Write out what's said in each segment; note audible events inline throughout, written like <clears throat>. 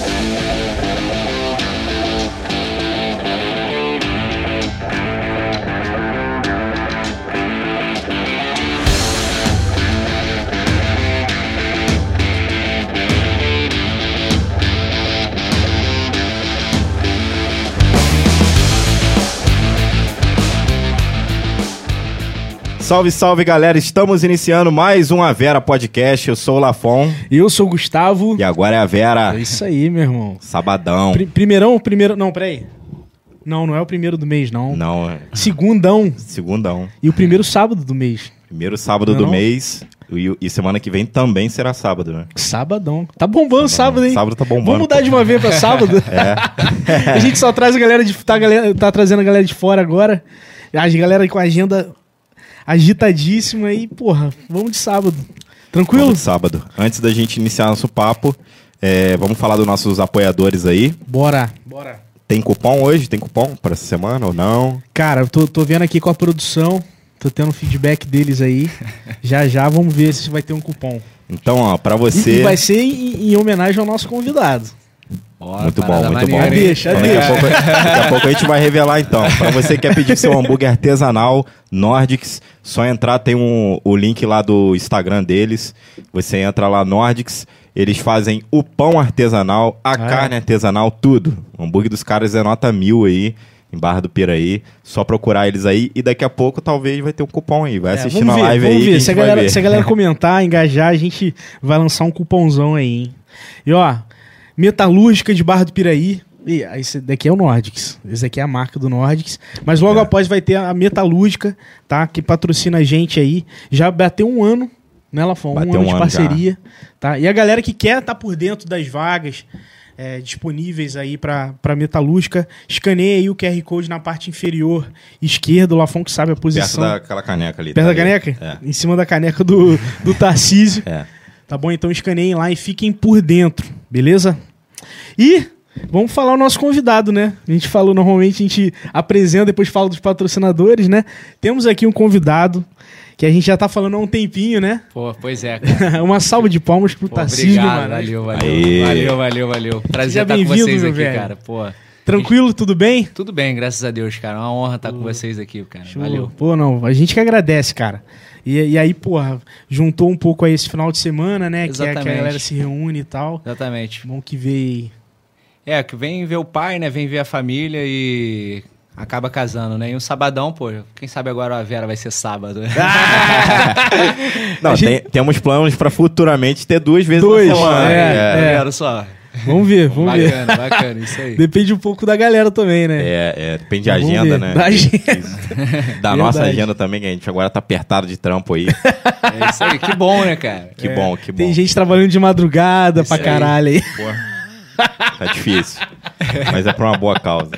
Thank you. Salve, salve, galera. Estamos iniciando mais um A Vera Podcast. Eu sou o Lafon. Eu sou o Gustavo. E agora é a Vera. É isso aí, meu irmão. Sabadão. Pri- primeirão, primeiro. Não, peraí. Não, não é o primeiro do mês, não. Não, é Segundão. segundão. E o primeiro sábado do mês. Primeiro sábado Não, do não. mês. E, e semana que vem também será sábado, né? Sabadão. Tá bombando o sábado, hein? Sábado tá bombando. Vamos mudar de uma vez pra sábado? <laughs> É. <laughs> a gente só traz a galera de. Tá, galera, tá trazendo a galera de fora agora. A galera com a agenda agitadíssima e, porra, vamos de sábado. Tranquilo? Vamos de sábado. Antes da gente iniciar nosso papo, é, vamos falar dos nossos apoiadores aí. Bora. Bora. Tem cupom hoje? Tem cupom para essa semana ou não? Cara, eu tô, tô vendo aqui com a produção. Tô tendo feedback deles aí. <laughs> já já vamos ver se vai ter um cupom. Então, ó, pra E, você. e vai ser em, em homenagem ao nosso convidado. Muito bom, muito bom. hein? Deixa, Então, daqui, a pouco, daqui a pouco a gente vai revelar então. Pra você que quer pedir seu hambúrguer artesanal Nordics, só entrar, tem um, o link lá do Instagram deles. Você entra lá, Nordics. Eles fazem o pão artesanal, a Ah, carne artesanal, tudo. O hambúrguer dos caras é nota mil aí, em Barra do Piraí. Só procurar eles aí e daqui a pouco talvez vai ter um cupom aí. Vai É, assistindo vamos a ver, live vamos aí. ver. Se, a galera, ver. se a galera comentar, engajar, a gente vai lançar um cupomzão aí, hein? E ó, Metalúrgica de Barra do Piraí. Ih, esse daqui é o Nordics. Esse daqui é a marca do Nordics. Mas logo É. após vai ter a Metalúrgica, tá? Que patrocina a gente aí. Já bateu um ano, né, Lafon? Um ano um de ano parceria. Tá? E a galera que quer estar por dentro das vagas é, disponíveis aí para Metalúrgica, escaneia aí o QR Code na parte inferior esquerda. O Lafon que sabe a Perto posição. daquela caneca ali. Perto tá da ali. caneca? Em cima da caneca do, do <laughs> Tarcísio. É. é. Tá bom? Então escaneiem lá e fiquem por dentro, beleza? E vamos falar o nosso convidado, né? A gente falou, normalmente a gente apresenta, depois fala dos patrocinadores, né? Temos aqui um convidado que a gente já tá falando há um tempinho, né? Pô, pois é, <laughs> cara. Uma salva de palmas pro Pô, Tarcísio, obrigado, mano. valeu, valeu. Aê. Valeu, valeu, valeu. Prazer estar com bem-vindo, vocês meu aqui, velho. cara. Pô, Tranquilo, tudo bem? tudo bem, graças a Deus, cara. Uma honra estar com vocês aqui, cara. Show. Valeu. Pô, não, a gente que agradece, cara. E, e aí, porra, juntou um pouco aí esse final de semana, né? Que, é, que a Exatamente. galera se reúne e tal. Exatamente. Bom que veio. É, que vem ver o pai, né? Vem ver a família e acaba casando, né? E um sabadão, pô, quem sabe agora a Vera vai ser sábado. né? <laughs> Não, gente- tem- temos planos pra futuramente ter duas vezes Dois, na semana. é, Quero só. Vamos ver, vamos ver. Bacana, bacana, isso aí. Depende um pouco da galera também, né? É, é, depende da Vamos agenda, ver. né? Da agenda. Da nossa agenda também, que a gente agora tá apertado de trampo aí. É isso aí. Que bom, né, cara? Que bom, que bom. Tem gente trabalhando de madrugada pra aí. caralho aí. Porra. Tá difícil. Mas é pra uma boa causa.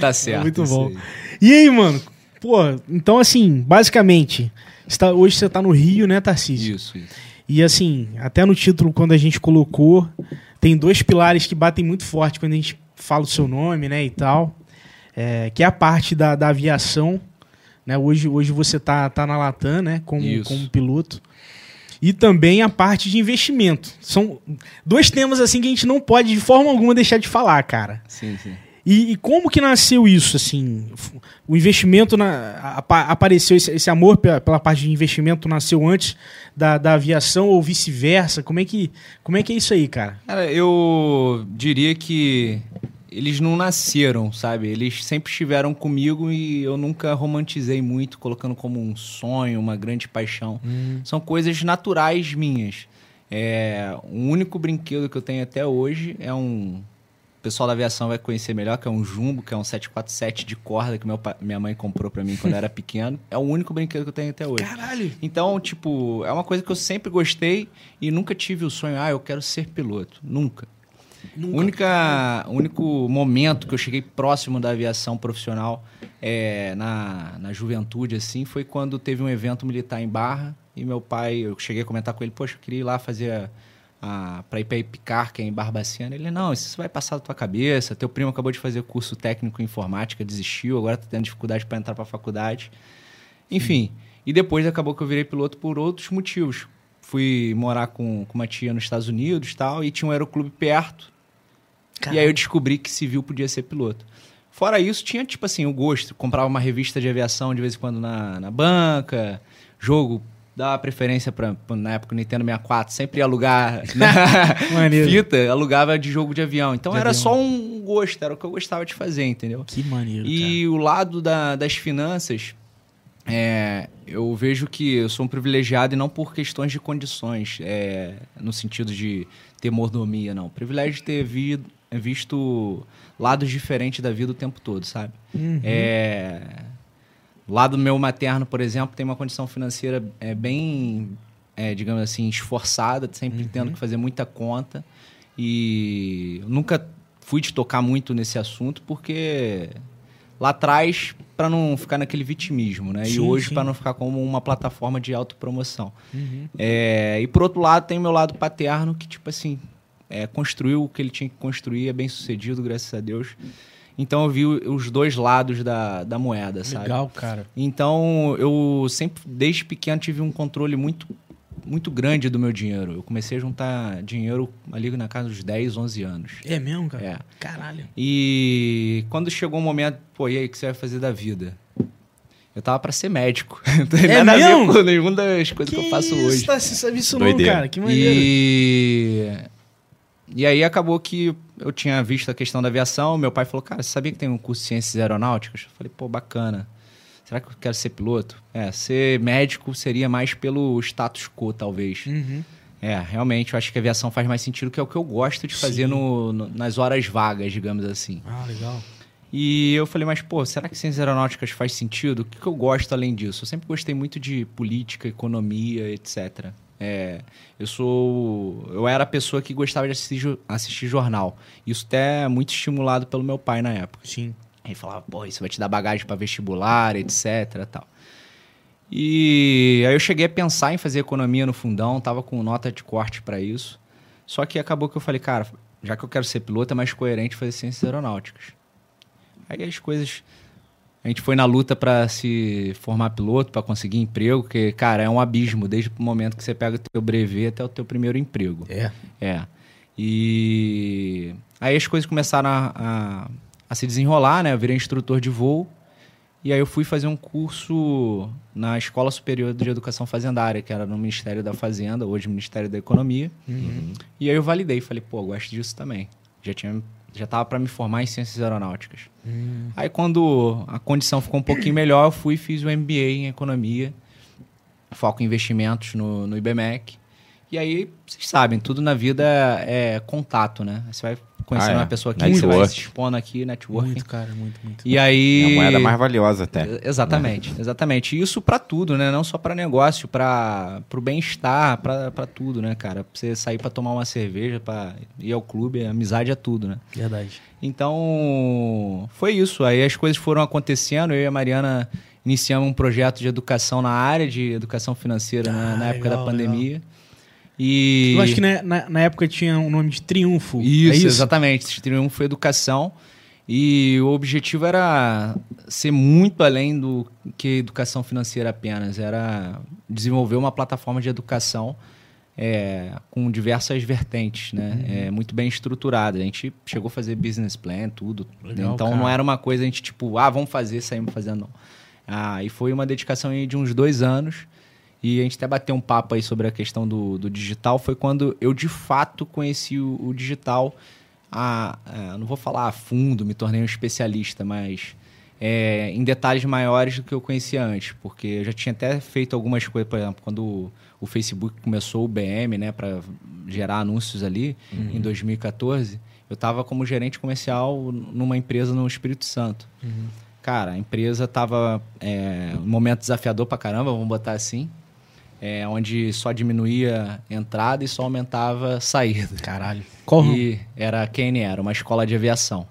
Tá certo. Muito bom. aí. E aí, mano? Pô, então assim, basicamente, você tá- hoje você tá no Rio, né, Tarcísio? Isso, isso. E assim, até no título, quando a gente colocou, tem dois pilares que batem muito forte quando a gente fala o seu nome, né, e tal. É, que é a parte da, da aviação. Né? Hoje, hoje você tá, tá na Latam, né, como, Isso. como piloto. E também a parte de investimento. São dois temas assim que a gente não pode de forma alguma deixar de falar, cara. Sim, sim. E, e como que nasceu isso, assim? O investimento na, apa- apareceu, esse, esse amor pela, pela parte de investimento nasceu antes da, da aviação ou vice-versa? Como é que como é que é isso aí, cara? Cara, eu diria que eles não nasceram, sabe? Eles sempre estiveram comigo e eu nunca romantizei muito, colocando como um sonho, uma grande paixão. São coisas naturais minhas. É, o único brinquedo que eu tenho até hoje é um. O pessoal da aviação vai conhecer melhor, que é um Jumbo, que é um 747 de corda que meu minha mãe comprou pra mim quando eu era <laughs> pequeno. É o único brinquedo que eu tenho até hoje. Caralho! Então, tipo, é uma coisa que eu sempre gostei e nunca tive o sonho, ah, eu quero ser piloto. Nunca. Nunca. Única, o único momento que eu cheguei próximo da aviação profissional é, na, na juventude, assim, foi quando teve um evento militar em Barra e meu pai, eu cheguei a comentar com ele, poxa, eu queria ir lá fazer a, a, pra ir pra Epicar, que é em Barbacena. Ele, não, isso vai passar da tua cabeça, teu primo acabou de fazer curso técnico em informática, desistiu, agora tá tendo dificuldade para entrar pra faculdade. Enfim, e depois acabou que eu virei piloto por outros motivos. Fui morar com, com uma tia nos Estados Unidos e tal, e tinha um aeroclube perto. E aí eu descobri que civil podia ser piloto. Fora isso, tinha, tipo assim, o gosto. Comprava uma revista de aviação de vez em quando na, na banca, jogo, dava preferência pra, pra- na época, o Nintendo 64, sempre ia alugar né? <laughs> Fita, alugava de jogo de avião. Então De era avião. só um gosto, era o que eu gostava de fazer, entendeu? Que maneiro, E o lado da- das finanças, é, eu vejo que eu sou um privilegiado e não por questões de condições, é, no sentido de ter mordomia, não. Privilégio de ter vi- visto lados diferentes da vida o tempo todo, sabe? Uhum. É, o lado meu materno, por exemplo, tem uma condição financeira é, bem, é, digamos assim, esforçada, sempre tendo que fazer muita conta. E nunca fui de tocar muito nesse assunto porque lá atrás para não ficar naquele vitimismo, né? e Sim, hoje sim. para não ficar como uma plataforma de autopromoção. Uhum. É, e por outro lado tem o meu lado paterno que tipo assim é, construiu o que ele tinha que construir, é bem sucedido, graças a Deus. Então eu vi os dois lados da, da moeda, sabe? Legal, cara. Então, eu sempre, desde pequeno, tive um controle muito, muito grande do meu dinheiro. Eu comecei a juntar dinheiro ali na casa dos 10, 11 anos. É mesmo, cara? É. Caralho. E quando chegou o momento, pô, e aí, o que você vai fazer da vida? Eu tava pra ser médico. <laughs> Não tem É nada a mesmo? ver com nenhuma das coisas que, eu faço isso, hoje. Tá, você sabe isso não, cara. Que maneiro. E... e aí acabou que eu tinha visto a questão da aviação. Meu pai falou, cara, você sabia que tem um curso de ciências aeronáuticas? Eu falei, pô, bacana. Será que eu quero ser piloto? É, ser médico seria mais pelo status quo, talvez. Uhum. É, realmente, eu acho que a aviação faz mais sentido, que é o que eu gosto de fazer no- no- nas horas vagas, digamos assim. Ah, legal. E eu falei, mas pô, será que ciências aeronáuticas faz sentido? O que, que eu gosto além disso? Eu sempre gostei muito de política, economia, etc. É, eu sou. Eu era a pessoa que gostava de assistir, assistir jornal. Isso até é muito estimulado pelo meu pai na época. Sim. Ele falava, pô, isso vai te dar bagagem para vestibular, etc. Tal. E aí eu cheguei a pensar em fazer economia no fundão, tava com nota de corte para isso. Só que acabou que eu falei, cara, já que eu quero ser piloto, é mais coerente fazer ciências aeronáuticas. Aí as coisas. A gente foi na luta para se formar piloto, para conseguir emprego, porque, cara, é um abismo desde o momento que você pega o teu brevet até o teu primeiro emprego. É. É. E aí as coisas começaram a, a, a se desenrolar, né? Eu virei instrutor de voo. E aí eu fui fazer um curso na Escola Superior de Educação Fazendária, que era no Ministério da Fazenda, hoje Ministério da Economia. E aí eu validei, falei, pô, gosto disso também. Já tinha já tava para me formar em ciências aeronáuticas. Aí quando a condição ficou um pouquinho melhor, eu fui e fiz o MBA em economia, foco em investimentos no, no IBMEC. E aí, vocês sabem, tudo na vida é contato, né? Você vai conhecendo Ah, é. uma pessoa aqui, você vai Network. se expondo aqui, networking. Muito, cara, muito, muito. E aí... É a moeda mais valiosa até. Exatamente, exatamente. E isso pra tudo, né? Não só pra negócio, para o bem-estar, pra pra tudo, né, cara? Pra você sair pra tomar uma cerveja, pra ir ao clube, amizade é tudo, né? Verdade. Então, foi isso. Aí as coisas foram acontecendo. Eu e a Mariana iniciamos um projeto de educação na área de educação financeira na, Ah, na época legal, da pandemia. E Eu acho que na, na, na época tinha um nome de Triunfo. isso, é isso? exatamente. Triunfo foi educação. E o objetivo era ser muito além do que educação financeira apenas. Era desenvolver uma plataforma de educação é, com diversas vertentes, né? Uhum. É, muito bem estruturada. A gente chegou a fazer business plan, tudo. Legal, então cara. não era uma coisa a gente tipo, ah, vamos fazer, saímos fazendo, não. Ah, e foi uma dedicação de uns dois anos. E a gente até bateu um papo aí sobre a questão do, do digital. Foi quando eu de fato conheci o, o digital. A, a- não vou falar a fundo, me tornei um especialista, mas é, em detalhes maiores do que eu conhecia antes. Porque eu já tinha até feito algumas coisas, por exemplo, quando o, o Facebook começou o BM, né, para gerar anúncios ali, em 2014, eu estava como gerente comercial numa empresa no Espírito Santo. Cara, a empresa estava é, um momento desafiador pra caramba, vamos botar assim. É, onde só diminuía entrada e só aumentava saída. Caralho. Qual E era a KN, era uma escola de aviação.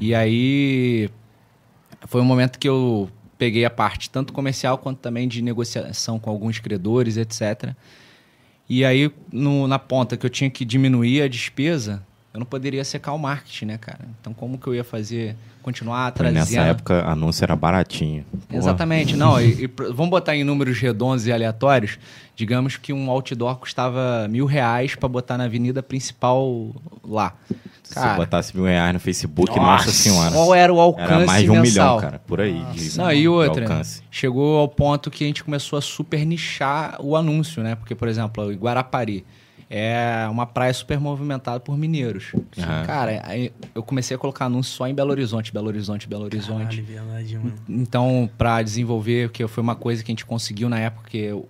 E aí foi um momento que eu peguei a parte tanto comercial quanto também de negociação com alguns credores, etc. E aí, no- na ponta que eu tinha que diminuir a despesa, eu não poderia secar o marketing, né, cara? Então, como que eu ia fazer, continuar trazendo... Nessa época, anúncio era baratinho. Porra. Exatamente, não. E, e vamos botar em números redondos e aleatórios. Digamos que um outdoor custava mil reais para botar na avenida principal lá. Se Cara. você botasse mil reais no Facebook, nossa, senhora. Qual era o alcance Era mais de um mensal? milhão, cara, por aí. de- Não, e outra, chegou ao ponto que a gente começou a super nichar o anúncio, né? Porque, por exemplo, o Guarapari é uma praia super movimentada por mineiros. Aham. Cara, aí eu comecei a colocar anúncio só em Belo Horizonte, Belo Horizonte, Belo Horizonte. Caralho, verdade, mano. Então, pra desenvolver, que foi uma coisa que a gente conseguiu na época que eu,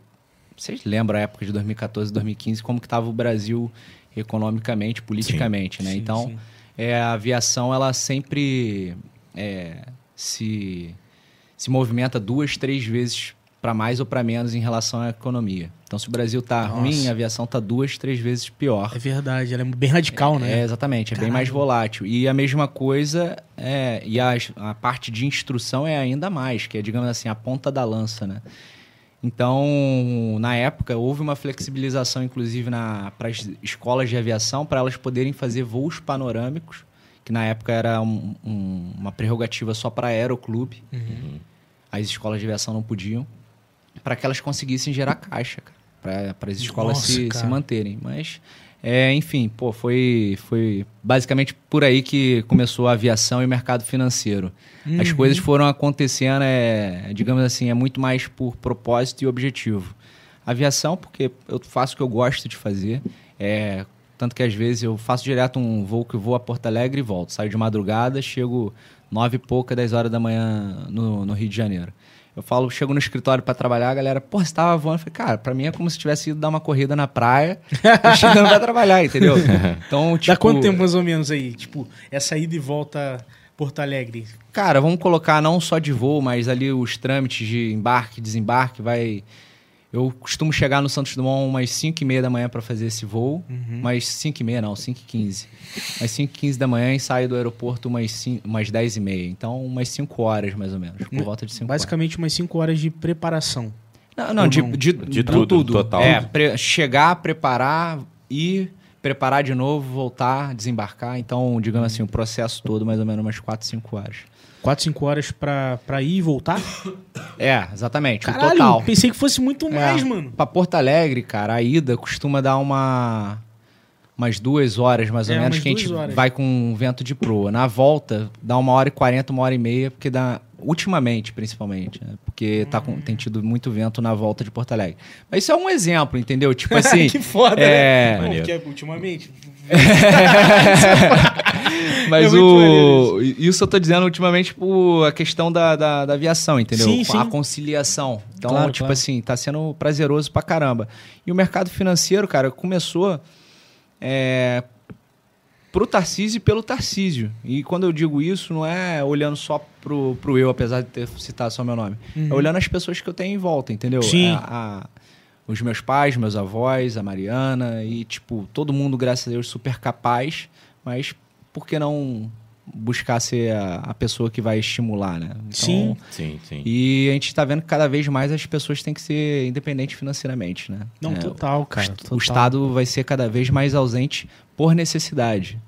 vocês lembram a época de 2014, 2015, como que tava o Brasil economicamente, politicamente, né? Sim, então, sim. é, a aviação ela sempre é, se se movimenta duas, três vezes para mais ou para menos em relação à economia. Então, se o Brasil tá Nossa. ruim, a aviação tá duas, três vezes pior. É verdade, ela é bem radical, É, né? exatamente, é bem mais volátil. E a mesma coisa, é, e a, a parte de instrução é ainda mais, que é, digamos assim, a ponta da lança, né? Então, na época, houve uma flexibilização, inclusive, para as escolas de aviação, para elas poderem fazer voos panorâmicos, que na época era um- um- uma prerrogativa só para aeroclube. Uhum. As escolas de aviação não podiam, para que elas conseguissem gerar caixa, para as escolas Nossa, se, se manterem. Mas, é, enfim, pô, foi, foi basicamente por aí que começou a aviação e o mercado financeiro. As Uhum. coisas foram acontecendo, é, digamos assim, é muito mais por propósito e objetivo. Aviação, porque eu faço o que eu gosto de fazer, é, tanto que às vezes eu faço direto um voo que eu vou a Porto Alegre e volto. Saio de madrugada, chego nove e pouca, dez horas da manhã no, no Rio de Janeiro. Eu falo, chego no escritório para trabalhar, a galera, pô, você tava voando? Eu falei, cara, pra mim é como se tivesse ido dar uma corrida na praia e <laughs> chegando pra trabalhar, entendeu? Então, tipo, Dá quanto tempo mais ou menos aí? Tipo, essa ida e volta Porto Alegre. Cara, vamos colocar não só de voo, mas ali os trâmites de embarque, desembarque, vai... Eu costumo chegar no Santos Dumont umas 5 e meia da manhã para fazer esse voo, Uhum. mas 5 e meia não, 5 e 15. Mas 5 e 15 da manhã e saio do aeroporto umas, 5, umas 10 e meia. Então, umas 5 horas, mais ou menos, por volta de 5 horas. Basicamente umas 5 horas de preparação. Não, não, de, não? de, De tudo, tudo, total. É, pre- chegar, preparar, ir, preparar de novo, voltar, desembarcar. Então, digamos assim, o processo todo mais ou menos umas 4, 5 horas. 4, 5 horas pra, pra ir e voltar? É, exatamente, o Caralho, total. pensei que fosse muito mais, É, mano. Pra Porto Alegre, cara, a ida costuma dar uma umas duas horas, mais ou É, menos, que a gente horas. vai com um vento de proa. Na volta, dá uma hora e quarenta, uma hora e meia, porque dá. Ultimamente, principalmente, né? Porque tá com- tem tido muito vento na volta de Porto Alegre. Mas isso é um exemplo, entendeu? Tipo <laughs> assim. que foda, é- né? Maneiro. porque ultimamente. <laughs> Mas É o. Isso eu tô dizendo ultimamente por a questão da, da, da aviação, entendeu? Sim, A sim. conciliação. Então, Claro, tipo claro. assim, tá sendo prazeroso pra caramba. E o mercado financeiro, cara, começou é, pro Tarcísio e pelo Tarcísio. E quando eu digo isso, não é olhando só pro, pro eu, apesar de ter citado só meu nome. É olhando as pessoas que eu tenho em volta, entendeu? Uhum. Sim. A- a- os meus pais, meus avós, a Mariana e, tipo, todo mundo, graças a Deus, super capaz, mas por que não buscar ser a, a pessoa que vai estimular, né? Então, Sim. Sim, sim. E a gente tá vendo que cada vez mais as pessoas têm que ser independentes financeiramente, né? Não, É, total, o cara. est- total. O Estado vai ser cada vez mais ausente por necessidade.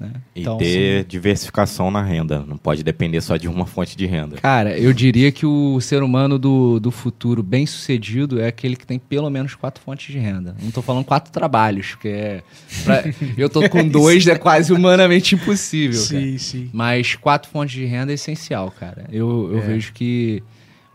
Né? E ter diversificação na renda. Não pode depender só de uma fonte de renda. Cara, eu diria que o ser humano do, do futuro bem sucedido é aquele que tem pelo menos quatro fontes de renda. Não tô falando quatro trabalhos, porque é. pra- <laughs> eu tô com dois, é quase humanamente impossível. cara. Sim, sim. Mas quatro fontes de renda é essencial, cara. Eu, eu É. vejo que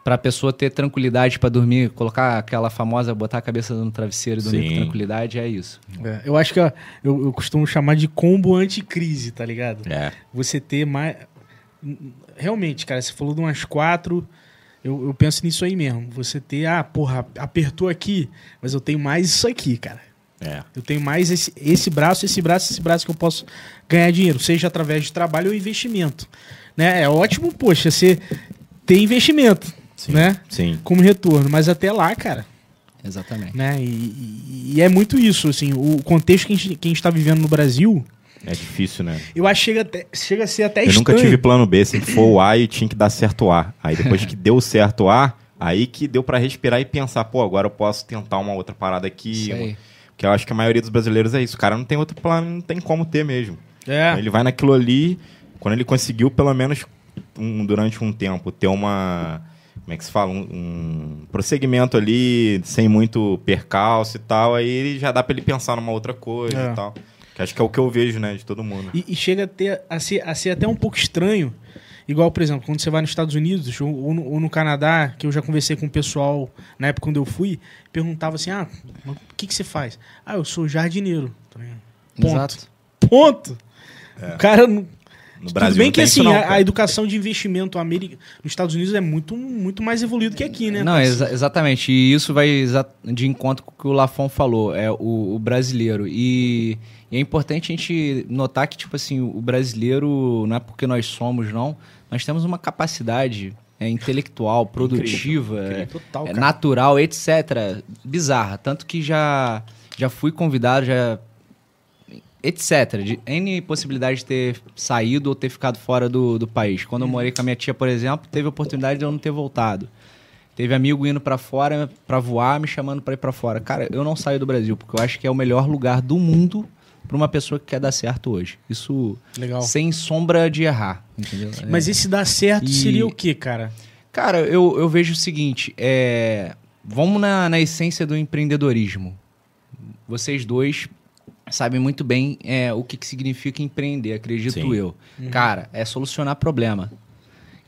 pra pessoa ter tranquilidade pra dormir, colocar aquela famosa, botar a cabeça no travesseiro e dormir Sim. com tranquilidade, é isso. É, eu acho que eu, eu costumo chamar de combo anticrise, tá ligado? É. Você ter mais. Realmente, cara, você falou de umas quatro. Eu, eu penso nisso aí mesmo. Você ter, ah, porra, apertou aqui, mas eu tenho mais isso aqui, cara. É. Eu tenho mais esse, esse braço, esse braço, esse braço que eu posso ganhar dinheiro, seja através de trabalho ou investimento. Né? É ótimo, poxa, você ter investimento, Sim. né? Sim. Como retorno. Mas até lá, cara, Exatamente. né? E, e- e é muito isso, assim, o contexto que a gente, que a gente tá vivendo no Brasil, É difícil, né? eu acho que chega, até- chega a ser até Eu nunca estranho. tive plano B, sempre foi o A e tinha que dar certo o A. Aí depois que deu certo o A, aí que deu pra respirar e pensar, pô, agora eu posso tentar uma outra parada aqui. Aí. Porque eu acho que a maioria dos brasileiros é isso. O cara não tem outro plano, não tem como ter mesmo. É. Ele vai naquilo ali, quando ele conseguiu, pelo menos um- durante um tempo, ter uma. Como é que se fala? Um, um prosseguimento ali, sem muito percalço e tal. Aí ele já dá pra ele pensar numa outra coisa É. e tal. Que acho que é o que eu vejo, né, de todo mundo. E, e chega a, ter, a, ser, a ser até um pouco estranho. Igual, por exemplo, quando você vai nos Estados Unidos ou, ou no, ou no Canadá, que eu já conversei com o pessoal na época quando eu fui, perguntava assim: ah, o que, que você faz? Ah, eu sou jardineiro. Tá? Ponto. Exato. Ponto. O cara. não- No Tudo Brasil bem não que assim, não, a, educação de investimento nos Estados Unidos é muito, muito mais evoluído que aqui, né? Não, exa- exatamente. E isso vai de encontro com o que o Lafon falou, é o, o brasileiro. E, e é importante a gente notar que, tipo assim, o brasileiro, não é porque nós somos, não, nós temos uma capacidade é, intelectual, produtiva, é, Total, é, natural, etc. Bizarra. Tanto que já, já fui convidado, já. Etc. De N possibilidade de ter saído ou ter ficado fora do, do país. Quando eu morei com a minha tia, por exemplo, teve a oportunidade de eu não ter voltado. Teve amigo indo pra fora pra voar, me chamando pra ir pra fora. Cara, eu não saio do Brasil, porque eu acho que é o melhor lugar do mundo pra uma pessoa que quer dar certo hoje. Isso Legal. sem sombra de errar, entendeu? É. Mas esse dar certo E- seria o quê, cara? Cara, eu, eu vejo o seguinte, é... vamos na, na essência do empreendedorismo. Vocês dois sabem muito bem é, o que, que significa empreender, acredito Sim. eu. Cara, é solucionar problema.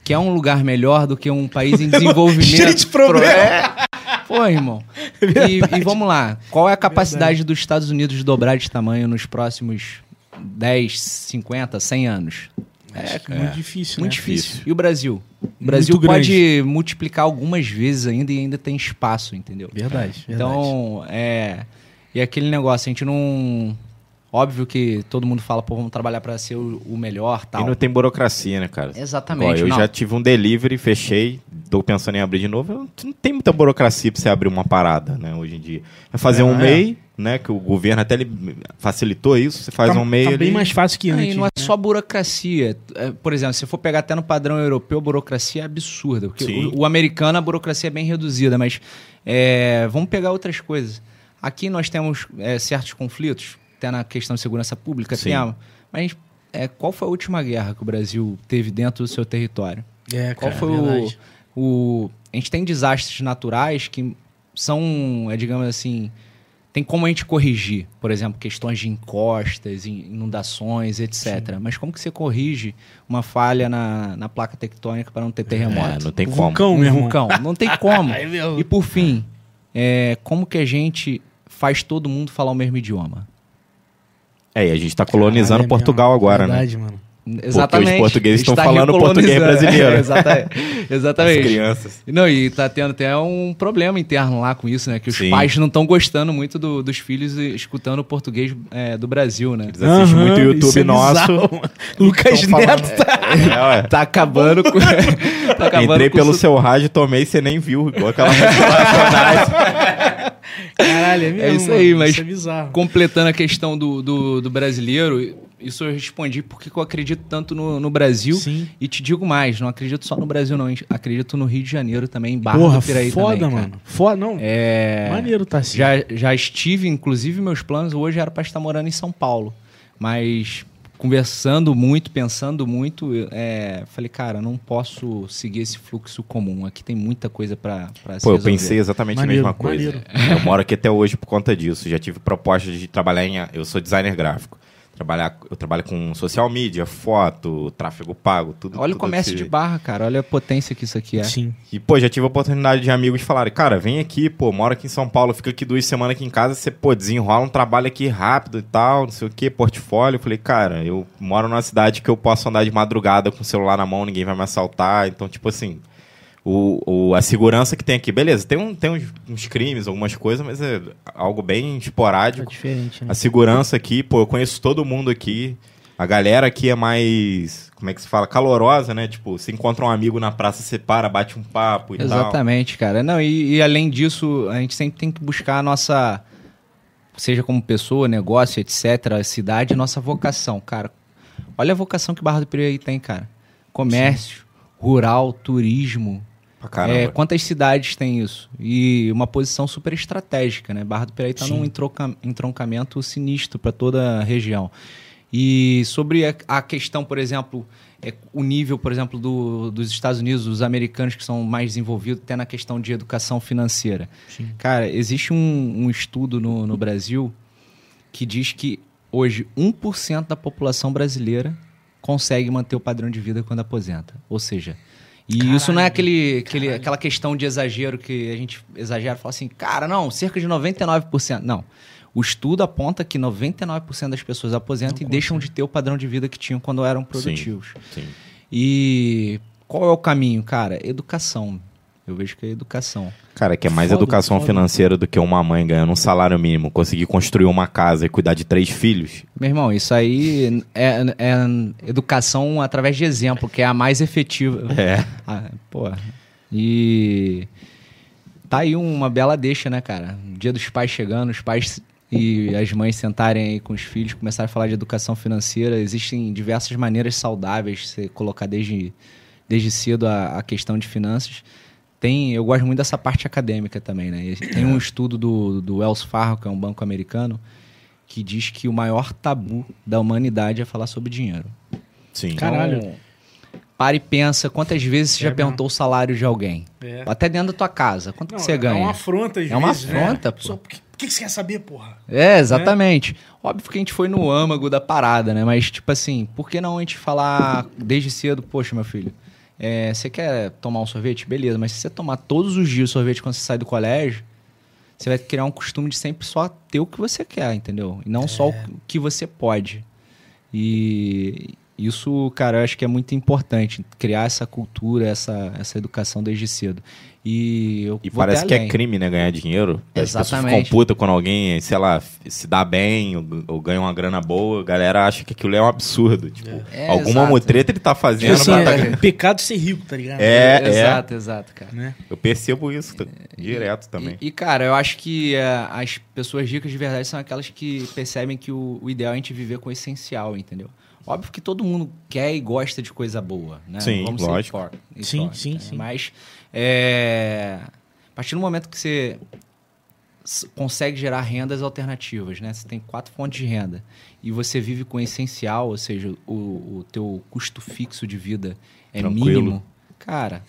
Que é um lugar melhor do que um país em <laughs> desenvolvimento. Cheio de problema. É. Pô, irmão. E, e vamos lá. Qual é a capacidade dos Estados Unidos de dobrar de tamanho nos próximos 10, 50, 100 anos? É, muito difícil, Muito né? difícil. E o Brasil? O Brasil Muito pode multiplicar algumas vezes ainda e ainda tem espaço, entendeu? Verdade, verdade. Então, é. E aquele negócio, a gente não. Óbvio que todo mundo fala, pô, vamos trabalhar pra ser o, o melhor E tal. não tem burocracia, né, cara? Exatamente. Ó, eu não. já tive um delivery, fechei, tô pensando em abrir de novo. Não tem muita burocracia pra você abrir uma parada, né, hoje em dia. É fazer É, um é. MEI, né, que o governo até ele facilitou isso, você faz tá, um MEI tá ali. bem mais fácil que antes. e não é né? só burocracia. É, Por exemplo, se for pegar até no padrão europeu, a burocracia é absurda. Porque o, o americano, a burocracia é bem reduzida, mas é, vamos pegar outras coisas. Aqui nós temos é, certos conflitos, até na questão de segurança pública, Sim. temos. Mas é, qual foi a última guerra que o Brasil teve dentro do seu território? É, Qual cara, foi o, o. A gente tem desastres naturais que são, é, digamos assim. Tem como a gente corrigir, por exemplo, questões de encostas, in- inundações, etc. Mas como que você corrige uma falha na, na placa tectônica para não ter É, terremoto? não tem O como. vulcão, um meu irmão. vulcão. Não tem como. <laughs> É e por fim, é, como que a gente faz todo mundo falar o mesmo idioma? É, e a gente tá colonizando Caralho, é Portugal mesmo. agora, né? Verdade, mano. Exatamente. os portugueses estão Está falando português brasileiro. <laughs> É, exatamente. As exatamente. crianças. Não, e tá tendo até um problema interno lá com isso, né? Que os Sim. pais não estão gostando muito do- dos filhos escutando o português é, do Brasil, né? Eles assistem Aham, muito isso YouTube é nosso. Lucas falando- Neto tá... É, ué. Tá acabando com. <laughs> tá acabando Entrei com pelo o su- seu rádio e tomei, você nem viu, igual aquela. <laughs> <laughs> Caralho, é mesmo, É isso mano. aí, mas- Isso é. Completando a questão do, do, do brasileiro, isso eu respondi porque eu acredito tanto no, no Brasil. Sim. E te digo mais, não acredito só no Brasil, não. Acredito no Rio de Janeiro também, em Barra Porra, do Piraí foda, também, mano. Foda, não. É... Maneiro tá assim. Já, já estive, inclusive, meus planos hoje era para estar morando em São Paulo. Mas conversando muito, pensando muito, é, falei, cara, não posso seguir esse fluxo comum. Aqui tem muita coisa para se Pô, eu pensei exatamente Maneiro, a mesma coisa. maneiro. Eu moro aqui até hoje por conta disso. Já tive propostas de trabalhar em. Eu sou designer gráfico. Trabalhar, eu trabalho com social media, foto, tráfego pago, tudo. Olha o tudo comércio esse- de barra, cara. Olha a potência que isso aqui é. Sim. E, pô, já tive a oportunidade de amigos falarem, cara, vem aqui, pô, moro aqui em São Paulo, fica aqui duas semanas aqui em casa, você, pô, desenrola um trabalho aqui rápido e tal, não sei o quê, portfólio. Eu falei, cara, eu moro numa cidade que eu posso andar de madrugada com o celular na mão, ninguém vai me assaltar. Então, tipo assim, o, o- a segurança que tem aqui, beleza, tem, um, tem uns, uns crimes, algumas coisas, mas é algo bem esporádico. diferente, né? A segurança aqui, pô, eu conheço todo mundo aqui. A galera aqui é mais, como é que se fala, calorosa, né? Tipo, você encontra um amigo na praça, você para, bate um papo e tal. Exatamente, cara. Não, e, e além disso, a gente sempre tem que buscar a nossa, seja como pessoa, negócio, etc., a cidade, nossa vocação, cara. Olha a vocação que Barra do Piraí tem, cara. Comércio, rural, turismo. É, quantas cidades tem isso? E uma posição super estratégica, né? Barra do Piraí está num entronca- entroncamento sinistro para toda a região. E sobre a, a questão, por exemplo, é, o nível, por exemplo, do- dos Estados Unidos, dos americanos que são mais desenvolvidos, até na questão de educação financeira. Sim. Cara, existe um, um estudo no, no Brasil que diz que hoje 1% da população brasileira consegue manter o padrão de vida quando aposenta. Ou seja, e Caralho, isso não é aquele, aquele, aquela questão de exagero que a gente exagera e fala assim, cara, não, cerca de 99%. Não. O estudo aponta que 99% das pessoas aposentam Não e deixam de ter o padrão de vida que tinham quando eram produtivos. Sim. E qual é o caminho, cara? Educação. Eu vejo que é educação. Cara, que é mais Foda, educação foda. financeira do que uma mãe ganhando um salário mínimo, conseguir construir uma casa e cuidar de três filhos. Meu irmão, isso aí é, é educação através de exemplo, que é a mais efetiva. <laughs> É. Ah, pô. E tá aí uma bela deixa, né, cara? Dia dos pais chegando, os pais e as mães sentarem aí com os filhos, começarem a falar de educação financeira. Existem diversas maneiras saudáveis de você colocar desde, desde cedo a, a questão de finanças. Tem, eu gosto muito dessa parte acadêmica também, né? Tem um estudo do, do Wells Fargo, que é um banco americano, que diz que o maior tabu da humanidade é falar sobre dinheiro. Sim. Caralho. Então, para e pensa quantas vezes você É já mesmo. perguntou o salário de alguém. É. Até dentro da tua casa. Quanto que você ganha? É uma afronta, às É uma vezes, né? afronta, pô. Só, por que, por que você quer saber, porra? É, exatamente. Óbvio que a gente foi no âmago da parada, né? Mas, tipo assim, por que não a gente falar desde cedo, poxa, meu filho, é, você quer tomar um sorvete? Beleza, mas se você tomar todos os dias sorvete quando você sai do colégio, você vai criar um costume de sempre só ter o que você quer, entendeu? E não só o que você pode. E isso, cara, eu acho que é muito importante, criar essa cultura, essa, essa educação desde cedo. E eu E vou parece que é crime, né, ganhar dinheiro. As pessoas Exatamente. ficam putas quando alguém, sei lá, se dá bem ou, ou ganha uma grana boa. A galera acha que aquilo é um absurdo. Tipo, É, alguma exato. mutreta ele tá Tipo fazendo. assim, pra tá é, pecado ser rico, tá ligado? É, é. exato, exato, cara. Né? Eu percebo isso direto também. E, e, cara, eu acho que é, as pessoas ricas de verdade são aquelas que percebem que o, o ideal é a gente viver com o essencial, entendeu? Óbvio que todo mundo quer e gosta de coisa boa, né? Sim, Vamos lógico. ser Sim, sim, né? sim. Mas é, a partir do momento que você consegue gerar rendas alternativas, né? Você tem quatro fontes de renda e você vive com o essencial, ou seja, o, o teu custo fixo de vida é Tranquilo. mínimo, cara,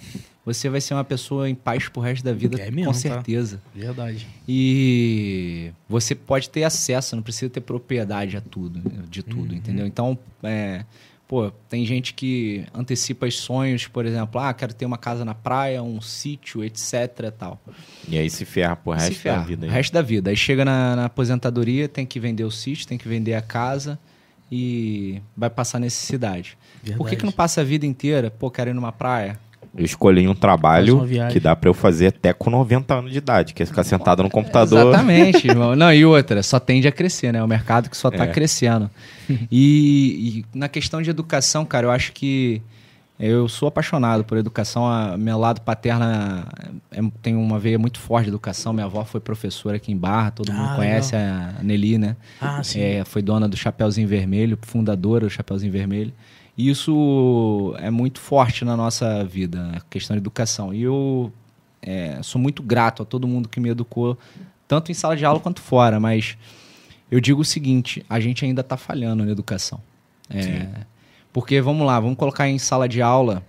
você vai ser uma pessoa em paz pro resto da vida, É mesmo, com tá? certeza. Verdade. E você pode ter acesso, não precisa ter propriedade a tudo, de tudo, Uhum. entendeu? Então, é, pô, tem gente que antecipa os sonhos, por exemplo, ah, quero ter uma casa na praia, um sítio, etc, tal. E aí se ferra pro Se resto ferra, da vida. o aí. resto da vida. Aí chega na, na aposentadoria, tem que vender o sítio, tem que vender a casa e vai passar necessidade. Por que, Verdade. que não passa a vida inteira, pô, quero ir numa praia? Eu escolhi um trabalho que dá pra eu fazer até com 90 anos de idade, que é ficar sentado no computador. Exatamente, <laughs> irmão. Não, e outra, só tende a crescer, né? É o mercado que só tá É. crescendo. E, e na questão de educação, cara, eu acho que eu sou apaixonado por educação. A, meu lado paterna é- tem uma veia muito forte de educação. Minha avó foi professora aqui em Barra, todo mundo Ah, conhece a Nelly, né? Ah, sim. É, foi dona do Chapeuzinho Vermelho, fundadora do Chapeuzinho Vermelho. E isso é muito forte na nossa vida, a questão de educação. E eu é, sou muito grato a todo mundo que me educou, tanto em sala de aula quanto fora, mas eu digo o seguinte: a gente ainda está falhando na educação. É, porque, vamos lá, vamos colocar em sala de aula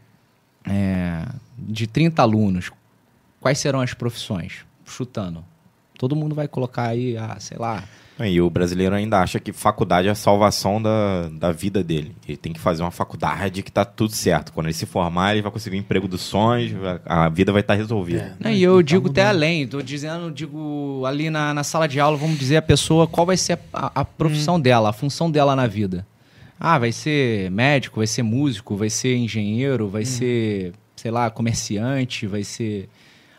é, de 30 alunos, quais serão as profissões? Chutando. Todo mundo vai colocar aí, ah, sei lá, E o brasileiro ainda acha que faculdade é a salvação da, da vida dele. Ele tem que fazer uma faculdade que tá tudo certo. Quando ele se formar, ele vai conseguir o emprego dos sonhos, a a vida vai estar resolvida. É. Não, e eu Tá digo até mudando. além, tô dizendo, digo, ali na, na sala de aula, vamos dizer a pessoa qual vai ser a, a profissão Hum. dela, a função dela na vida. Ah, vai ser médico, vai ser músico, vai ser engenheiro, Hum. vai ser, sei lá, comerciante, vai ser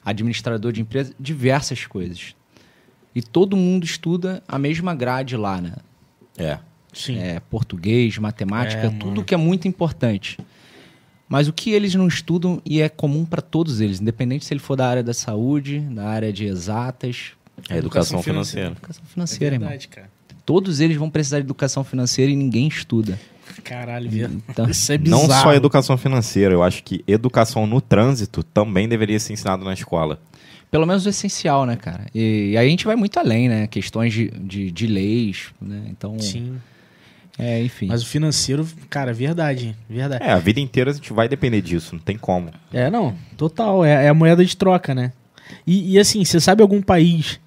administrador de empresa, diversas coisas. E todo mundo estuda a mesma grade lá, né? É. Sim. É, português, matemática, É, tudo mano. que é muito importante. Mas o que eles não estudam e é comum para todos eles, independente se ele for da área da saúde, da área de exatas, É educação, Educação financeira. educação É financeira, irmão. verdade, cara. Todos eles vão precisar de educação financeira e ninguém estuda. Caralho? Então, Isso é bizarro. Não só educação financeira, eu acho que educação no trânsito também deveria ser ensinado na escola. pelo menos o essencial, né, cara? E, e aí a gente vai muito além, né? Questões de, de, de leis, né? Então, Sim. é, enfim. Mas o financeiro, cara, verdade. Verdade. É, a vida inteira a gente vai depender disso, não tem como. É, não, total. É, é a moeda de troca, né? E, e, assim, você sabe algum país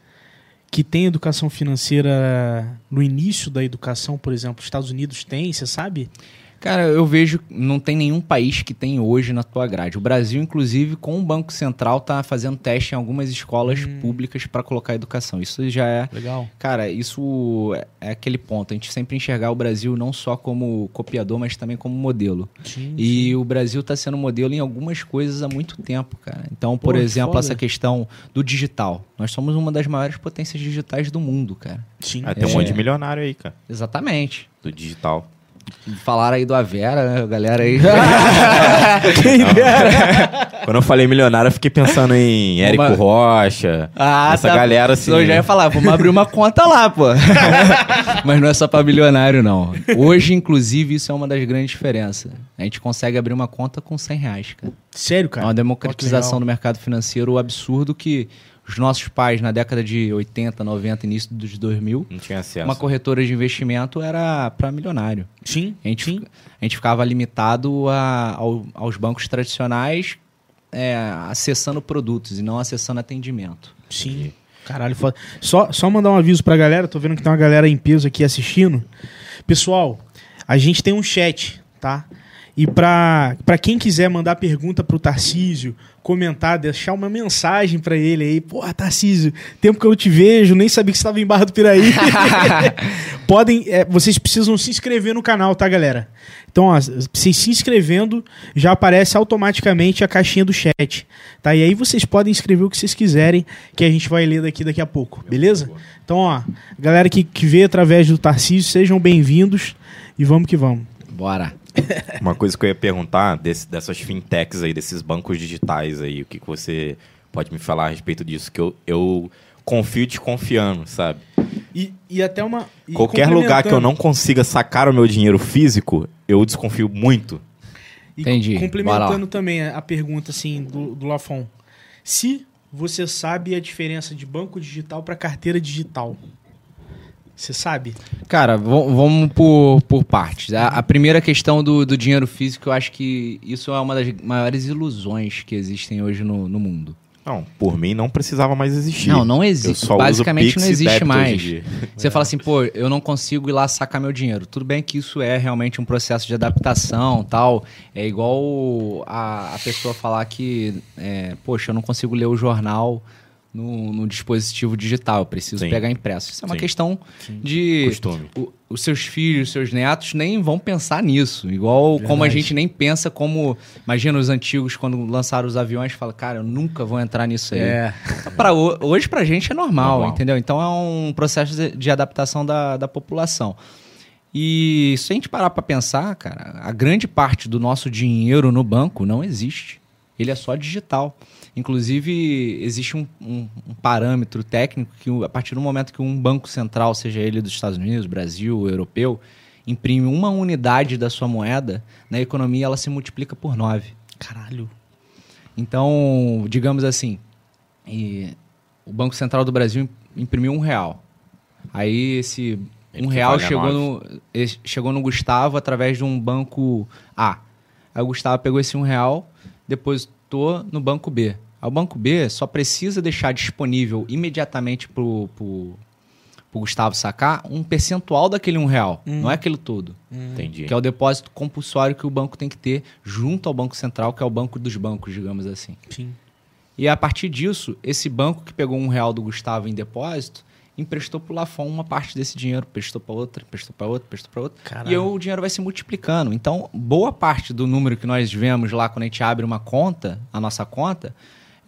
que tem educação financeira no início da educação, por exemplo, os Estados Unidos tem, você sabe? Cara, eu vejo não tem nenhum país que tem hoje na tua grade. O Brasil, inclusive, com o Banco Central, tá fazendo teste em algumas escolas Hum. públicas para colocar educação. Isso já é Legal. Cara, isso é- é aquele ponto. A gente sempre enxergar o Brasil não só como copiador, mas também como modelo. Sim, E o Brasil está sendo modelo em algumas coisas há muito tempo, cara. Então, por Pô, que exemplo, foda. essa questão do digital. Nós somos uma das maiores potências digitais do mundo, cara. sim. Ah, tem um É. monte de milionário aí, cara, Exatamente. do digital. Falaram aí do Avera, né? A galera aí. <laughs> <laughs> Quando eu falei milionário, eu fiquei pensando em Érico Uma- Rocha, Ah, essa tá. galera assim. Eu já ia falar, vamos abrir uma conta lá, pô. <laughs> Mas não é só pra bilionário, não. Hoje, inclusive, isso é uma das grandes diferenças. A gente consegue abrir uma conta com 100 reais, cara. Sério, É cara? uma democratização do mercado financeiro absurdo que os nossos pais, na década de 80, 90, início dos 2000, Não tinha acesso. uma corretora de investimento era para milionário. Sim, A gente, sim. a gente ficava limitado a- ao- aos bancos tradicionais é, acessando produtos e não acessando atendimento. Sim. Caralho, foda. Só, só mandar um aviso pra galera, tô vendo que tem uma galera em peso aqui assistindo. Pessoal, a gente tem um chat, tá? E pra quem quiser mandar pergunta pro Tarcísio, comentar, deixar uma mensagem pra ele aí. Porra, Tarcísio, tempo que eu te vejo, nem sabia que você tava em Barra do Piraí. <laughs> Podem, é, vocês precisam se inscrever no canal, tá, galera? Então, ó, vocês se inscrevendo, já aparece automaticamente a caixinha do chat, tá? E aí vocês podem escrever o que vocês quiserem, que a gente vai ler daqui daqui a pouco, beleza? Então, ó, galera que, que vê através do Tarcísio, sejam bem-vindos e vamos que vamos. Bora. <laughs> Uma coisa que eu ia perguntar desse- dessas fintechs aí, desses bancos digitais aí, o que, que você pode me falar a respeito disso? Que eu, eu confio desconfiando, sabe? E, e até uma. e Qualquer lugar que eu não consiga sacar o meu dinheiro físico, eu desconfio muito. E Entendi. Complementando também a a pergunta assim do, do Lafon. Se você sabe a diferença de banco digital para carteira digital, você sabe? Cara, vam- vamos por, por partes. A, a primeira questão do, do dinheiro físico, eu acho que isso é uma das maiores ilusões que existem hoje no, no mundo. Não, por mim não precisava mais existir. Não, não existe. Basicamente não existe mais. Você fala assim, pô, eu não consigo ir lá sacar meu dinheiro. Tudo bem que isso é realmente um processo de adaptação tal. É igual a, a pessoa falar que, é, poxa, eu não consigo ler o jornal no, no dispositivo digital, eu preciso Sim. pegar impresso. Isso é uma Sim. questão de. Costume. o- os seus filhos, seus netos nem vão pensar nisso. Igual como a Verdade. gente nem pensa como. Imagina os antigos quando lançaram os aviões, fala, cara, eu nunca vou entrar nisso aí. É. Pra, ho- hoje pra gente é normal, Normal. entendeu? Então é um processo de, de adaptação da, da população. E se a gente parar pra pensar, cara, a grande parte do nosso dinheiro no banco não existe. Ele é só digital. Inclusive, existe um, um- um parâmetro técnico que, a partir do momento que um banco central, seja ele dos Estados Unidos, Brasil, europeu, imprime uma unidade da sua moeda, na economia ela se multiplica por nove. Caralho. Então, digamos assim, o Banco Central do Brasil imprimiu um real. Aí esse Ele um real chegou no, chegou no Gustavo através de um banco A. Aí o Gustavo pegou esse um real, depositou no banco B. O banco B só precisa deixar disponível imediatamente pro, pro, pro Gustavo sacar um percentual daquele um real. Não é aquilo todo. Entendi. Que é o depósito compulsório que o banco tem que ter junto ao Banco Central, que é o banco dos bancos, digamos assim. Sim. E a partir disso, esse banco que pegou um real do Gustavo em depósito, emprestou pro Lafon uma parte desse dinheiro, prestou para outra, prestou para outra, prestou para outra. Caralho. E aí o dinheiro vai se multiplicando. Então, boa parte do número que nós vemos lá quando a gente abre uma conta, a nossa conta,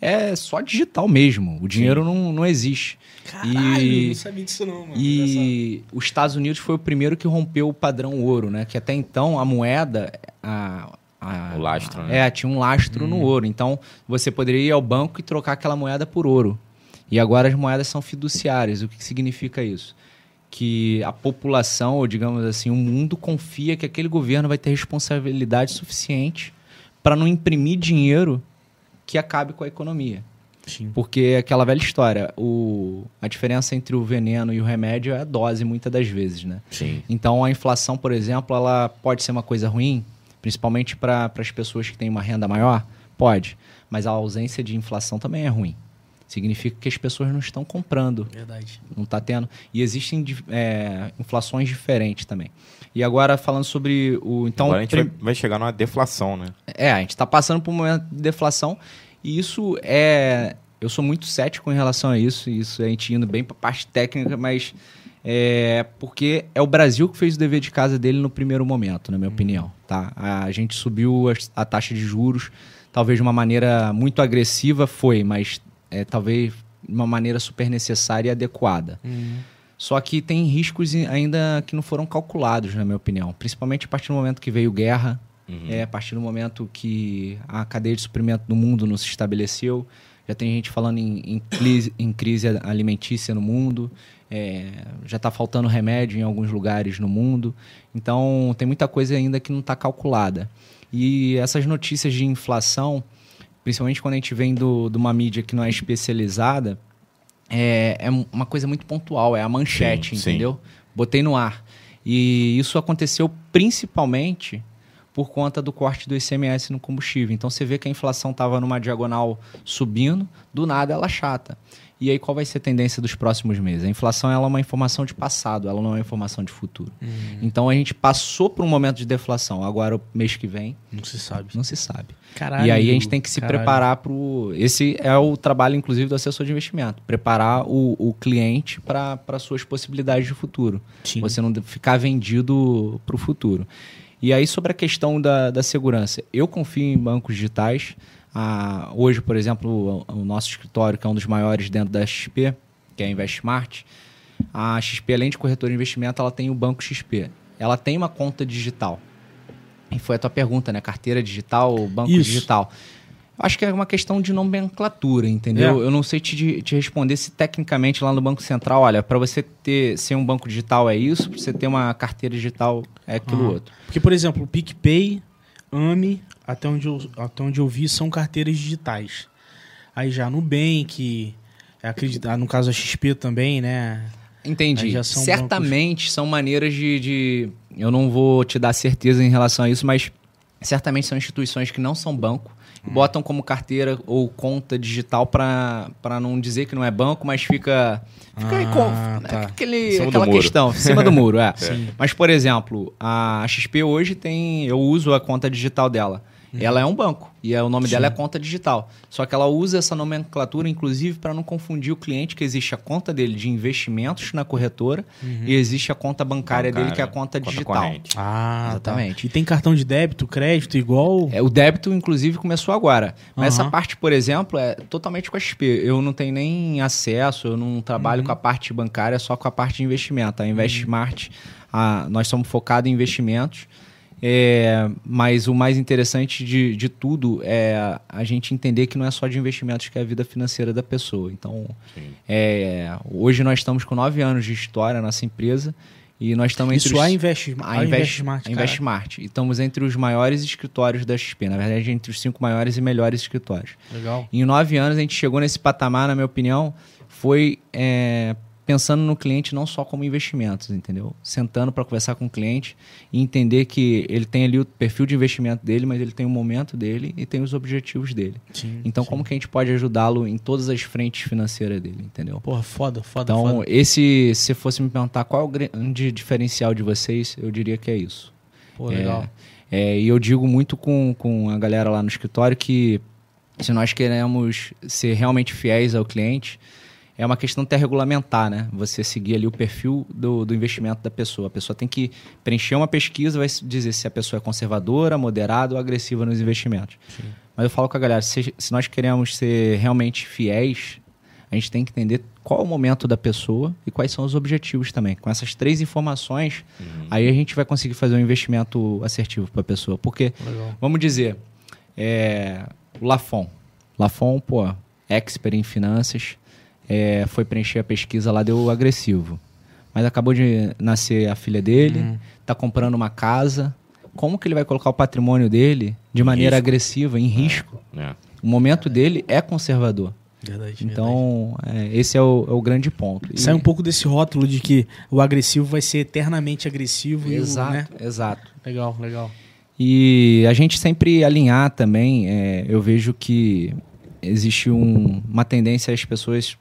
é só digital mesmo. O dinheiro não, não existe. Caralho, E- não sabia disso não, mano. E os Estados Unidos foi o primeiro que rompeu o padrão ouro, né? Que até então a moeda. A, a- O lastro, né? É, tinha um lastro no ouro. Então você poderia ir ao banco e trocar aquela moeda por ouro. E agora as moedas são fiduciárias. O que significa isso? Que a população, ou digamos assim, o mundo confia que aquele governo vai ter responsabilidade suficiente para não imprimir dinheiro que acabe com a economia. Sim. Porque é aquela velha história, o, a diferença entre o veneno e o remédio é a dose, muitas das vezes, né? Sim. Então a inflação, por exemplo, ela pode ser uma coisa ruim, principalmente para as pessoas que têm uma renda maior? Pode. Mas a ausência de inflação também é ruim. Significa que as pessoas não estão comprando, Verdade. não está tendo. E existem é, inflações diferentes também. E agora falando sobre o. Então, Agora a gente prim- vai, chegar numa deflação, né? é, a gente está passando por um momento de deflação e isso é. Eu sou muito cético em relação a isso, e isso a gente indo bem para a parte técnica, mas é porque é o Brasil que fez o dever de casa dele no primeiro momento, na minha opinião. Tá? A gente subiu as- a, taxa de juros, talvez de uma maneira muito agressiva, foi, mas é, talvez de uma maneira super necessária e adequada. Só que tem riscos ainda que não foram calculados, na minha opinião. Principalmente a partir do momento que veio guerra, é, a partir do momento que a cadeia de suprimento do mundo não se estabeleceu. Já tem gente falando em, em crise, em crise alimentícia no mundo. é, já está faltando remédio em alguns lugares no mundo. Então, tem muita coisa ainda que não está calculada. E essas notícias de inflação, principalmente quando a gente vem do, de uma mídia que não é especializada, é, é uma coisa muito pontual, é a manchete, Sim, sim. entendeu? Botei no ar. E isso aconteceu principalmente por conta do corte do ICMS no combustível. Então você vê que a inflação estava numa diagonal subindo, do nada ela chata. E aí qual vai ser a tendência dos próximos meses? A inflação ela é uma informação de passado, ela não é uma informação de futuro. Então a gente passou por um momento de deflação. Agora o mês que vem Não se sabe. não se sabe. Caralho. E aí a gente tem que se caralho. preparar para o. Esse é o trabalho, inclusive, do assessor de investimento. Preparar o, o cliente para suas possibilidades de futuro. Sim. Você não ficar vendido para o futuro. E aí, sobre a questão da, da segurança, eu confio em bancos digitais. Ah, hoje, por exemplo, o, o nosso escritório, que é um dos maiores dentro da XP, que é a InvestSmart, a XP, além de corretora de investimento, ela tem o Banco XP. Ela tem uma conta digital. E foi a tua pergunta, né? Carteira digital, banco Isso. digital. Acho que é uma questão de nomenclatura, entendeu? É. Eu não sei te, te responder se tecnicamente lá no Banco Central, olha, para você ter ser um banco digital é isso, para você ter uma carteira digital é aquilo Ah. outro. Porque, por exemplo, o PicPay, AMI, até onde, eu, até onde eu vi, são carteiras digitais. Aí já Nubank, é, acredito, ah, no caso a XP também, né? Entendi. São certamente são maneiras de, de. Eu não vou te dar certeza em relação a isso, mas certamente são instituições que não são banco. e Botam como carteira ou conta digital para não dizer que não é banco, mas fica. Fica aí Ah, com, tá. aquele, cima do aquela questão, em cima do muro, é. <laughs> Sim. Mas, por exemplo, a XP hoje tem. Eu uso a conta digital dela. Ela é um banco e é- o nome dela é conta digital. Só que ela usa essa nomenclatura, inclusive, para não confundir o cliente, que existe a conta dele de investimentos na corretora e existe a conta bancária, dele, que é a conta, digital. corrente. Ah, Exatamente. Tá. E tem cartão de débito, crédito igual. É, o débito, inclusive, começou agora. Mas Aham. essa parte, por exemplo, é totalmente com a XP. Eu não tenho nem acesso, eu não trabalho Uhum. com a parte bancária, só com a parte de investimento. A InvestSmart, a- nós somos focados em investimentos. É, mas o mais interessante de, de tudo é a gente entender que não é só de investimentos que é a vida financeira da pessoa. Então, é, hoje nós estamos com nove anos de história, nossa empresa, e nós estamos entre Isso os... a Invest, A a Invest, InvestSmart, a cara. InvestSmart. E estamos entre os maiores escritórios da XP. Na verdade, entre os cinco maiores e melhores escritórios. Legal. Em nove anos, a gente chegou nesse patamar, na minha opinião, foi é, pensando no cliente não só como investimentos, entendeu? Sentando para conversar com o cliente e entender que ele tem ali o perfil de investimento dele, mas ele tem o momento dele e tem os objetivos dele. Sim, Então, sim. como que a gente pode ajudá-lo em todas as frentes financeiras dele, entendeu? Porra, foda, foda, Então, foda. esse, se fosse me perguntar qual é o grande diferencial de vocês, eu diria que é isso. Pô, legal. É, e eu digo muito com, com a galera lá no escritório que se nós queremos ser realmente fiéis ao cliente, é uma questão até regulamentar, né? Você seguir ali o perfil do, do investimento da pessoa. A pessoa tem que preencher uma pesquisa, vai dizer se a pessoa é conservadora, moderada ou agressiva nos investimentos. Mas eu falo com a galera, se, se nós queremos ser realmente fiéis, a gente tem que entender qual é o momento da pessoa e quais são os objetivos também. Com essas três informações, aí a gente vai conseguir fazer um investimento assertivo para a pessoa. Porque, Legal. vamos dizer, é, o Lafon. Lafon, pô, expert em finanças, é, foi preencher a pesquisa lá, deu agressivo. Mas acabou de nascer a filha dele, Uhum. tá comprando uma casa. Como que ele vai colocar o patrimônio dele de maneira risco. agressiva, em risco? É. O momento dele é conservador. Verdade. verdade. Então, é, esse é o, é o grande ponto. E- Sai um pouco desse rótulo de que o agressivo vai ser eternamente agressivo. e o, Exato, né? exato. Legal, legal. E a gente sempre alinhar também, é, eu vejo que existe um- uma tendência às pessoas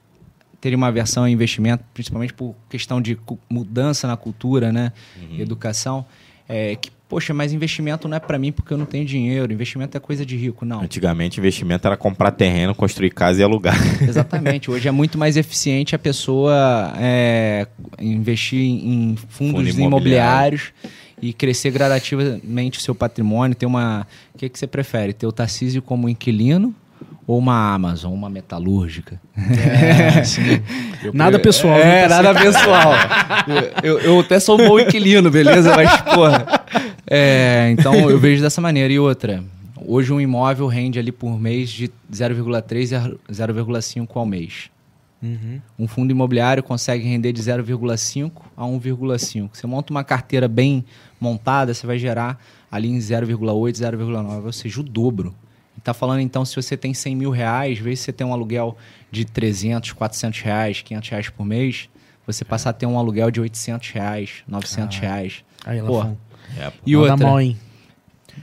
terem uma aversão ao investimento, principalmente por questão de mudança na cultura, né? Uhum. Educação. É, que, poxa, mas investimento não é para mim porque eu não tenho dinheiro. Investimento é coisa de rico. Não. Antigamente, investimento era comprar terreno, construir casa e alugar. <laughs> Exatamente. Hoje é muito mais eficiente a pessoa é, investir em fundos Fundo imobiliário. imobiliários e crescer gradativamente o seu patrimônio. Ter uma. O que, que você prefere? Ter o Tarcísio como inquilino ou uma Amazon, uma metalúrgica? É, <laughs> sim. Eu- Nada pessoal, É, né, nada pessoal. eu, eu até sou um bom inquilino, beleza? Mas, porra. É, então eu vejo dessa maneira. E outra, hoje um imóvel rende ali por mês de 0,3 a 0,5 ao mês. Uhum. Um fundo imobiliário consegue render de 0,5 a 1,5. Você monta uma carteira bem montada, você vai gerar ali em 0,8, 0,9, ou seja, o dobro. Está falando então, se você tem 100 mil reais, vezes você tem um aluguel de 300, 400 reais, 500 reais por mês, você passa a ter um aluguel de 800 reais, 900 reais. Aí, Pô, Lafon. E Manda outra, mal, hein?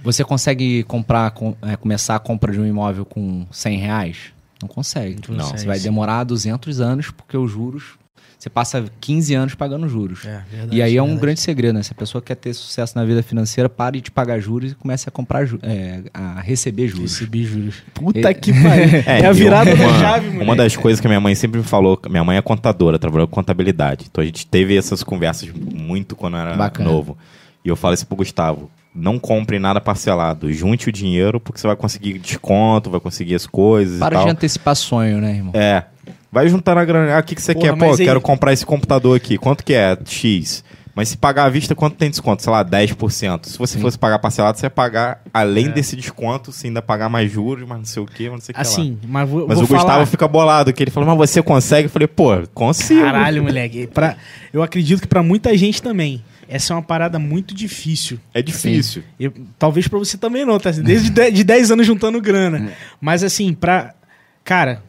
você consegue comprar, com- é, começar a compra de um imóvel com 100 reais? Não consegue. Não. Você vai demorar 200 anos, porque os juros... Você passa 15 anos pagando juros. É, verdade, E aí é um verdade. grande segredo, né? Se a pessoa quer ter sucesso na vida financeira, pare de pagar juros e comece a comprar ju- é, a receber juros. Recebi juros. Puta É. que pariu. <laughs> É, a e virada uma, da chave, moleque. Uma das coisas que a minha mãe sempre me falou, minha mãe é contadora, trabalhou com contabilidade. Então a gente teve essas conversas muito quando eu era Bacana. novo. E eu falo isso pro Gustavo. Não compre nada parcelado. Junte o dinheiro porque você vai conseguir desconto, vai conseguir as coisas Para e tal. de antecipar sonho, né, irmão? É. Vai juntando a grana. Ah, o que, que você Porra, quer? Pô, eu aí- quero comprar esse computador aqui. Quanto que é? X. Mas se pagar à vista, quanto tem desconto? Sei lá, 10%. Se você Sim. fosse pagar parcelado, você ia pagar, além É. desse desconto, você ainda pagar mais juros, mas não sei o quê, mas não sei o que lá. Assim, mas vou, Mas vou o Gustavo falar... fica bolado, que ele falou, mas você consegue? Eu falei, pô, consigo. Caralho, moleque. Pra... Eu acredito que pra muita gente também. Essa é uma parada muito difícil. É difícil. Eu- talvez pra você também não, tá? Desde de, de 10 anos juntando grana. Mas assim, pra. Cara,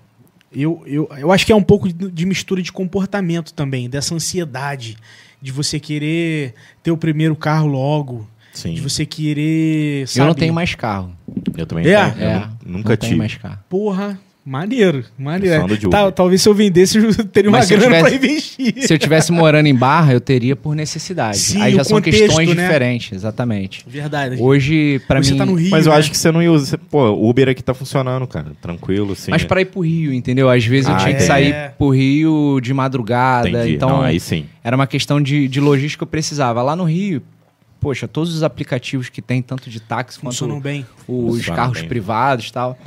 eu, eu, eu acho que é um pouco de, mistura de comportamento também, dessa ansiedade de você querer ter o primeiro carro logo, Sim. de você querer. Sabe? Eu não tenho mais carro. Eu também É? tenho. Eu É, nu- nunca não tive. tenho mais carro. Porra, maneiro. Maneiro. Tá, talvez se eu vendesse, eu teria uma eu grana tivesse- pra investir. Se eu tivesse <laughs> morando em Barra, eu teria por necessidade. Sim, Aí já o são contexto, questões né? diferentes, exatamente. Verdade. Hoje, pra você mim. tá no Rio. Mas eu né? acho que você não ia usar. Pô, o Uber aqui tá funcionando, cara. Tranquilo, assim. Mas pra ir pro Rio, entendeu? Às vezes eu Ah, tinha que sair pro Rio de madrugada. Entendi. Então, Não, aí sim. era uma questão de, de logística que eu precisava. Lá no Rio, poxa, todos os aplicativos que tem, tanto de táxi quanto funcionam bem. os Funciona carros bem. privados e tal.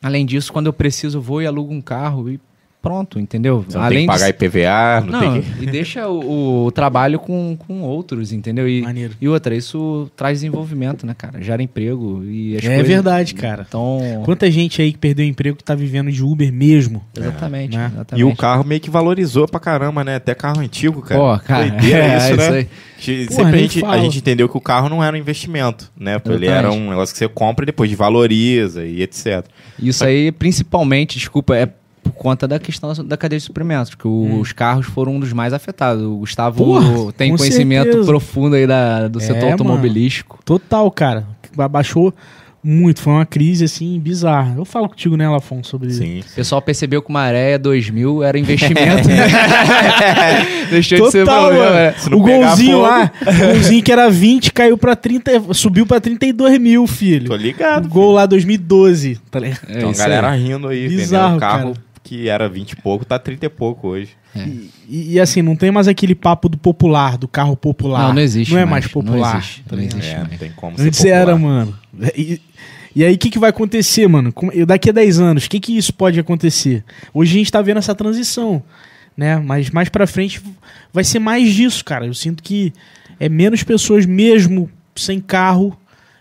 Além disso, quando eu preciso, vou e alugo um carro e pronto, entendeu? Você não Além tem que pagar de... IPVA, não, Não, tem que. e deixa o, o trabalho com, com outros, entendeu? E, Maneiro. e outra, isso traz desenvolvimento, né, cara? Gera emprego e as É coisas... verdade, cara. Então, Quanta gente aí que perdeu o emprego que tá vivendo de Uber mesmo. exatamente, né? exatamente. E o carro meio que valorizou pra caramba, né? Até carro antigo, cara. Pô, cara, Doideira é, isso, né? aí. Gente, Porra, Sempre a gente, a gente entendeu que o carro não era um investimento, né? Ele Exatamente. era um negócio que você compra e depois valoriza e etc. Isso aí, principalmente, desculpa, é por conta da questão da cadeia de suprimentos, que os carros foram um dos mais afetados. O Gustavo Porra, tem conhecimento certeza. profundo aí da, do É, setor mano. automobilístico. Total, cara. Abaixou muito. Foi uma crise, assim, bizarra. Eu falo contigo, né, Lafon, sobre isso. Sim. O pessoal percebeu que uma Maré 2000 era investimento. <laughs> <laughs> Deixou de ser Total, problema. mano. né? Se O golzinho fogo- lá, <laughs> o golzinho que era 20, caiu pra 30, subiu pra 32 mil, filho. Tô ligado. O gol lá 2012, tá ligado? É Então galera aí. rindo aí, Bizarro, um carro cara. Que era 20 e pouco, tá 30 e pouco hoje. E, e, assim, não tem mais aquele papo do popular, do carro popular. Não, não existe Não é mais, mais popular. não existe, não existe. É, não tem como Antes ser popular. era, mano. E, e aí, o que, que vai acontecer, mano? Como- eu- Daqui a 10 anos, o que, que isso pode acontecer? Hoje a gente tá vendo essa transição, né? Mas mais pra frente vai ser mais disso, cara. Eu sinto que é menos pessoas mesmo sem carro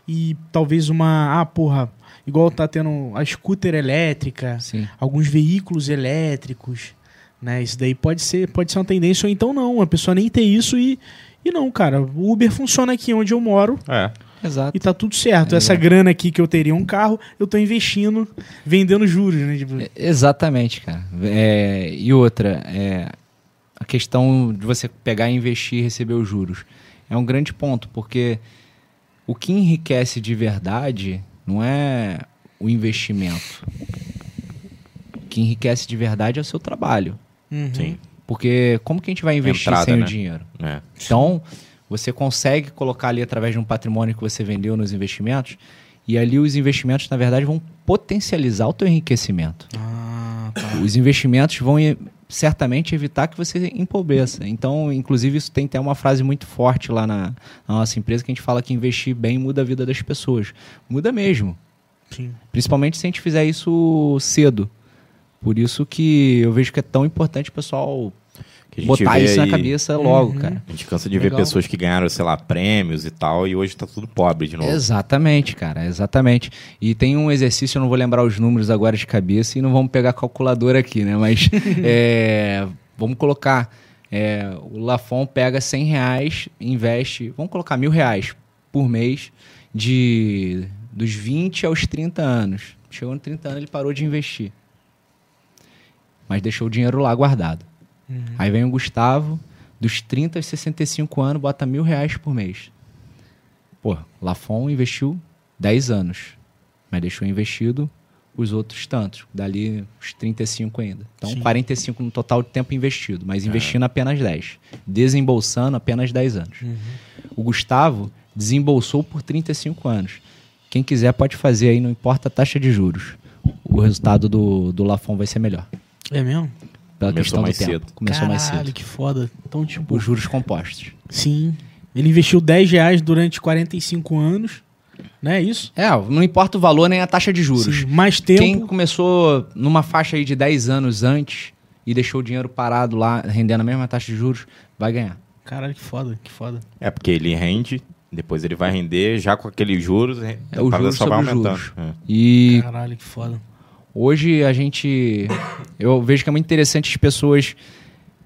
e talvez uma. Ah, porra, igual tá tendo a scooter elétrica, Sim. alguns veículos elétricos, né? Isso daí pode ser, pode ser uma tendência, ou então não. A pessoa nem ter isso e. E não, cara, o Uber funciona aqui onde eu moro É. Exato. e tá tudo certo. É Essa grana aqui que eu teria um carro, eu tô investindo, vendendo juros, né? Tipo, É, Exatamente, cara. É, e outra, é, a questão de você pegar e investir e receber os juros é um grande ponto, porque o que enriquece de verdade não é o investimento. que enriquece de verdade é o seu trabalho. Uhum. Sim. Porque como que a gente vai investir Entrada, sem né? o dinheiro? É. Então, você consegue colocar ali através de um patrimônio que você vendeu nos investimentos, e ali os investimentos, na verdade, vão potencializar o teu enriquecimento. Ah, tá. Os investimentos vão certamente evitar que você empobreça. Então, inclusive, isso tem até uma frase muito forte lá na, na nossa empresa que a gente fala que investir bem muda a vida das pessoas. Muda mesmo. Sim. Principalmente se a gente fizer isso cedo. Por isso que eu vejo que é tão importante o pessoal botar vê isso na aí- cabeça logo, Uhum. cara. A gente cansa de ver Legal. pessoas que ganharam, sei lá, prêmios e tal, e hoje tá tudo pobre de novo. Exatamente, cara, exatamente. E tem um exercício, eu não vou lembrar os números agora de cabeça e não vamos pegar calculadora aqui, né? Mas <laughs> é, vamos colocar, é, o Lafon pega 100 reais, investe, vamos colocar mil reais por mês de dos 20 aos 30 anos. Chegou no 30 anos, ele parou de investir. Mas deixou o dinheiro lá guardado. Uhum. Aí vem o Gustavo, dos 30 aos 65 anos, bota mil reais por mês. Pô, Lafon investiu 10 anos, mas deixou investido os outros tantos, dali os 35 ainda. Então, Sim. 45 no total de tempo investido, mas É. investindo apenas 10. Desembolsando apenas 10 anos. Uhum. O Gustavo desembolsou por 35 anos. Quem quiser pode fazer aí, não importa a taxa de juros. O resultado do, do Lafon vai ser melhor. É mesmo? Pela Começou questão mais do tempo. cedo. Começou mais Caralho, cedo. que foda. Então, tipo, Os juros compostos. sim. Ele investiu 10 reais durante 45 anos, não é isso? É, não importa o valor nem a taxa de juros. Sim, mais tempo. Quem começou numa faixa aí de 10 anos antes e deixou o dinheiro parado lá, rendendo a mesma taxa de juros, vai ganhar. Caralho, que foda, que foda. É, porque ele rende, depois ele vai render, já com aqueles juros, É o juros só vai sobre aumentando. juros. É. E Caralho, que foda. Hoje a gente. Eu vejo que é muito interessante as pessoas,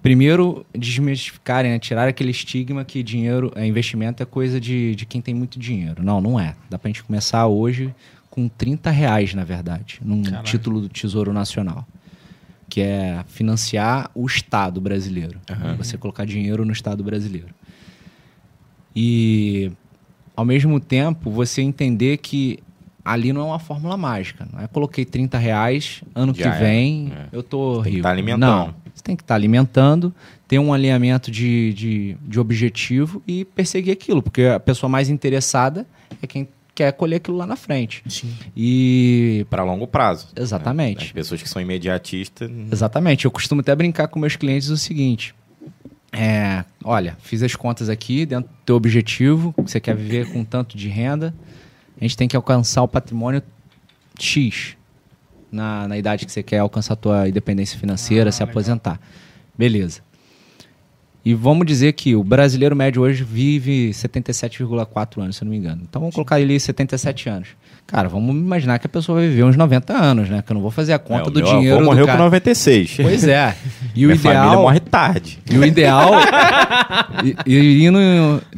primeiro, desmistificarem, né? tirar aquele estigma que dinheiro, é, investimento é coisa de, de quem tem muito dinheiro. Não, não é. Dá pra gente começar hoje com 30 reais, na verdade, num Caralho. título do Tesouro Nacional. Que é financiar o Estado brasileiro. Você colocar dinheiro no Estado brasileiro. E, ao mesmo tempo, você entender que ali não é uma fórmula mágica. Não é coloquei 30 reais, ano Já que era. vem É. eu tô Tem que rico. tá alimentando. Não, você tem que estar alimentando, ter um alinhamento de, de, de objetivo e perseguir aquilo. Porque a pessoa mais interessada é quem quer colher aquilo lá na frente. Sim. E... Para longo prazo. né? Exatamente. As pessoas que são imediatistas. Exatamente. Eu costumo até brincar com meus clientes o seguinte. É, olha, fiz as contas aqui dentro do teu objetivo, você quer viver com tanto de renda, a gente tem que alcançar o patrimônio X na, na idade que você quer alcançar a tua independência financeira, Ah, se legal. aposentar. Beleza. E vamos dizer que o brasileiro médio hoje vive 77,4 anos, se eu não me engano. Então vamos colocar ele 77 anos. Cara, vamos imaginar que a pessoa vai viver uns 90 anos, né? Que eu não vou fazer a conta É, do meu dinheiro avô do morreu cara. com 96. Pois é. <laughs> E o Minha família ideal. morre tarde. E o ideal. <laughs> e, e indo,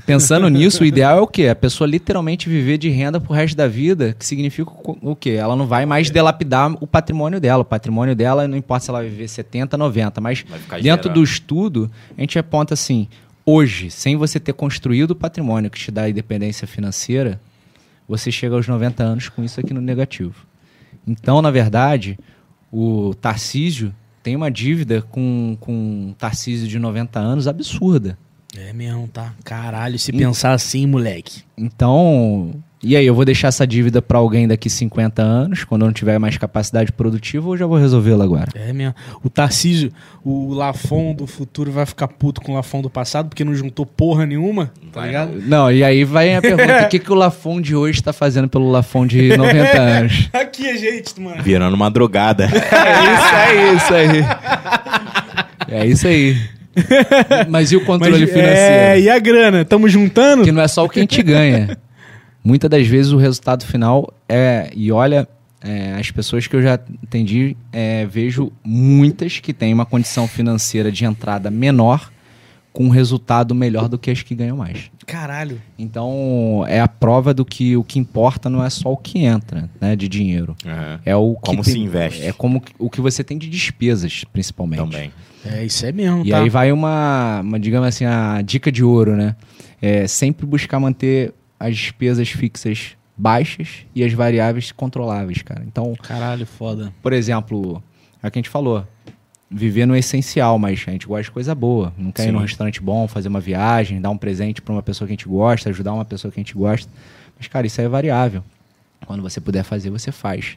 pensando nisso, o ideal é o quê? A pessoa literalmente viver de renda pro resto da vida, que significa o quê? Ela não vai mais delapidar o patrimônio dela. O patrimônio dela, não importa se ela vai viver 70, 90, mas dentro gerando. do estudo, a gente aponta assim: hoje, sem você ter construído o patrimônio que te dá a independência financeira, você chega aos 90 anos com isso aqui no negativo. Então, na verdade, o Tarcísio tem uma dívida com, com um Tarcísio de 90 anos absurda. É mesmo, tá? Caralho, se Hum. pensar assim, moleque. Então, e aí, eu vou deixar essa dívida para alguém daqui 50 anos, quando eu não tiver mais capacidade produtiva, ou já vou resolvê-la agora? É mesmo. O Tarcísio, o Lafon do futuro vai ficar puto com o Lafon do passado porque não juntou porra nenhuma, tá Vai ligado? Não, e aí vai a pergunta: <laughs> o que, que o Lafon de hoje está fazendo pelo Lafon de 90 <laughs> anos? Aqui a gente, mano. Virando uma drogada. <laughs> É isso, é isso aí. É isso aí. Mas e o controle Mas, financeiro? é, e a grana? Tamo juntando? Que não é só o que a gente ganha. Muitas das vezes o resultado final é. E olha, é, as pessoas que eu já atendi, é, vejo muitas que têm uma condição financeira de entrada menor com um resultado melhor do que as que ganham mais. Caralho. Então, é a prova do que o que importa não é só o que entra né, de dinheiro. Aham. É o que Como tem- se investe. É como o que você tem de despesas, principalmente. Também. É, isso é mesmo, E tá? aí vai uma, uma, digamos assim, a dica de ouro, né? É sempre buscar manter as despesas fixas baixas e as variáveis controláveis, cara. Então, Caralho, foda. por exemplo, é o que a gente falou. Viver no essencial, mas a gente gosta de coisa boa. Não quer ir Sim. num restaurante bom, fazer uma viagem, dar um presente pra uma pessoa que a gente gosta, ajudar uma pessoa que a gente gosta. Mas, cara, isso aí é variável. Quando você puder fazer, você faz.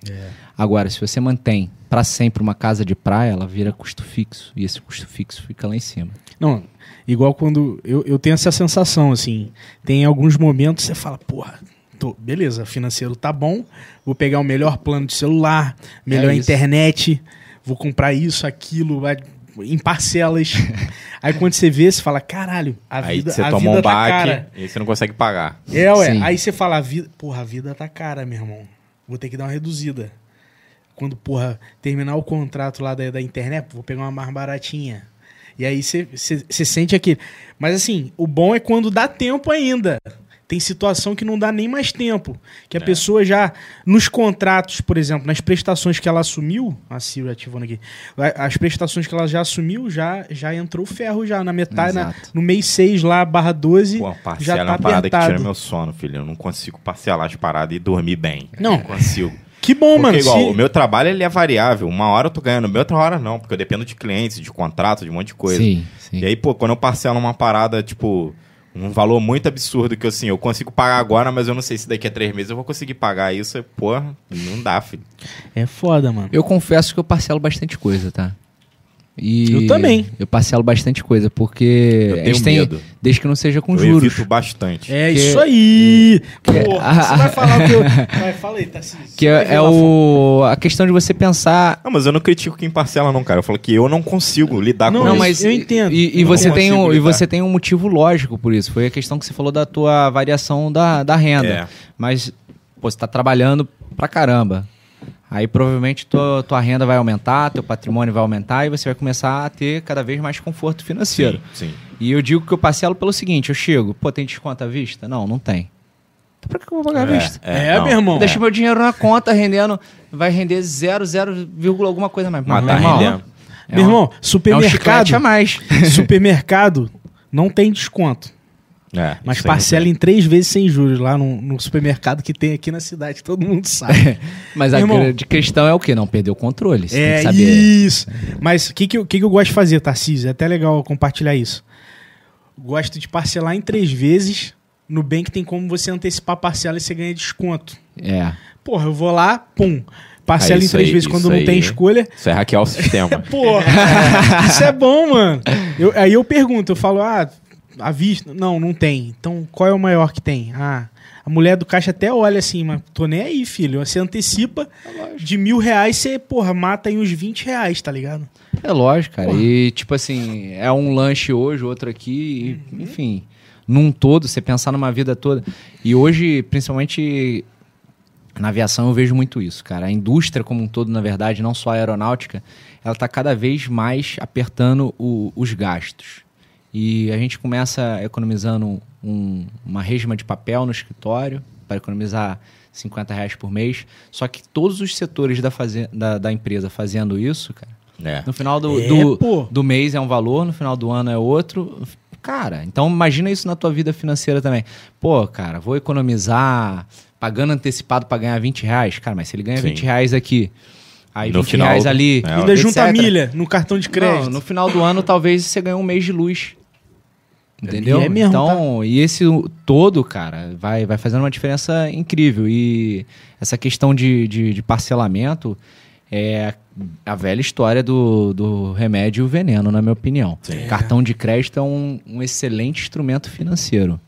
Agora, se você mantém pra sempre uma casa de praia, ela vira custo fixo. E esse custo fixo fica lá em cima. Não, igual quando. Eu, eu tenho essa sensação, assim. Tem alguns momentos que você fala, porra, tô, beleza, financeiro tá bom, vou pegar o melhor plano de celular, melhor É internet, vou comprar isso, aquilo, vai- em parcelas. <laughs> aí quando você vê, você fala, caralho, a Aí vida, você a toma vida um tá baque cara. e você não consegue pagar. É, ué. Sim. Aí você fala, a vida, porra, a vida tá cara, meu irmão. Vou ter que dar uma reduzida. Quando, porra, terminar o contrato lá da, da internet, vou pegar uma mais baratinha. E aí você sente aquele. Mas assim, o bom é quando dá tempo ainda. Tem situação que não dá nem mais tempo. Que a É. pessoa já, nos contratos, por exemplo, nas prestações que ela assumiu, a Siri ativando aqui, as prestações que ela já assumiu, já, já entrou o ferro já na metade, na- no mês 6 lá, barra 12, Pô, já é tá uma parada que apertado. tira meu sono, filho. Eu não consigo parcelar as paradas e dormir bem. Não. consigo. Que bom, Porque, mano. igual, se- o meu trabalho ele é variável. Uma hora eu tô ganhando, outra hora não. Porque eu dependo de clientes, de contrato, de um monte de coisa. Sim, sim. E aí, pô, quando eu parcelo uma parada, tipo, um valor muito absurdo que assim, eu consigo pagar agora, mas eu não sei se daqui a três meses eu vou conseguir pagar isso. Porra, não dá, filho. É foda, mano. Eu confesso que eu parcelo bastante coisa, tá? E Eu também. Eu parcelo bastante coisa, porque Eu a tenho tem- medo. desde que não seja com eu juros. evito bastante. É Que- isso aí! que- Porra, Ah, você vai falar o que eu. <laughs> Vai, fala aí, Tarcísio. Que é, é o a questão de você pensar. Não, mas eu não critico quem parcela, não, cara. Eu falo que eu não consigo lidar Não, com Não, isso. mas eu entendo. E, e Eu não você tem um, e você tem um motivo lógico por isso. Foi a questão que você falou da tua variação da, da renda. É. Mas pô, você tá trabalhando pra caramba. Aí provavelmente tua, tua renda vai aumentar, teu patrimônio vai aumentar e você vai começar a ter cada vez mais conforto financeiro. Sim, sim. E eu digo que eu parcelo pelo seguinte: eu chego, pô, tem desconto à vista? Não, não tem. Então pra que eu vou pagar à vista? É, não. meu irmão. Deixa meu dinheiro na conta rendendo, vai render 0, 0, alguma coisa mais. Mas Meu tá irmão, rendendo. é Meu irmão, É um supermercado. chiclete a mais. <laughs> supermercado não tem desconto. É, Mas parcela não em três vezes sem juros lá no, no supermercado que tem aqui na cidade, todo mundo sabe. Mas a irmão. grande questão é o quê? Não perder o controle. Você tem é que saber. isso. Mas o que, que, eu- que, que eu gosto de fazer, Tarcísio? É até legal compartilhar isso. Gosto de parcelar em três vezes. No Bank tem como você antecipar a parcela e você ganha desconto. É. Porra, eu vou lá, pum. Parcela Ah, em três aí, vezes quando não aí. tem escolha. Isso é hackear o sistema. <laughs> Porra, isso é bom, mano. Eu- aí eu pergunto, eu falo, ah, a vista? Não, não tem. Então qual é o maior que tem? Ah, a mulher do caixa até olha assim, mas tô nem aí, filho. Você antecipa de mil reais, você, porra, mata aí uns 20 reais, tá ligado? É lógico, cara. Porra. E, tipo assim, é um lanche hoje, outro aqui, e, enfim. Num todo, você pensar numa vida toda. E hoje, principalmente na aviação, eu vejo muito isso, cara. A indústria como um todo, na verdade, não só a aeronáutica, ela está cada vez mais apertando o- os gastos. E a gente começa economizando um- uma resma de papel no escritório para economizar 50 reais por mês. Só que todos os setores da, faze- da, da empresa fazendo isso, cara, É. no final do, É, do, do mês é um valor, no final do ano é outro. Cara, então imagina isso na tua vida financeira também. Pô, cara, vou economizar pagando antecipado para ganhar 20 reais. Cara, mas se ele ganha Sim. 20 reais aqui, aí No 20 final, reais ali. é, Ainda etc. junta a milha no cartão de crédito. Não, no final do ano talvez você ganhe um mês de luz. Entendeu? E é mesmo, então, e esse todo, cara, vai, vai fazendo uma diferença incrível. E essa questão de, de, de parcelamento é a velha história do, do remédio e o veneno, na minha opinião. Sim. Cartão de crédito é um, um excelente instrumento financeiro.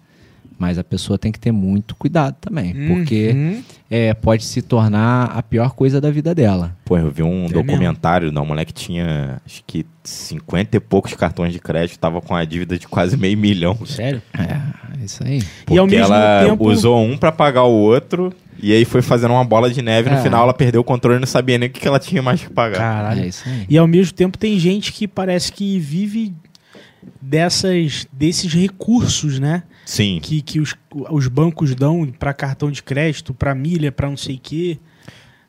Mas a pessoa tem que ter muito cuidado também. Porque Uhum. é, pode se tornar a pior coisa da vida dela. Pô, eu vi um É documentário da mulher que tinha, acho que 50 e poucos cartões de crédito, tava com a dívida de quase meio milhão. Sério? É, isso aí. E ao Porque mesmo ela tempo- usou um pra pagar o outro, e aí foi fazendo uma bola de neve. No É. final ela perdeu o controle e não sabia nem o que que ela tinha mais que pagar. Caralho. É isso aí. E ao mesmo tempo tem gente que parece que vive dessas, desses recursos, né? Sim. Que, que os, os bancos dão para cartão de crédito, para milha, para não sei o quê.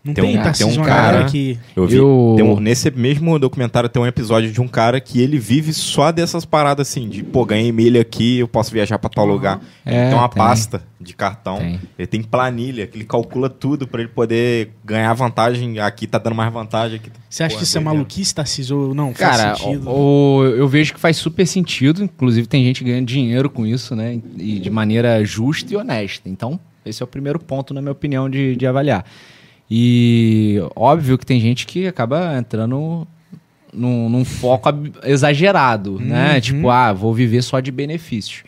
Não Tem tem, um- tem um cara- que... Eu vi. Eu- tem um- nesse mesmo documentário tem um episódio de um cara que ele vive só dessas paradas assim, de pô, ganhei milha aqui, eu posso viajar pra tal lugar. É, ele tem uma tem. pasta de cartão. Tem. Ele tem planilha, que ele calcula tudo pra ele poder ganhar vantagem. Aqui tá dando mais vantagem. Aqui tá- Você acha Pô, que isso é maluquice, Tarcísio? Ou não? Faz Cara, sentido? o- o- eu vejo que faz super sentido. Inclusive, tem gente ganhando dinheiro com isso, né? E de maneira justa e honesta. Então, esse é o primeiro ponto, na minha opinião, de, de avaliar. E óbvio que tem gente que acaba entrando num, num foco exagerado, né? Uhum. Tipo, ah, vou viver só de benefícios.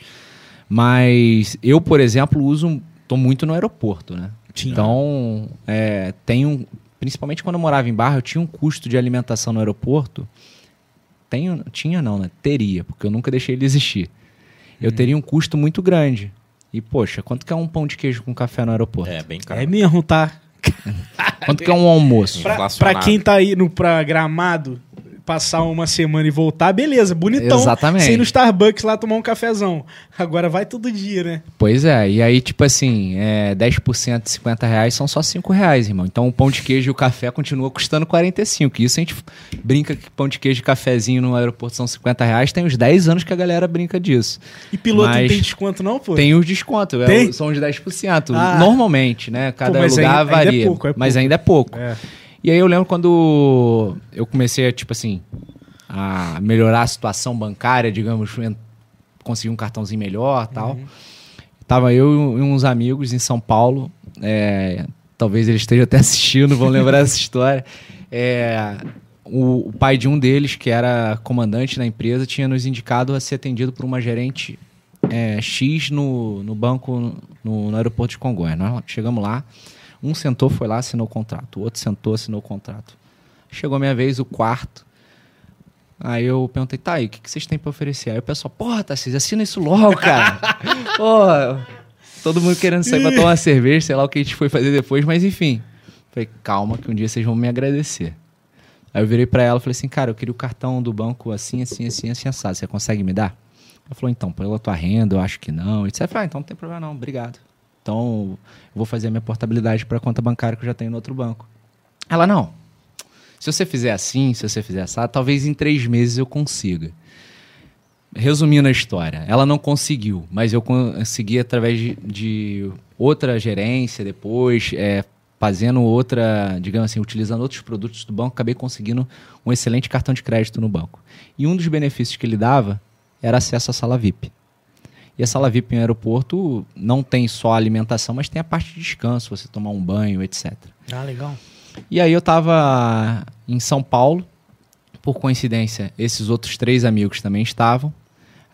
Mas eu, por exemplo, uso. tô muito no aeroporto, né? Sim. Então, é, tem um. Principalmente quando eu morava em Barra, eu tinha um custo de alimentação no aeroporto. Tenho, tinha não, né? Teria, porque eu nunca deixei ele existir. Uhum. Eu teria um custo muito grande. E, poxa, quanto que é um pão de queijo com café no aeroporto? É, bem caro. É mesmo, tá? Quanto que é um almoço? Pra, pra quem tá indo pra Gramado, passar uma semana e voltar, beleza, bonitão. Exatamente. Sem ir no Starbucks lá tomar um cafezão. Agora vai todo dia, né? Pois é, e aí, tipo assim, é, 10% de 50 reais são só 5 reais, irmão. Então o pão de queijo e o café continua custando 45. Isso a gente brinca que pão de queijo e cafezinho no aeroporto são 50 reais. Tem uns 10 anos que a galera brinca disso. E piloto não Mas tem desconto, não, pô? Tem os descontos, é, Tem? são os 10%. Ah. Normalmente, né? Cada mas lugar ainda- ainda é varia. pouco, é mas pouco. ainda é pouco. É. E aí eu lembro quando eu comecei a, tipo assim, a melhorar a situação bancária, digamos, conseguir um cartãozinho melhor tal. Tava eu e uns amigos em São Paulo, é, talvez eles estejam até <laughs> assistindo, vão lembrar dessa história. É, o, o pai de um deles, que era comandante na empresa, tinha nos indicado a ser atendido por uma gerente é, X no, no banco no, no aeroporto de Congonhas. Nós chegamos lá, um sentou, foi lá, assinou o contrato. O outro sentou, assinou o contrato. Chegou a minha vez, o quarto. Aí eu perguntei, tá aí, o que, que vocês têm pra oferecer? Aí o pessoal, porra, Tarcísio, assina isso logo, cara. <laughs> porra, todo mundo querendo sair pra tomar uma cerveja, sei lá o que a gente foi fazer depois, mas enfim. Falei, calma, que um dia vocês vão me agradecer. Aí eu virei pra ela e falei assim, cara, eu queria o cartão do banco assim, assim, assim, assim, assado. Você consegue me dar? Ela falou, então, pela tua renda, eu acho que não. E você falou, ah, então não tem problema não, obrigado. Então, vou fazer a minha portabilidade para conta bancária que eu já tenho no outro banco. Ela, não. Se você fizer assim, se você fizer assado, talvez em três meses eu consiga. Resumindo a história, ela não conseguiu, mas eu consegui através de, de outra gerência depois, é, fazendo outra, digamos assim, utilizando outros produtos do banco, acabei conseguindo um excelente cartão de crédito no banco. E um dos benefícios que ele dava era acesso à sala VIP. E a sala VIP em aeroporto não tem só alimentação, mas tem a parte de descanso, você tomar um banho, etc. Ah, legal. E aí eu tava em São Paulo, por coincidência, esses outros três amigos também estavam.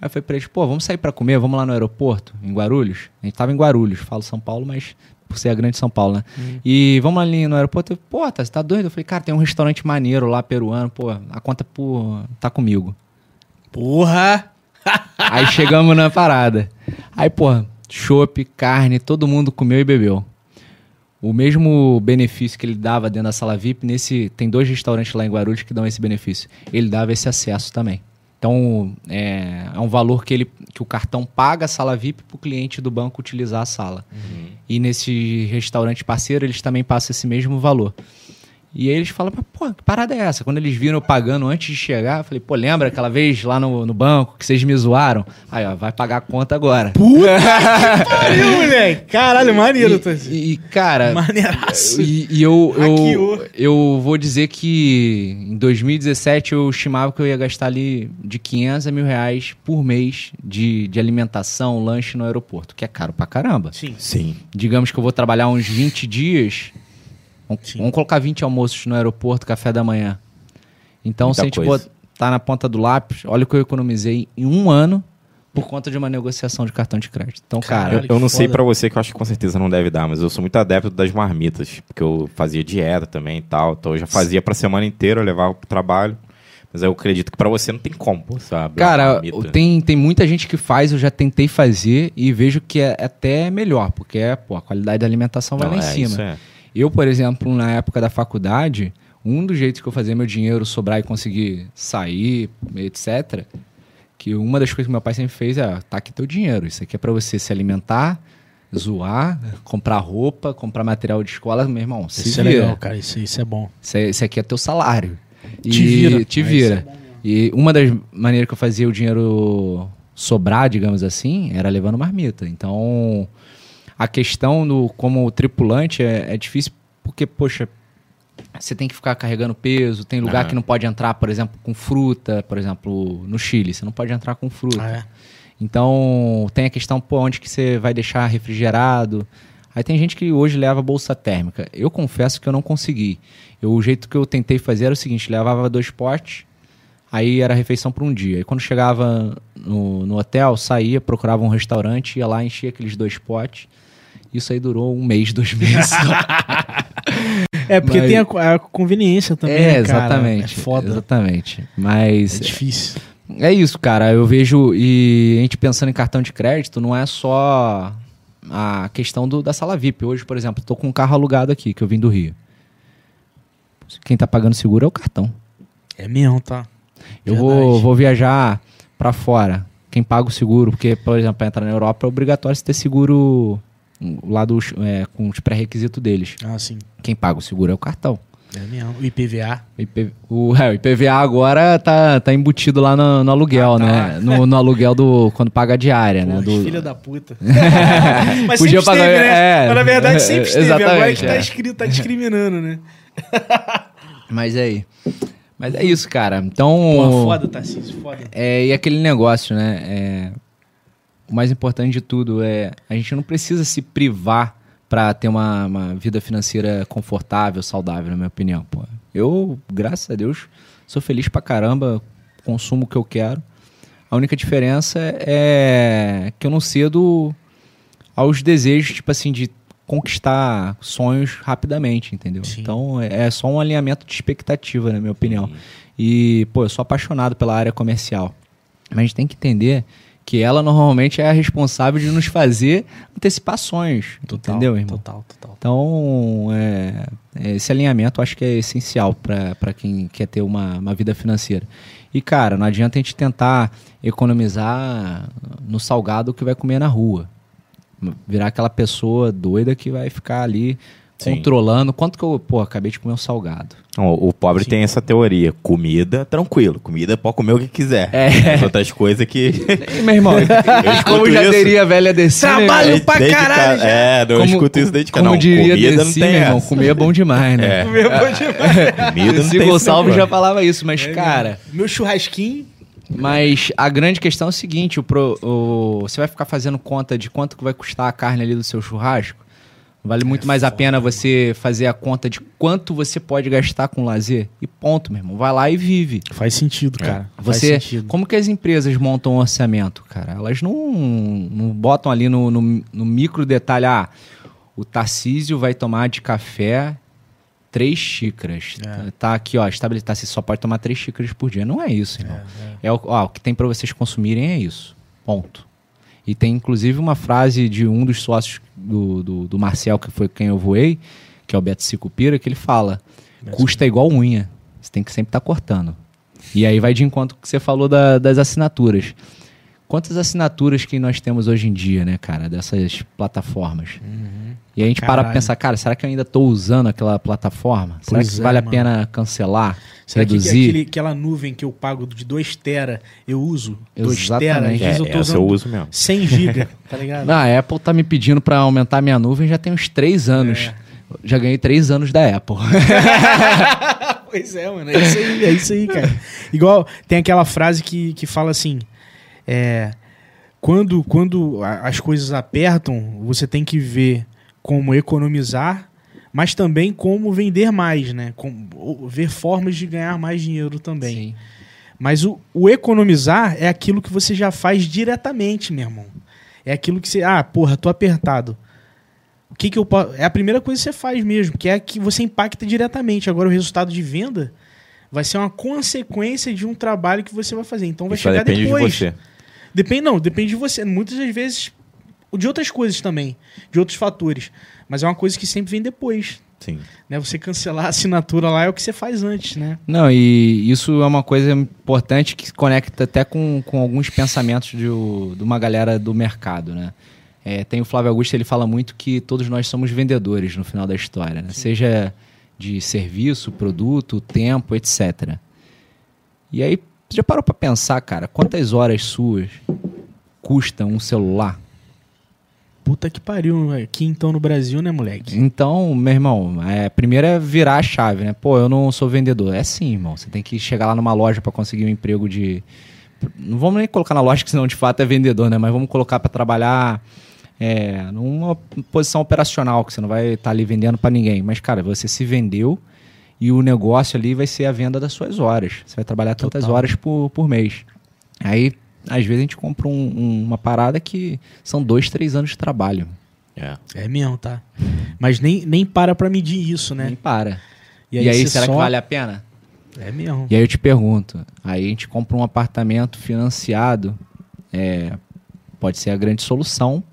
Aí eu falei pra eles, pô, vamos sair pra comer, vamos lá no aeroporto, em Guarulhos. A gente tava em Guarulhos, falo São Paulo, mas por ser a grande São Paulo, né? E vamos ali no aeroporto. Eu, pô, tá, você tá doido? Eu falei, cara, tem um restaurante maneiro lá, peruano, pô, a conta por, tá comigo. Porra! Aí chegamos na parada. Aí, pô, chopp, carne, todo mundo comeu e bebeu. O mesmo benefício que ele dava dentro da sala VIP, nesse tem dois restaurantes lá em Guarulhos que dão esse benefício. Ele dava esse acesso também. Então, é, é um valor que, ele, que o cartão paga a sala VIP para o cliente do banco utilizar a sala. E nesse restaurante parceiro, eles também passam esse mesmo valor. E aí eles falam, mas, pô, que parada é essa? Quando eles viram eu pagando antes de chegar, eu falei, pô, lembra aquela vez lá no, no banco que vocês me zoaram? Aí, ó, vai pagar a conta agora. <laughs> Pariu, moleque! Caralho, maneiro, Tarcísio. E, e, cara, Maneiraço. e, e eu, Hackeou. eu, eu vou dizer que em 2017 eu estimava que eu ia gastar ali de 500 a mil reais por mês de, de alimentação, lanche no aeroporto, que é caro pra caramba. Sim. Sim. Digamos que eu vou trabalhar uns 20 dias, vamos, Sim. vamos colocar 20 almoços no aeroporto, café da manhã. Então, Muita se a gente coisa. botar na ponta do lápis, olha o que eu economizei em um ano por conta de uma negociação de cartão de crédito. Então, cara. Eu, eu não sei pra você, que eu acho que com certeza não deve dar, mas eu sou muito adepto das marmitas, porque eu fazia dieta também e tal, então eu já fazia pra semana inteira, eu levava pro trabalho. Mas eu acredito que pra você não tem como, pô, sabe? Cara, tem, tem muita gente que faz, eu já tentei fazer e vejo que é até melhor, porque é, pô, a qualidade da alimentação vai lá em cima. É. Eu, por exemplo, na época da faculdade, um dos jeitos que eu fazia meu dinheiro sobrar e conseguir sair, etc., que uma das coisas que meu pai sempre fez é, tá aqui teu dinheiro, isso aqui é pra você se alimentar, zoar, comprar roupa, comprar material de escola, meu irmão, se Isso é vira. legal, cara. Isso, isso é bom. Isso, é- isso aqui é teu salário. E Te vira. Te Mas vira. é e uma das maneiras que eu fazia o dinheiro sobrar, digamos assim, era levando marmita. Então, a questão do como tripulante é, é difícil porque, poxa, você tem que ficar carregando peso, tem lugar Aham. que não pode entrar, por exemplo, com fruta, por exemplo, no Chile, você não pode entrar com fruta. Ah, é. Então, tem a questão, pô, onde que você vai deixar refrigerado. Aí tem gente que hoje leva bolsa térmica. Eu confesso que eu não consegui. Eu, o jeito que eu tentei fazer era o seguinte, levava dois potes, aí era refeição por um dia. Aí quando chegava no, no hotel, saía, procurava um restaurante, ia lá, enchia aqueles dois potes. Isso aí durou um mês, dois meses. <laughs> É, porque Mas- tem a, a conveniência também, é, né, exatamente. É foda. Exatamente. É Mas difícil. É isso, cara. Eu vejo. E a gente pensando em cartão de crédito, não é só a questão do, da sala VIP. Hoje, por exemplo, tô com um carro alugado aqui, que eu vim do Rio. Quem tá pagando seguro é o cartão. É mesmo, tá? Eu Verdade. vou, vou viajar pra fora. Quem paga o seguro, porque, por exemplo, para entrar na Europa é obrigatório você ter seguro lá dos, é, com os pré-requisitos deles. Ah, sim. Quem paga o seguro é o cartão. É mesmo. O IPVA. O, IP o, é, o IPVA agora tá, tá embutido lá no, no aluguel, Ah, tá. né? No, no aluguel do. Quando paga a diária, né? Pô, Do, filha da puta. Podia <laughs> Mas sempre pagar- esteve, né? é, Mas na verdade sempre <laughs> esteve. Agora é que tá é. escrito, tá discriminando, né? <laughs> Mas é aí. Mas é isso, cara. Então. Pô, foda, Tarcísio, foda. É, e aquele negócio, né? É, o mais importante de tudo é a gente não precisa se privar pra ter uma, uma vida financeira confortável, saudável, na minha opinião. Pô. Eu, graças a Deus, sou feliz pra caramba, consumo o que eu quero. A única diferença é que eu não cedo aos desejos, tipo assim, de conquistar sonhos rapidamente, entendeu? Sim. Então é só um alinhamento de expectativa, na minha opinião. E, pô, eu sou apaixonado pela área comercial. Mas a gente tem que entender que ela normalmente é a responsável de nos fazer antecipações. entendeu, irmão? Total, total. Então, é, é, esse alinhamento eu acho que é essencial para quem quer ter uma, uma vida financeira. E, cara, não adianta a gente tentar economizar no salgado que vai comer na rua. Virar aquela pessoa doida que vai ficar ali Sim. controlando. Quanto que eu, pô, acabei de comer um salgado. Não, O pobre Sim. tem essa teoria. Comida, tranquilo. Comida pode comer o que quiser. É. As outras coisas que. E, <laughs> meu irmão, <laughs> como escuto já isso. teria a velha descida. Trabalho pra Desde caralho, ca- já. É, não, eu escuto isso desde que Como não. diria comida Desi, não tem meu irmão, comer é bom demais, né? É. <laughs> Meu bom demais. Comida não tem Gonçalves já falava isso, mas, cara, Meu churrasquinho. Mas a grande questão é o seguinte: o pro- o- você vai ficar fazendo conta de quanto que vai custar a carne ali do seu churrasco? Vale muito mais a pena você fazer a conta de quanto você pode gastar com lazer? E ponto, meu irmão. Vai lá e vive. Faz sentido, cara. Faz Você, sentido. como que as empresas montam um orçamento, cara? Elas não, não botam ali no, no, no micro detalhe, ah, o Tarcísio vai tomar de café três xícaras. É. Tá aqui, ó, estabelecido, Tarcísio só pode tomar três xícaras por dia. Não é isso, irmão. É, o, ó, o que tem pra vocês consumirem é isso. Ponto. E tem inclusive uma frase de um dos sócios do, do, do Marcel, que foi quem eu voei, que é o Beto Sicupira, que ele fala: custa igual unha. Você tem que sempre estar cortando. E aí vai de encontro que você falou da- das assinaturas. Quantas assinaturas que nós temos hoje em dia, né, cara, dessas plataformas? E a gente para pra Caralho. pensar, cara, será que eu ainda tô usando aquela plataforma? Será Pois que é, vale mano. a pena cancelar? Será que reduzir? aquele, aquela nuvem que eu pago de 2 tera eu uso? 2 tera? Às Exatamente. É, eu tô eu usando uso mesmo. 100 GB, tá ligado? Não, a Apple tá me pedindo pra aumentar minha nuvem já tem uns três anos. Já ganhei três anos da Apple. <laughs> Pois é, mano. É isso aí, é isso aí, cara. Igual tem aquela frase que, que fala assim: é, quando, quando as coisas apertam, você tem que ver como economizar, mas também como vender mais, né? Com, ou ver formas de ganhar mais dinheiro também. Sim. Mas o, o economizar é aquilo que você já faz diretamente, meu irmão. É aquilo que você. Ah, porra, tô apertado. O que, que eu posso. É a primeira coisa que você faz mesmo, que é que você impacta diretamente. Agora, o resultado de venda vai ser uma consequência de um trabalho que você vai fazer. Então vai Isso chegar depende depois. de você. Depende, não, depende de você. Muitas das vezes. De outras coisas também. De outros fatores. Mas é uma coisa que sempre vem depois. Sim. Né? Você cancelar a assinatura lá é o que você faz antes, né? Não, e isso é uma coisa importante que se conecta até com, com alguns pensamentos de, de uma galera do mercado, né? É, tem o Flávio Augusto, ele fala muito que todos nós somos vendedores no final da história, né? seja de serviço, produto, tempo, etc. E aí, você já parou pra pensar, cara, quantas horas suas custa um celular? Puta que pariu. Aqui então no Brasil, né, moleque? Então, meu irmão, é, primeiro é virar a chave, né? Pô, eu não sou vendedor. É sim, irmão. Você tem que chegar lá numa loja pra conseguir um emprego de. Não vamos nem colocar na loja, que senão de fato é vendedor, né? Mas vamos colocar pra trabalhar é, numa posição operacional, que você não vai estar ali vendendo pra ninguém. Mas, cara, você se vendeu e o negócio ali vai ser a venda das suas horas. Você vai trabalhar tantas Total. horas por, por mês. Aí, às vezes, a gente compra um- um- uma parada que são dois, três anos de trabalho. É. É mesmo, tá? Mas nem, nem para pra medir isso, Nem né? para. E aí, você será só- que vale a pena? É mesmo. E aí eu te pergunto, aí a gente compra um apartamento financiado, é, pode ser a grande solução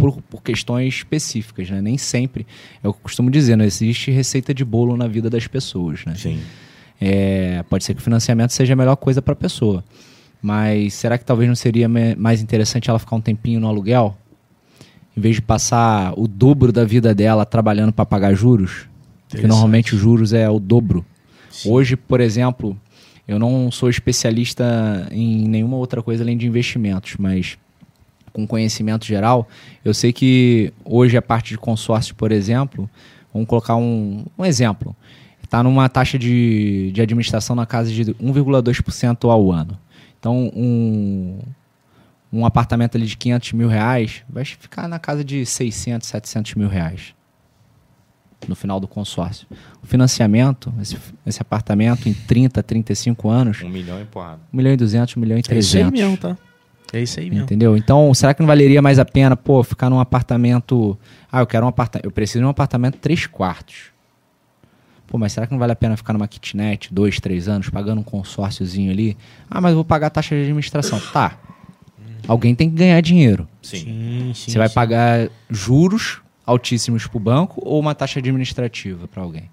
por, por questões específicas, né? Nem sempre, eu costumo dizer, não existe receita de bolo na vida das pessoas, né? Sim. É, pode ser que o financiamento seja a melhor coisa para a pessoa, mas será que talvez não seria mais interessante ela ficar um tempinho no aluguel? Em vez de passar o dobro da vida dela trabalhando para pagar juros? Porque normalmente os juros é o dobro. Sim. Hoje, por exemplo, eu não sou especialista em nenhuma outra coisa além de investimentos, mas com conhecimento geral, eu sei que hoje a parte de consórcio, por exemplo, vamos colocar um, um exemplo, está numa taxa de, de administração na casa de 1,2% ao ano. Então, um, um apartamento ali de 500 mil reais vai ficar na casa de 600, 700 mil reais no final do consórcio. O financiamento, esse, esse apartamento em 30, 35 anos, Um milhão e porrada. 1 milhão e 200, 1 milhão e É isso aí 300. mesmo, tá? É isso aí mesmo. Entendeu? Então, será que não valeria mais a pena, pô, ficar num apartamento. Ah, eu quero um apartamento. Eu preciso de um apartamento 3 quartos. Pô, mas será que não vale a pena ficar numa kitnet, dois, três anos, pagando um consórciozinho ali? Ah, mas eu vou pagar a taxa de administração. Tá. Alguém tem que ganhar dinheiro. Sim. Sim, sim. Você vai sim. pagar juros altíssimos pro banco ou uma taxa administrativa para alguém?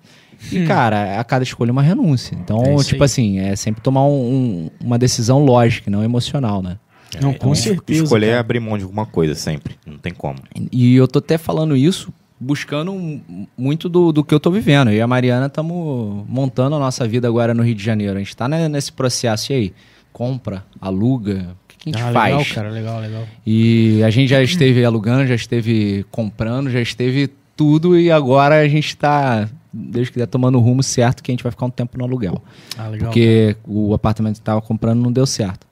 E, cara, a cada escolha é uma renúncia. Então, É tipo aí. assim, é sempre tomar um- um- uma decisão lógica, não emocional, né? Não, com Então, certeza. Escolher é cara. abrir mão de alguma coisa, sempre. Não tem como. E eu tô até falando isso buscando muito do, do que eu tô vivendo. Eu e a Mariana estamos montando a nossa vida agora no Rio de Janeiro. A gente tá né, nesse processo. E aí? Compra, aluga, o que, que a gente Ah, faz? legal, cara, legal, legal. E a gente já esteve alugando, já esteve comprando, já esteve tudo. E agora a gente tá, Deus quiser, tomando o rumo certo que a gente vai ficar um tempo no aluguel. Ah, legal. Porque o apartamento que tava comprando não deu certo.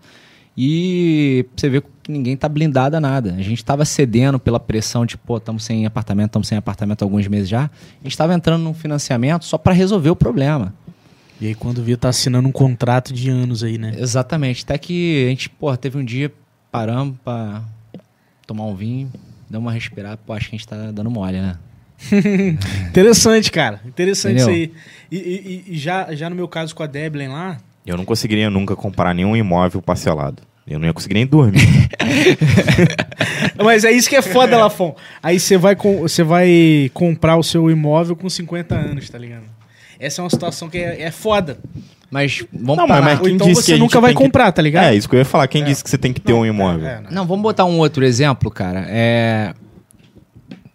E você vê que ninguém tá blindado a nada. A gente tava cedendo pela pressão de, pô, estamos sem apartamento, estamos sem apartamento há alguns meses já. A gente tava entrando num financiamento só para resolver o problema. E aí quando via, tá assinando um contrato de anos aí, né? Exatamente. Até que a gente, pô, teve um dia, paramos pra tomar um vinho, dar uma respirada. Pô, acho que a gente tá dando mole, né? <laughs> Interessante, cara. Interessante Entendeu? isso aí. E, e- e- e já, já no meu caso com a Deblin lá, Eu não conseguiria nunca comprar nenhum imóvel parcelado. Eu não ia conseguir nem dormir. <laughs> Mas é isso que é foda, Lafon. Aí você vai, com, você vai comprar o seu imóvel com 50 anos, tá ligado? Essa é uma situação que é, é foda. Mas vamos Não, parar. mas quem então disse que você gente nunca vai tem que- comprar, tá ligado? É, isso que eu ia falar. Quem disse que você tem que ter um imóvel? É, é, Não, vamos botar um outro exemplo, cara. É...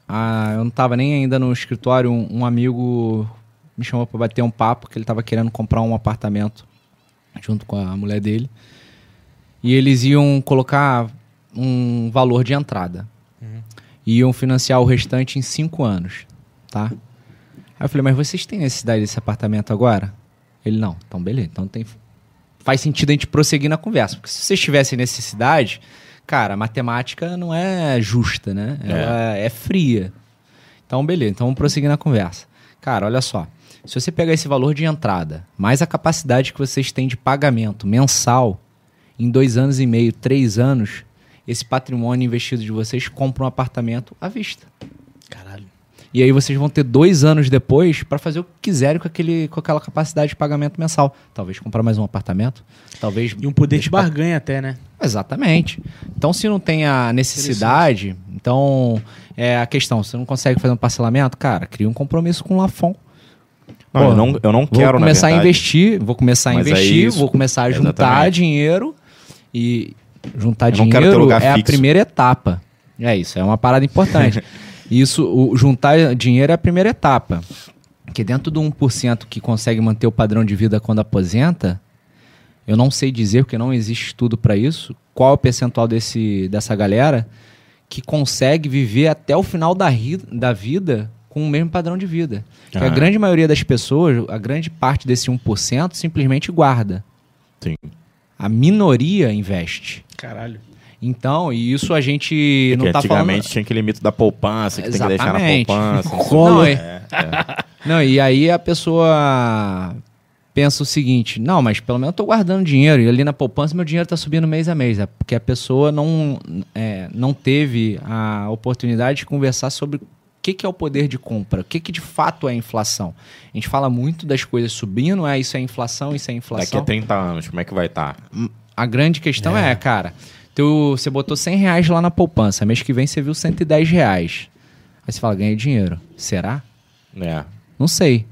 Ah, eu não tava nem ainda no escritório, um, um amigo me chamou pra bater um papo, que ele tava querendo comprar um apartamento junto com a mulher dele. E eles iam colocar um valor de entrada. E iam financiar o restante em cinco anos, tá? Aí eu falei, mas vocês têm necessidade desse apartamento agora? Ele, não. Então, beleza. Então tem... faz sentido a gente prosseguir na conversa. Porque se vocês tivessem necessidade, cara, a matemática não é justa, né? Ela é, fria. Então, beleza. Então vamos prosseguir na conversa. Cara, olha só. Se você pegar esse valor de entrada, mais a capacidade que vocês têm de pagamento mensal, em dois anos e meio, três anos, esse patrimônio investido de vocês compra um apartamento à vista. Caralho. E aí vocês vão ter dois anos depois para fazer o que quiserem com, aquele, com aquela capacidade de pagamento mensal. Talvez comprar mais um apartamento, talvez... E um poder de barganha até, né? Exatamente. Então, se não tem a necessidade, então é a questão, se você não consegue fazer um parcelamento, cara, cria um compromisso com o Lafon. Não, Pô, eu não, eu não Vou quero, na começar a investir, vou começar a Mas é investir, isso. vou começar a juntar Exatamente. dinheiro e juntar dinheiro é a fixo. primeira etapa. É isso, é uma parada importante. <laughs> isso, o, juntar dinheiro é a primeira etapa. Porque dentro do 1% que consegue manter o padrão de vida quando aposenta, eu não sei dizer, porque não existe estudo para isso, qual é o percentual desse, dessa galera que consegue viver até o final da, da vida com o mesmo padrão de vida. Ah. A grande maioria das pessoas, a grande parte desse 1% simplesmente guarda. Sim. A minoria investe. Caralho. Então, e isso a gente é não está falando... Antigamente tinha aquele mito da poupança, que Exatamente. tem que deixar na poupança. Não, é, é. não, e aí a pessoa pensa o seguinte, não, mas pelo menos eu estou guardando dinheiro, e ali na poupança meu dinheiro está subindo mês a mês, é porque a pessoa não, é, não teve a oportunidade de conversar sobre que, que é o poder de compra, o que, que de fato é a inflação. A gente fala muito das coisas subindo, é isso é inflação, isso é inflação. Daqui a 30 anos, como é que vai estar? Tá? A grande questão é, é cara, teu, você botou 100 reais lá na poupança, mês que vem você viu 110 reais. Aí você fala, ganhei dinheiro. Será? É. Não sei.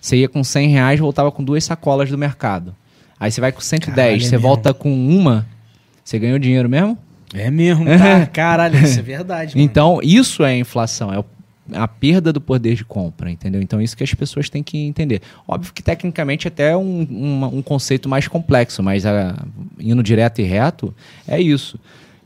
Você ia com 100 reais, voltava com duas sacolas do mercado. Aí você vai com 110, Caralho, você é volta mesmo. com uma, você ganhou dinheiro mesmo? É mesmo, <laughs> tá? Caralho, isso é verdade. Mano. Então, isso é inflação, é a perda do poder de compra, entendeu? Então, isso que as pessoas têm que entender. Óbvio que, tecnicamente, até é um, um, um conceito mais complexo, mas a, ah, indo direto e reto, é isso.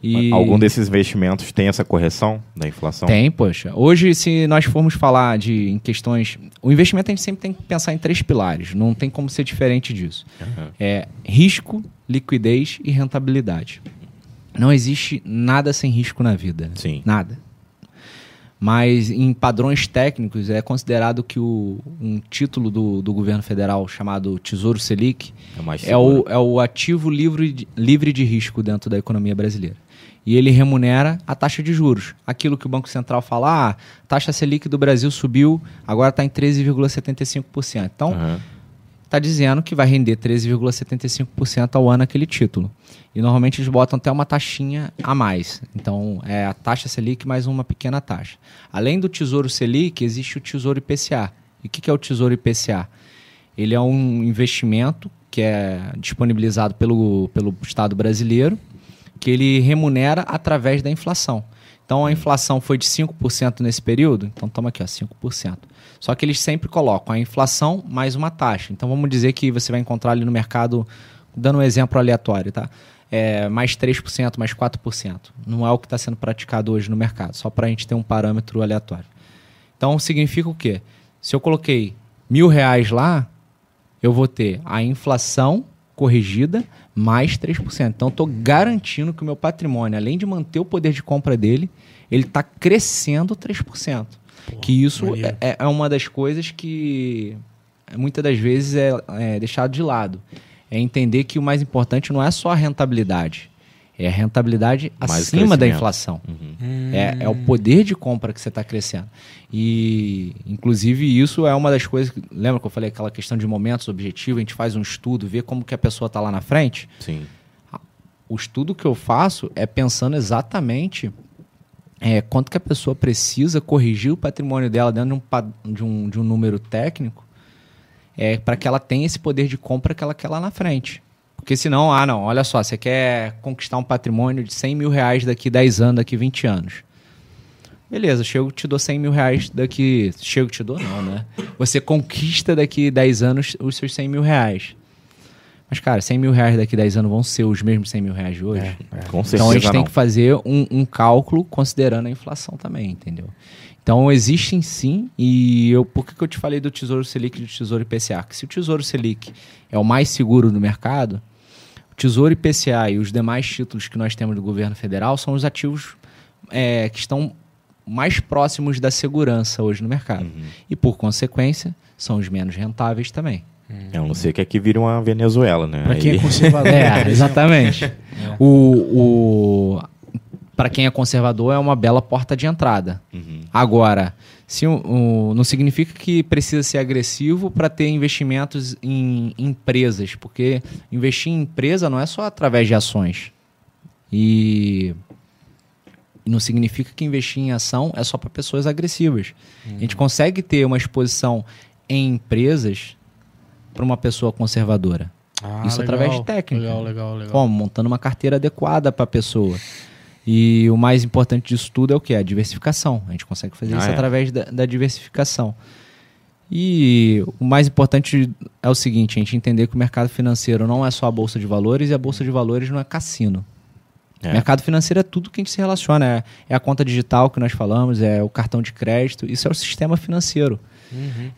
E... Algum desses investimentos tem essa correção da inflação? Tem, poxa. Hoje, se nós formos falar de em questões. O investimento a gente sempre tem que pensar em três pilares. Não tem como ser diferente disso. Uhum. É risco, liquidez e rentabilidade. Não existe nada sem risco na vida. Sim. Nada. Mas em padrões técnicos é considerado que o, um título do, do governo federal chamado Tesouro Selic é, é o, é o ativo livre de, livre de risco dentro da economia brasileira e ele remunera a taxa de juros. Aquilo que o Banco Central fala, ah, taxa Selic do Brasil subiu, agora está em 13,75%. Então, está dizendo que vai render 13,75% ao ano aquele título. E normalmente eles botam até uma taxinha a mais. Então, é a taxa Selic mais uma pequena taxa. Além do Tesouro Selic, existe o Tesouro IPCA. E o que, que é o Tesouro IPCA? Ele é um investimento que é disponibilizado pelo, pelo Estado brasileiro que ele remunera através da inflação. Então a inflação foi de 5% nesse período, então toma aqui, ó, 5%. Só que eles sempre colocam a inflação mais uma taxa. Então vamos dizer que você vai encontrar ali no mercado, dando um exemplo aleatório, tá? É, mais 3%, mais 4%. Não é o que está sendo praticado hoje no mercado, só para a gente ter um parâmetro aleatório. Então significa o quê? Se eu coloquei mil reais lá, eu vou ter a inflação corrigida mais 3%. Então, estou garantindo que o meu patrimônio, além de manter o poder de compra dele, ele está crescendo 3%. Porra, que isso é, é, é, uma das coisas que muitas das vezes é, é deixado de lado. É entender que o mais importante não é só a rentabilidade, é a rentabilidade Mais acima da inflação. Uhum. É, é o poder de compra que você está crescendo. E, inclusive, isso é uma das coisas. Que, lembra que eu falei aquela questão de momentos objetivos? A gente faz um estudo, vê como que a pessoa está lá na frente? Sim. O estudo que eu faço é pensando exatamente é, quanto que a pessoa precisa corrigir o patrimônio dela dentro de um, de um, de um número técnico é, para que ela tenha esse poder de compra que ela quer lá na frente. Porque senão, ah, não, olha só, você quer conquistar um patrimônio de 100 mil reais daqui 10 anos, daqui 20 anos. Beleza, chego te dou 100 mil reais daqui. Chego te dou, não, né? Você conquista daqui 10 anos os seus 100 mil reais. Mas, cara, 100 mil reais daqui 10 anos vão ser os mesmos 100 mil reais de hoje? É, é. Com certeza. Então a gente tem que fazer um, um, cálculo considerando a inflação também, entendeu? Então existem sim, e eu, por que, que eu te falei do Tesouro Selic e do Tesouro IPCA? Que se o Tesouro Selic é o mais seguro do mercado, Tesouro IPCA e os demais títulos que nós temos do governo federal são os ativos é, que estão mais próximos da segurança hoje no mercado. Uhum. E, por consequência, são os menos rentáveis também. Uhum. A não ser que aqui vire uma Venezuela, né? Para quem é conservador. é, <laughs> exatamente. É. O, o, Para quem é conservador, é uma bela porta de entrada. Uhum. Agora, se, um, não significa que precisa ser agressivo para ter investimentos em empresas, porque investir em empresa não é só através de ações. E não significa que investir em ação é só para pessoas agressivas. Uhum. A gente uhum. consegue ter uma exposição em empresas para uma pessoa conservadora. Ah, Isso legal, através de técnica. Legal, legal, legal. Como? Montando uma carteira adequada para a pessoa. E o mais importante disso tudo é o que? A diversificação. A gente consegue fazer Ah, isso é. através da, da diversificação. E o mais importante é o seguinte, a gente entender que o mercado financeiro não é só a bolsa de valores e a bolsa de valores não é cassino. É. Mercado financeiro é tudo que a gente se relaciona. É, é a conta digital que nós falamos, é o cartão de crédito. Isso é o sistema financeiro.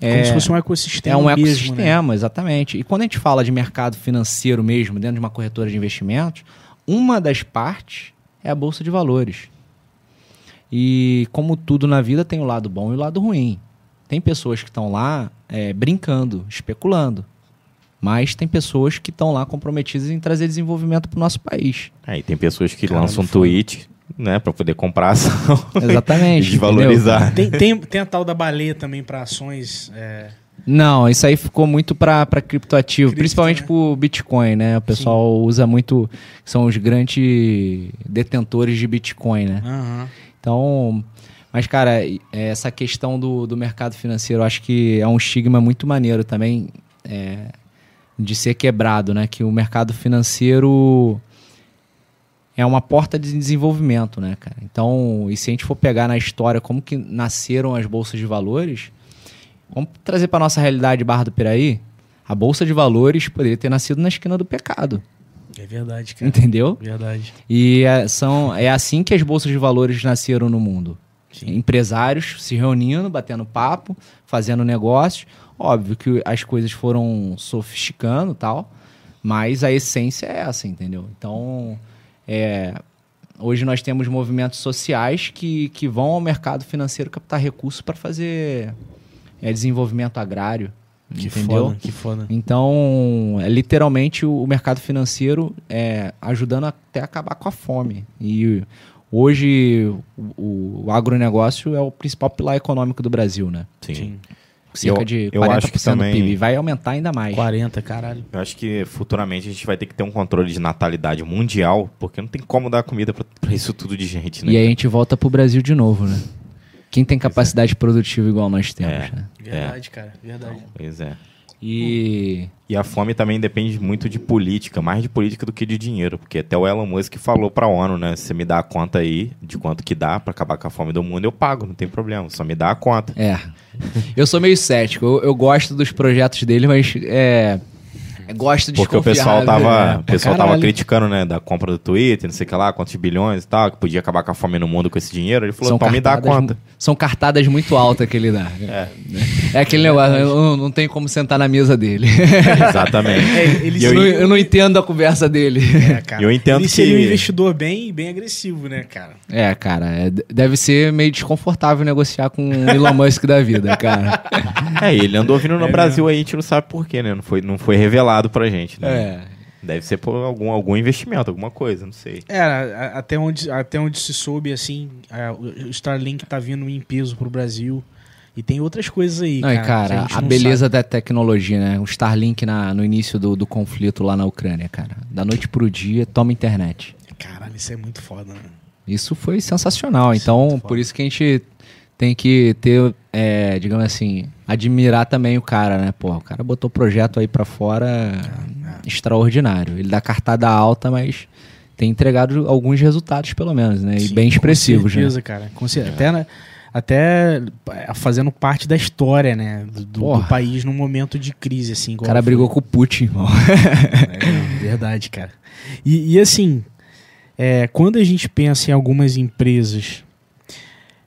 É- Como se fosse um ecossistema. É um mesmo, ecossistema, né? exatamente. E quando a gente fala de mercado financeiro mesmo, dentro de uma corretora de investimentos, uma das partes é a bolsa de valores. E como tudo na vida tem o lado bom e o lado ruim. Tem pessoas que estão lá é, brincando, especulando. Mas tem pessoas que estão lá comprometidas em trazer desenvolvimento para o nosso país. Aí tem pessoas que Caralho, lançam um tweet, né, pra poder comprar ação. <laughs> Exatamente. E desvalorizar. Tem, tem, tem a tal da baleia também para ações. é, Não, isso aí ficou muito para criptoativo, Cripto, principalmente né? pro Bitcoin, né? O pessoal usa muito, são os grandes detentores de Bitcoin, né? aham. Então, mas cara, é, essa questão do, do mercado financeiro, eu acho que é um estigma muito maneiro também é, de ser quebrado, né? Que o mercado financeiro é uma porta de desenvolvimento, né, cara? Então, e se a gente for pegar na história como que nasceram as bolsas de valores, vamos trazer para nossa realidade Barra do Piraí, a bolsa de valores poderia ter nascido na esquina do pecado, É verdade, cara. entendeu? Verdade. E é, são, é assim que as bolsas de valores nasceram no mundo. Empresários se reunindo, batendo papo, fazendo negócios. Óbvio que as coisas foram sofisticando e tal, mas a essência é essa, entendeu? Então, é, hoje nós temos movimentos sociais que, que vão ao mercado financeiro captar recursos para fazer é, desenvolvimento agrário. Que entendeu? foda, que foda. Então, é literalmente o, o mercado financeiro é, ajudando até acabar com a fome. E hoje o, o agronegócio é o principal pilar econômico do Brasil, né? Sim. Sim. Cerca Eu- de eu 40% acho que também- do PIB. E vai aumentar ainda mais. 40, caralho. Eu acho que futuramente a gente vai ter que ter um controle de natalidade mundial, porque não tem como dar comida pra, pra isso tudo de gente, né? E aí a gente volta pro Brasil de novo, né? Quem tem capacidade produtiva igual nós temos, É. né? Verdade, cara. Verdade. Pois é. E... E a fome também depende muito de política, mais de política do que de dinheiro, porque até o Elon Musk falou pra ONU, né? Se você me dá a conta aí de quanto que dá pra acabar com a fome do mundo, eu pago, não tem problema, só me dá a conta. É. Eu sou meio cético. Eu, eu gosto dos projetos dele, mas é... Gosto de Porque o pessoal desconfiar, tava, né? o pessoal caralho. tava criticando, né, da compra do Twitter, não sei o que lá, quantos bilhões e tal, que podia acabar com a fome no mundo com esse dinheiro. Ele falou, então me dá conta. São cartadas muito altas que ele dá. É. É aquele negócio, eu não, não tenho como sentar na mesa dele. <laughs> <laughs> Exatamente. É, ele eu, eu- não, entendo a conversa dele. É, <laughs> cara. Eu entendo ele seria que- um investidor bem, bem agressivo, né, cara? É, cara, é, deve ser meio desconfortável negociar com o Elon Musk da vida, cara. É, ele andou vindo no É Brasil aí, a gente não sabe por quê, né? Não foi, não foi revelado pra gente, né? É. Deve ser por algum, algum investimento, alguma coisa, não sei. É, a- até onde, até onde se soube, assim, a- o Starlink tá vindo em peso pro Brasil. E tem outras coisas aí, Não, cara. que cara, gente a não beleza da tecnologia, né? O Starlink na, no início do, do conflito lá na Ucrânia, cara. Da noite pro dia, toma internet. sabe. Caralho, isso é muito foda, né? Isso foi sensacional. Isso é então, muito por isso que a gente tem que ter, é, digamos assim, admirar também o cara, né? Pô, o cara botou o projeto aí pra fora extraordinário. Ele dá cartada alta, mas tem entregado alguns resultados, pelo menos, né? E Sim, bem expressivos, Com né? certeza, cara. Com cer- Até, na- até é, fazendo parte da história, né? Do, do- país num momento de crise, assim. O cara brigou com o Putin, irmão. É, verdade, cara. E, e assim, é, quando a gente pensa em algumas empresas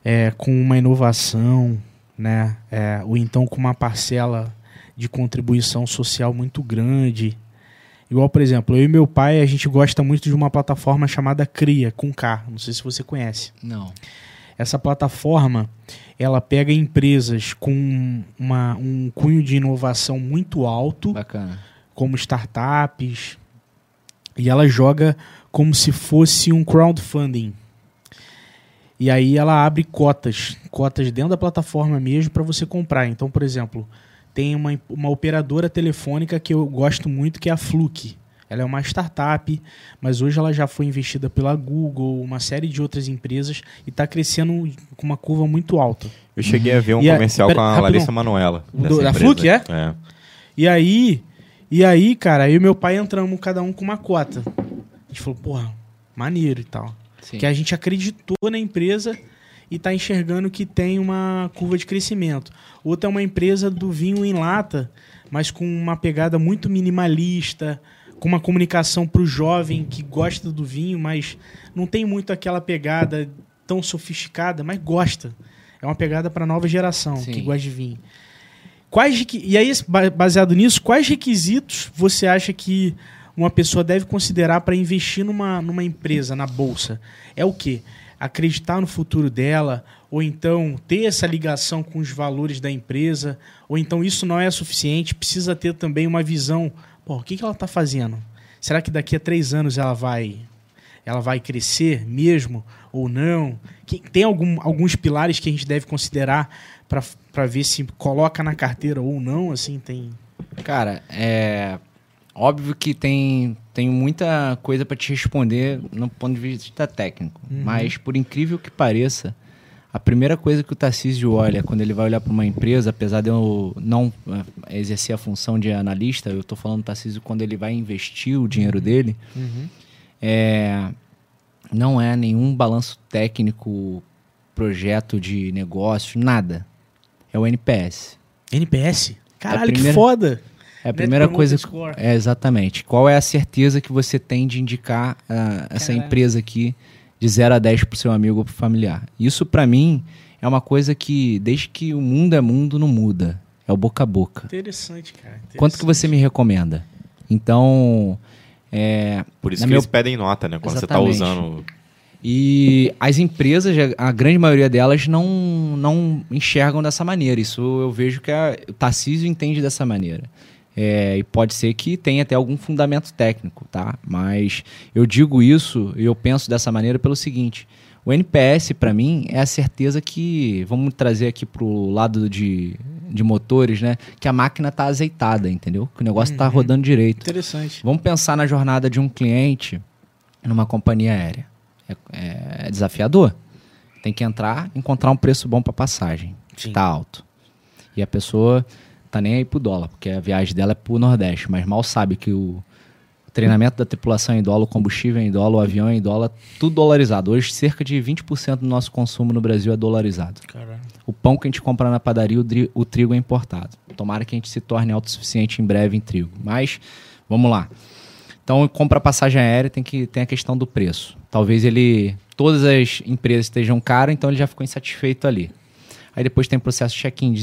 é, com uma inovação, né, é, ou então com uma parcela de contribuição social muito grande, igual, por exemplo, eu e meu pai, a gente gosta muito de uma plataforma chamada Cria, com K, não sei se você conhece. Não. Essa plataforma, ela pega empresas com uma, um cunho de inovação muito alto, Bacana. como startups e ela joga como se fosse um crowdfunding. E aí ela abre cotas, cotas dentro da plataforma mesmo para você comprar. Então, por exemplo, tem uma, uma operadora telefônica que eu gosto muito que é a Fluke. Ela é uma startup, mas hoje ela já foi investida pela Google, uma série de outras empresas e está crescendo com uma curva muito alta. Eu cheguei a ver um E a- comercial pera- com a rapidão. Larissa Manoela. Do- da. Fluke, é? É. E aí, e aí, cara, eu e meu pai entramos cada um com uma cota. A gente falou, porra, maneiro e tal. Sim. Que a gente acreditou na empresa e está enxergando que tem uma curva de crescimento. Outra é uma empresa do vinho em lata, mas com uma pegada muito minimalista, com uma comunicação para o jovem que gosta do vinho, mas não tem muito aquela pegada tão sofisticada, mas gosta. É uma pegada para a nova geração Sim. que gosta de vinho. Quais, e aí, ba- baseado nisso, quais requisitos você acha que uma pessoa deve considerar para investir numa, numa empresa, na bolsa? É o quê? Acreditar no futuro dela, ou então ter essa ligação com os valores da empresa, ou então isso não é suficiente, precisa ter também uma visão. Pô, o que, que ela está fazendo? Será que daqui a três anos ela vai ela vai crescer mesmo ou não? Que- Tem algum, alguns pilares que a gente deve considerar para ver se coloca na carteira ou não? Assim, tem. Cara, é óbvio que tem, tem muita coisa para te responder no ponto de vista técnico, mas por incrível que pareça, a primeira coisa que o Tarcísio olha quando ele vai olhar para uma empresa, apesar de eu não eh, exercer a função de analista, eu estou falando do Tarcísio quando ele vai investir o dinheiro dele, é, não é nenhum balanço técnico, projeto de negócio, nada. É o NPS. NPS? Caralho, primeira- que foda! É a primeira coisa. Score. É, exatamente. Qual é a certeza que você tem de indicar ah, essa Caralho. empresa aqui de 0 a 10 pro seu amigo ou pro familiar? Isso, pra mim, é uma coisa que, desde que o mundo é mundo, não muda. É o boca a boca. Interessante, cara. Quanto que você me recomenda? Então, é, Por isso que meu- eles pedem nota, né? Quando Exatamente. você tá usando. E as empresas, a grande maioria delas, não, não enxergam dessa maneira. Isso eu vejo que a, o Tarcísio entende dessa maneira. É, e pode ser que tenha até algum fundamento técnico, tá? Mas eu digo isso e eu penso dessa maneira pelo seguinte: o NPS, para mim, é a certeza que, vamos trazer aqui pro lado de, de motores, né? Que a máquina tá azeitada, entendeu? Que o negócio tá rodando direito. Interessante. Vamos pensar na jornada de um cliente numa companhia aérea. É, é desafiador. Tem que entrar, encontrar um preço bom para passagem. Sim. Tá alto. E a pessoa tá nem aí pro dólar, porque a viagem dela é pro Nordeste, mas mal sabe que o treinamento da tripulação é em dólar, o combustível é em dólar, o avião é em dólar, tudo dolarizado. Hoje, cerca de 20% do nosso consumo no Brasil é dolarizado. O pão que a gente compra na padaria, o trigo é importado. Tomara que a gente se torne autossuficiente em breve em trigo. Mas, vamos lá. Então, compra passagem aérea, tem que tem a questão do preço. Talvez ele. Todas as empresas estejam caras, então ele já ficou insatisfeito ali. Aí depois tem o processo de check-in,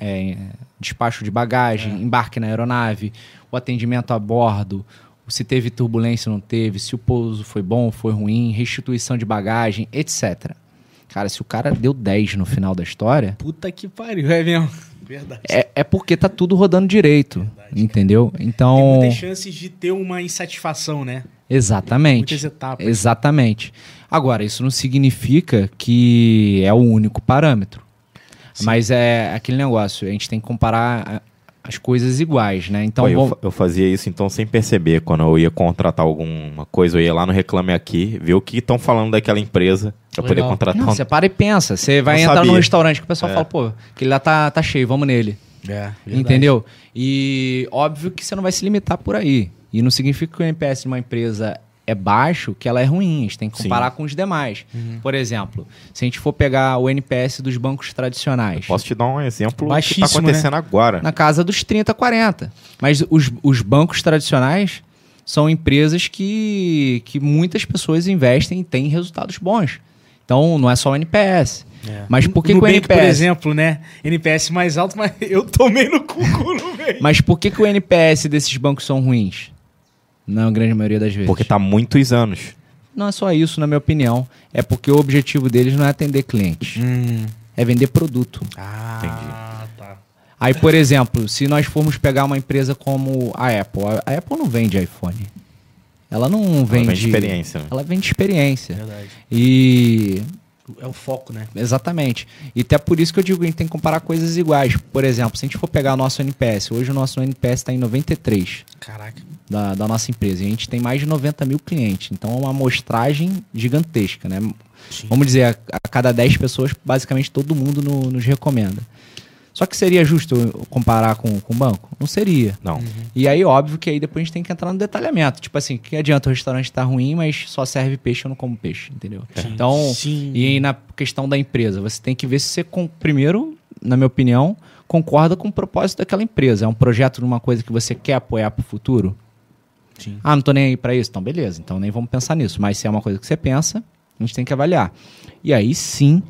é, despacho de bagagem, embarque na aeronave, o atendimento a bordo, se teve turbulência ou não teve, se o pouso foi bom ou foi ruim, restituição de bagagem, etc. Cara, se o cara deu 10 no final da história, Puta que pariu, é mesmo. Verdade. é, é porque tá tudo rodando direito. entendeu? Tem Então. muitas chances de ter uma insatisfação, né? Exatamente. Muitas etapas. Exatamente. Agora, isso não significa que é o único parâmetro. Mas é aquele negócio, a gente tem que comparar as coisas iguais, né? Então, Pô, eu, fa- eu fazia isso então sem perceber. Quando eu ia contratar alguma coisa, eu ia lá no Reclame Aqui, ver o que estão falando daquela empresa, pra poder Legal. contratar Não, um- você para e pensa. Você vai Não entrar sabia. num restaurante que o pessoal É. fala, pô, aquele lá tá, tá cheio, vamos nele. É, Entendeu? E óbvio que você não vai se limitar por aí. E não significa que o NPS de uma empresa é baixo, que ela é ruim. A gente tem que Sim. comparar com os demais. Por exemplo, se a gente for pegar o NPS dos bancos tradicionais, Posso te dar um exemplo que tá Baixíssimo, acontecendo agora. na casa dos 30, 40. Mas os, os bancos tradicionais são empresas que, que muitas pessoas investem e têm resultados bons. Então, não é só o NPS. <laughs> Mas por que, que o NPS... por exemplo, né? NPS mais alto, mas eu tomei no cu com o Nubank. Mas por que, que o NPS desses bancos são ruins? Na grande maioria das vezes. Porque tá há muitos anos. Não é só isso, na minha opinião. É porque o objetivo deles não é atender clientes. Hum. É vender produto. Ah, tá. Aí, por exemplo, se nós formos pegar uma empresa como a Apple. A Apple não vende iPhone. Ela não Ela vende... vende experiência, né? Ela vende experiência. Verdade. E... É o foco, né? Exatamente. E até por isso que eu digo que a gente tem que comparar coisas iguais. Por exemplo, se a gente for pegar o nosso NPS, hoje o nosso NPS está em 93 Caraca. Da, da nossa empresa. E a gente tem mais de 90 mil clientes. Então é uma amostragem gigantesca, né? Sim. Vamos dizer, a, a cada 10 pessoas, basicamente todo mundo no- nos recomenda. Só que seria justo comparar com, com o banco? Não seria. Não. E aí, óbvio que aí depois a gente tem que entrar no detalhamento. Tipo assim, que adianta o restaurante estar ruim, mas só serve peixe, eu não como peixe, entendeu? Então, Sim. e aí na questão da empresa, você tem que ver se você, com, primeiro, na minha opinião, concorda com o propósito daquela empresa. É um projeto de uma coisa que você quer apoiar pro futuro? Sim. Ah, não tô nem aí pra isso. Então, beleza. Então, nem vamos pensar nisso. Mas se é uma coisa que você pensa, a gente tem que avaliar. E aí, sim,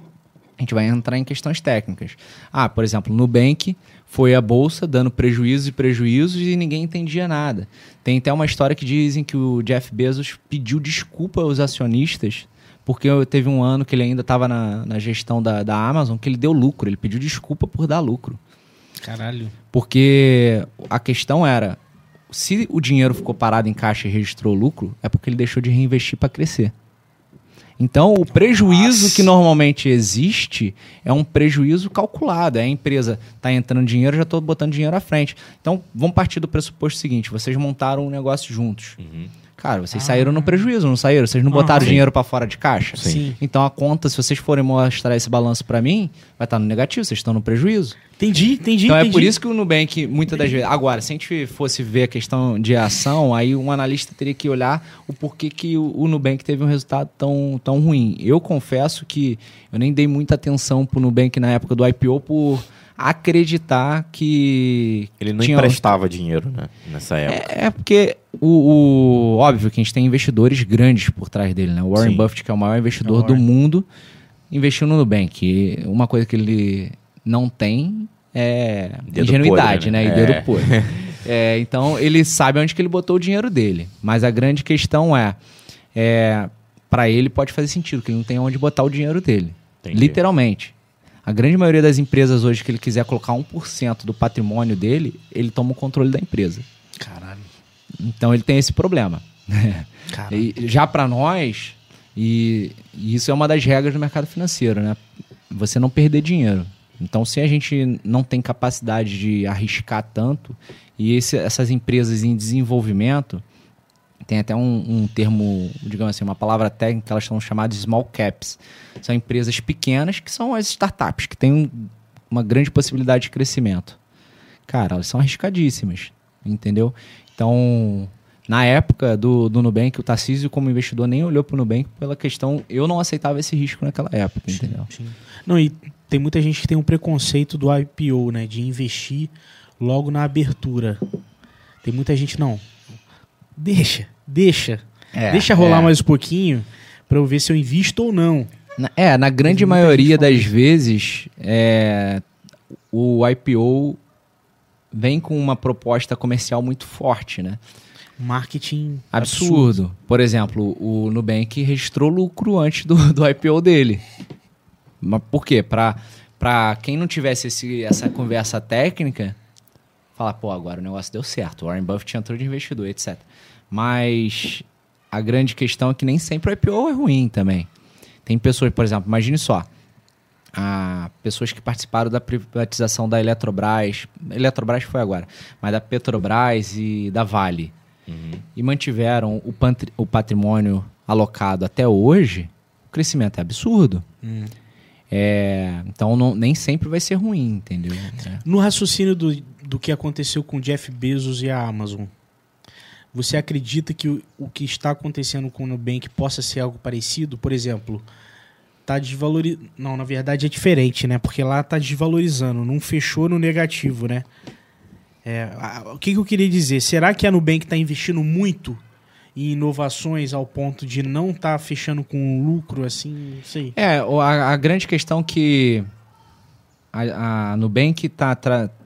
a gente vai entrar em questões técnicas. Ah, por exemplo, no Nubank foi a bolsa dando prejuízos e prejuízos e ninguém entendia nada. Tem até uma história que dizem que o Jeff Bezos pediu desculpa aos acionistas porque teve um ano que ele ainda estava na, na gestão da, da Amazon que ele deu lucro. Ele pediu desculpa por dar lucro. Caralho. Porque a questão era: se o dinheiro ficou parado em caixa e registrou lucro, é porque ele deixou de reinvestir para crescer. Então, o prejuízo Nossa. que normalmente existe é um prejuízo calculado. É a empresa está entrando dinheiro, já estou botando dinheiro à frente. Então, vamos partir do pressuposto seguinte: vocês montaram um negócio juntos. Uhum. Cara, vocês saíram no prejuízo, não saíram? Vocês não Ah, botaram sim. dinheiro para fora de caixa? Sim. Então, a conta, se vocês forem mostrar esse balanço para mim, vai estar no negativo, vocês estão no prejuízo. Entendi, entendi. Então entendi. é por isso que o Nubank, muitas das vezes. Agora, se a gente fosse ver a questão de ação, aí um analista teria que olhar o porquê que o, o Nubank teve um resultado tão, tão ruim. Eu confesso que eu nem dei muita atenção pro Nubank na época do IPO por acreditar que. Ele não tinha- emprestava dinheiro, né? Nessa época. É, é porque o, o- Óbvio que a gente tem investidores grandes por trás dele, né? O Warren Sim. Buffett, que é o maior investidor É o do mundo, investiu no Nubank. E uma coisa que ele não tem é Dedo ingenuidade, podre, né? né? E dedo É. podre. <laughs> É, então ele sabe onde que ele botou o dinheiro dele. Mas a grande questão é, é para ele pode fazer sentido, que ele não tem onde botar o dinheiro dele. Entendi. Literalmente. A grande maioria das empresas hoje que ele quiser colocar 1% do patrimônio dele, ele toma o controle da empresa. Caralho. Então ele tem esse problema. <laughs> Caralho. E já para nós, e, e isso é uma das regras do mercado financeiro, né? Você não perder dinheiro. Então, se a gente não tem capacidade de arriscar tanto, e esse- essas empresas em desenvolvimento, tem até um, um termo, digamos assim, uma palavra técnica, elas são chamadas small caps. São empresas pequenas que são as startups, que têm um- uma grande possibilidade de crescimento. Cara, elas são arriscadíssimas, entendeu? Então, na época do, do Nubank, o Tarcísio, como investidor, nem olhou para o Nubank pela questão. Eu não aceitava esse risco naquela época, entendeu? Sim. Não, e tem muita gente que tem um preconceito do IPO, né? De investir logo na abertura. Tem muita gente, não. Deixa, deixa. É, deixa rolar é. mais um pouquinho pra eu ver se eu invisto ou não. Na- É, na grande maioria das vezes, é, o IPO vem com uma proposta comercial muito forte, né? Marketing Absurdo. Por exemplo, o Nubank registrou lucro antes do, do IPO dele. Mas por quê? Pra quem não tivesse esse, essa conversa técnica, falar, pô, agora o negócio deu certo. O Warren Buffett entrou de investidor, etc. Mas a grande questão é que nem sempre o IPO é ruim também. Tem pessoas, por exemplo, imagine só. ah, pessoas que participaram da privatização da Eletrobras, Eletrobras foi agora, mas da Petrobras e da Vale Uhum. e mantiveram o, pantri- o patrimônio alocado até hoje, o crescimento é absurdo. Hum. É, então não- nem sempre vai ser ruim, entendeu? É. No raciocínio do, do que aconteceu com Jeff Bezos e a Amazon, você acredita que o, o que está acontecendo com o Nubank possa ser algo parecido? Por exemplo, tá desvalorizando. Não, na verdade é diferente, né? Porque lá tá desvalorizando, não fechou no negativo, né? É, o que, que eu queria dizer? Será que a Nubank está investindo muito em inovações ao ponto de não estar fechando com lucro, assim? Não sei. É, a, a grande questão que a, a Nubank está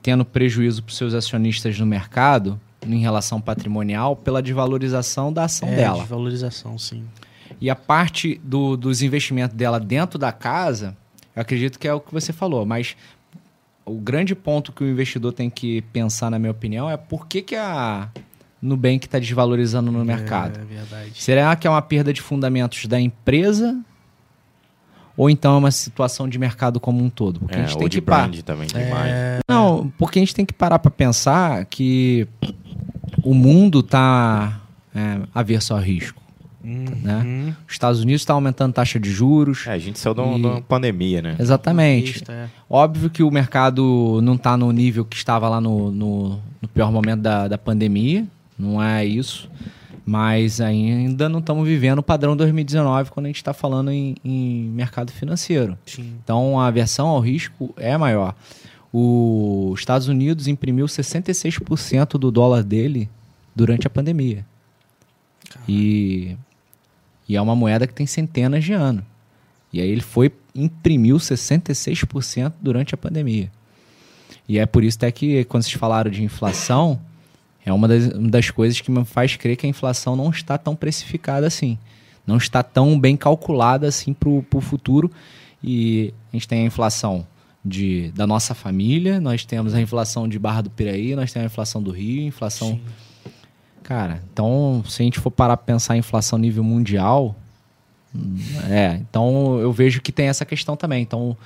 tendo prejuízo para os seus acionistas no mercado em relação patrimonial pela desvalorização da ação é, dela. desvalorização, sim. E a parte do- dos investimentos dela dentro da casa, eu acredito que é o que você falou, mas o grande ponto que o investidor tem que pensar, na minha opinião, é por que, que a Nubank está desvalorizando no mercado. É verdade. Será que é uma perda de fundamentos da empresa? Ou então é uma situação de mercado como um todo? Porque a É, gente ou tem de que parar. também, imagem. Não, porque a gente tem que parar para pensar que o mundo tá é, averso ao risco. Né? Os Estados Unidos estão aumentando taxa de juros. É, a gente saiu de uma E- de uma pandemia, né? Exatamente. Isso, é. Óbvio que o mercado não está no nível que estava lá no, no, no pior momento da, da pandemia, não é isso. Mas ainda não estamos vivendo o padrão 2019 quando a gente está falando em, em mercado financeiro. Sim. Então a aversão ao risco é maior. Os Estados Unidos imprimiu 66% do dólar dele durante a pandemia. E, e é uma moeda que tem centenas de anos. E aí ele foi imprimiu 66% durante a pandemia. E é por isso até que quando vocês falaram de inflação, é uma das, uma das coisas que me faz crer que a inflação não está tão precificada assim. Não está tão bem calculada assim para o futuro. E a gente tem a inflação de, da nossa família, nós temos a inflação de Barra do Piraí, nós temos a inflação do Rio, inflação. Sim. Cara, então se a gente for parar para pensar em inflação nível mundial, é, então eu vejo que tem essa questão também. Então,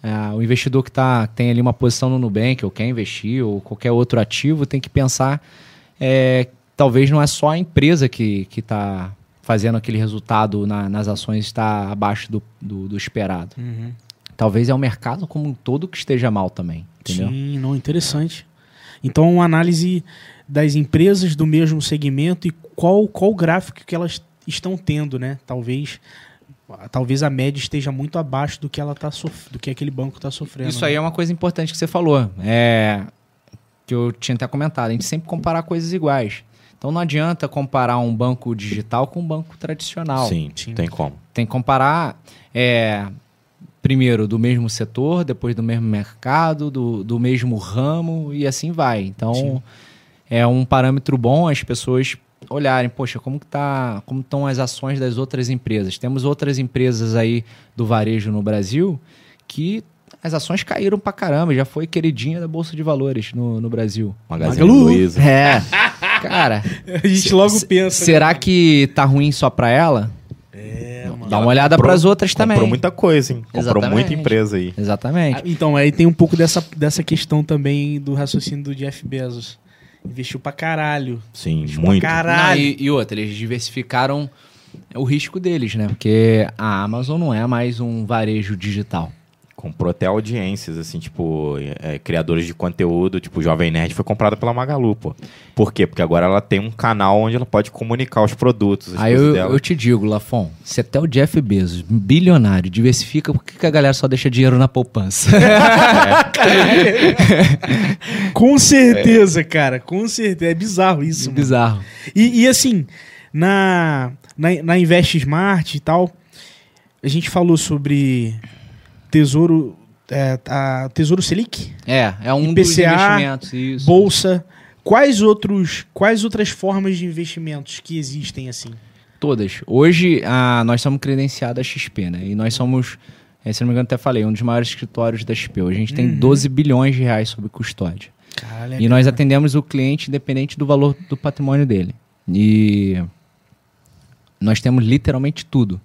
é, o investidor que tá, tem ali uma posição no Nubank, ou quer investir, ou qualquer outro ativo, tem que pensar, é, talvez não é só a empresa que está fazendo aquele resultado na- nas ações está abaixo do, do, do esperado. Uhum. Talvez é o mercado como um todo que esteja mal também, entendeu? Sim, não, interessante. Então, uma análise das empresas do mesmo segmento e qual, qual gráfico que elas estão tendo, né? Talvez, talvez a média esteja muito abaixo do que ela tá sof- do que aquele banco está sofrendo. Isso aí né? é uma coisa importante que você falou. É, que eu tinha até comentado. A gente sempre comparar coisas iguais. Então não adianta comparar um banco digital com um banco tradicional. Sim, Sim. tem como. Tem que comparar, é, primeiro, do mesmo setor, depois do mesmo mercado, do, do mesmo ramo e assim vai. Então, Sim. É um parâmetro bom as pessoas olharem, poxa, como que tá, como estão as ações das outras empresas? Temos outras empresas aí do varejo no Brasil que as ações caíram pra caramba, já foi queridinha da Bolsa de Valores no, no Brasil. Magazine Magalu. Luiza. É. <laughs> Cara, A gente logo pensa. será que tá ruim só pra ela? É, mano. Dá uma olhada comprou- pras outras também. Comprou muita coisa, hein? Comprou Exatamente. muita empresa aí. Exatamente. Ah, Então, aí tem um pouco dessa, dessa questão também do raciocínio do Jeff Bezos. Investiu pra caralho. Sim, Investiu muito. Pra Não, caralho. e, e outra, eles diversificaram o risco deles, né? Porque a Amazon não é mais um varejo digital. Comprou até audiências, assim, tipo, é, criadores de conteúdo, tipo, Jovem Nerd foi comprada pela Magalu, pô. Por quê? Porque agora ela tem um canal onde ela pode comunicar os produtos, as Aí eu, dela. eu te digo, Lafon, se até o Jeff Bezos, bilionário, diversifica, por que, que a galera só deixa dinheiro na poupança? <laughs> Com certeza, cara. Com certeza. É bizarro isso, mano. Bizarro. E, e, assim, na, na, na Invest Smart e tal, a gente falou sobre Tesouro, é, a Tesouro Selic, É, é um dos IPCA, investimentos, isso. Bolsa. Quais, outros, quais outras formas de investimentos que existem assim? Todas. Hoje, ah, nós somos credenciados à XP, né? E nós somos, eh, se não me engano, até falei, um dos maiores escritórios da XP. Hoje a gente tem Uhum. 12 bilhões de reais sob custódia. Caralho, E nós atendemos o cliente independente do valor do patrimônio dele. E nós temos literalmente tudo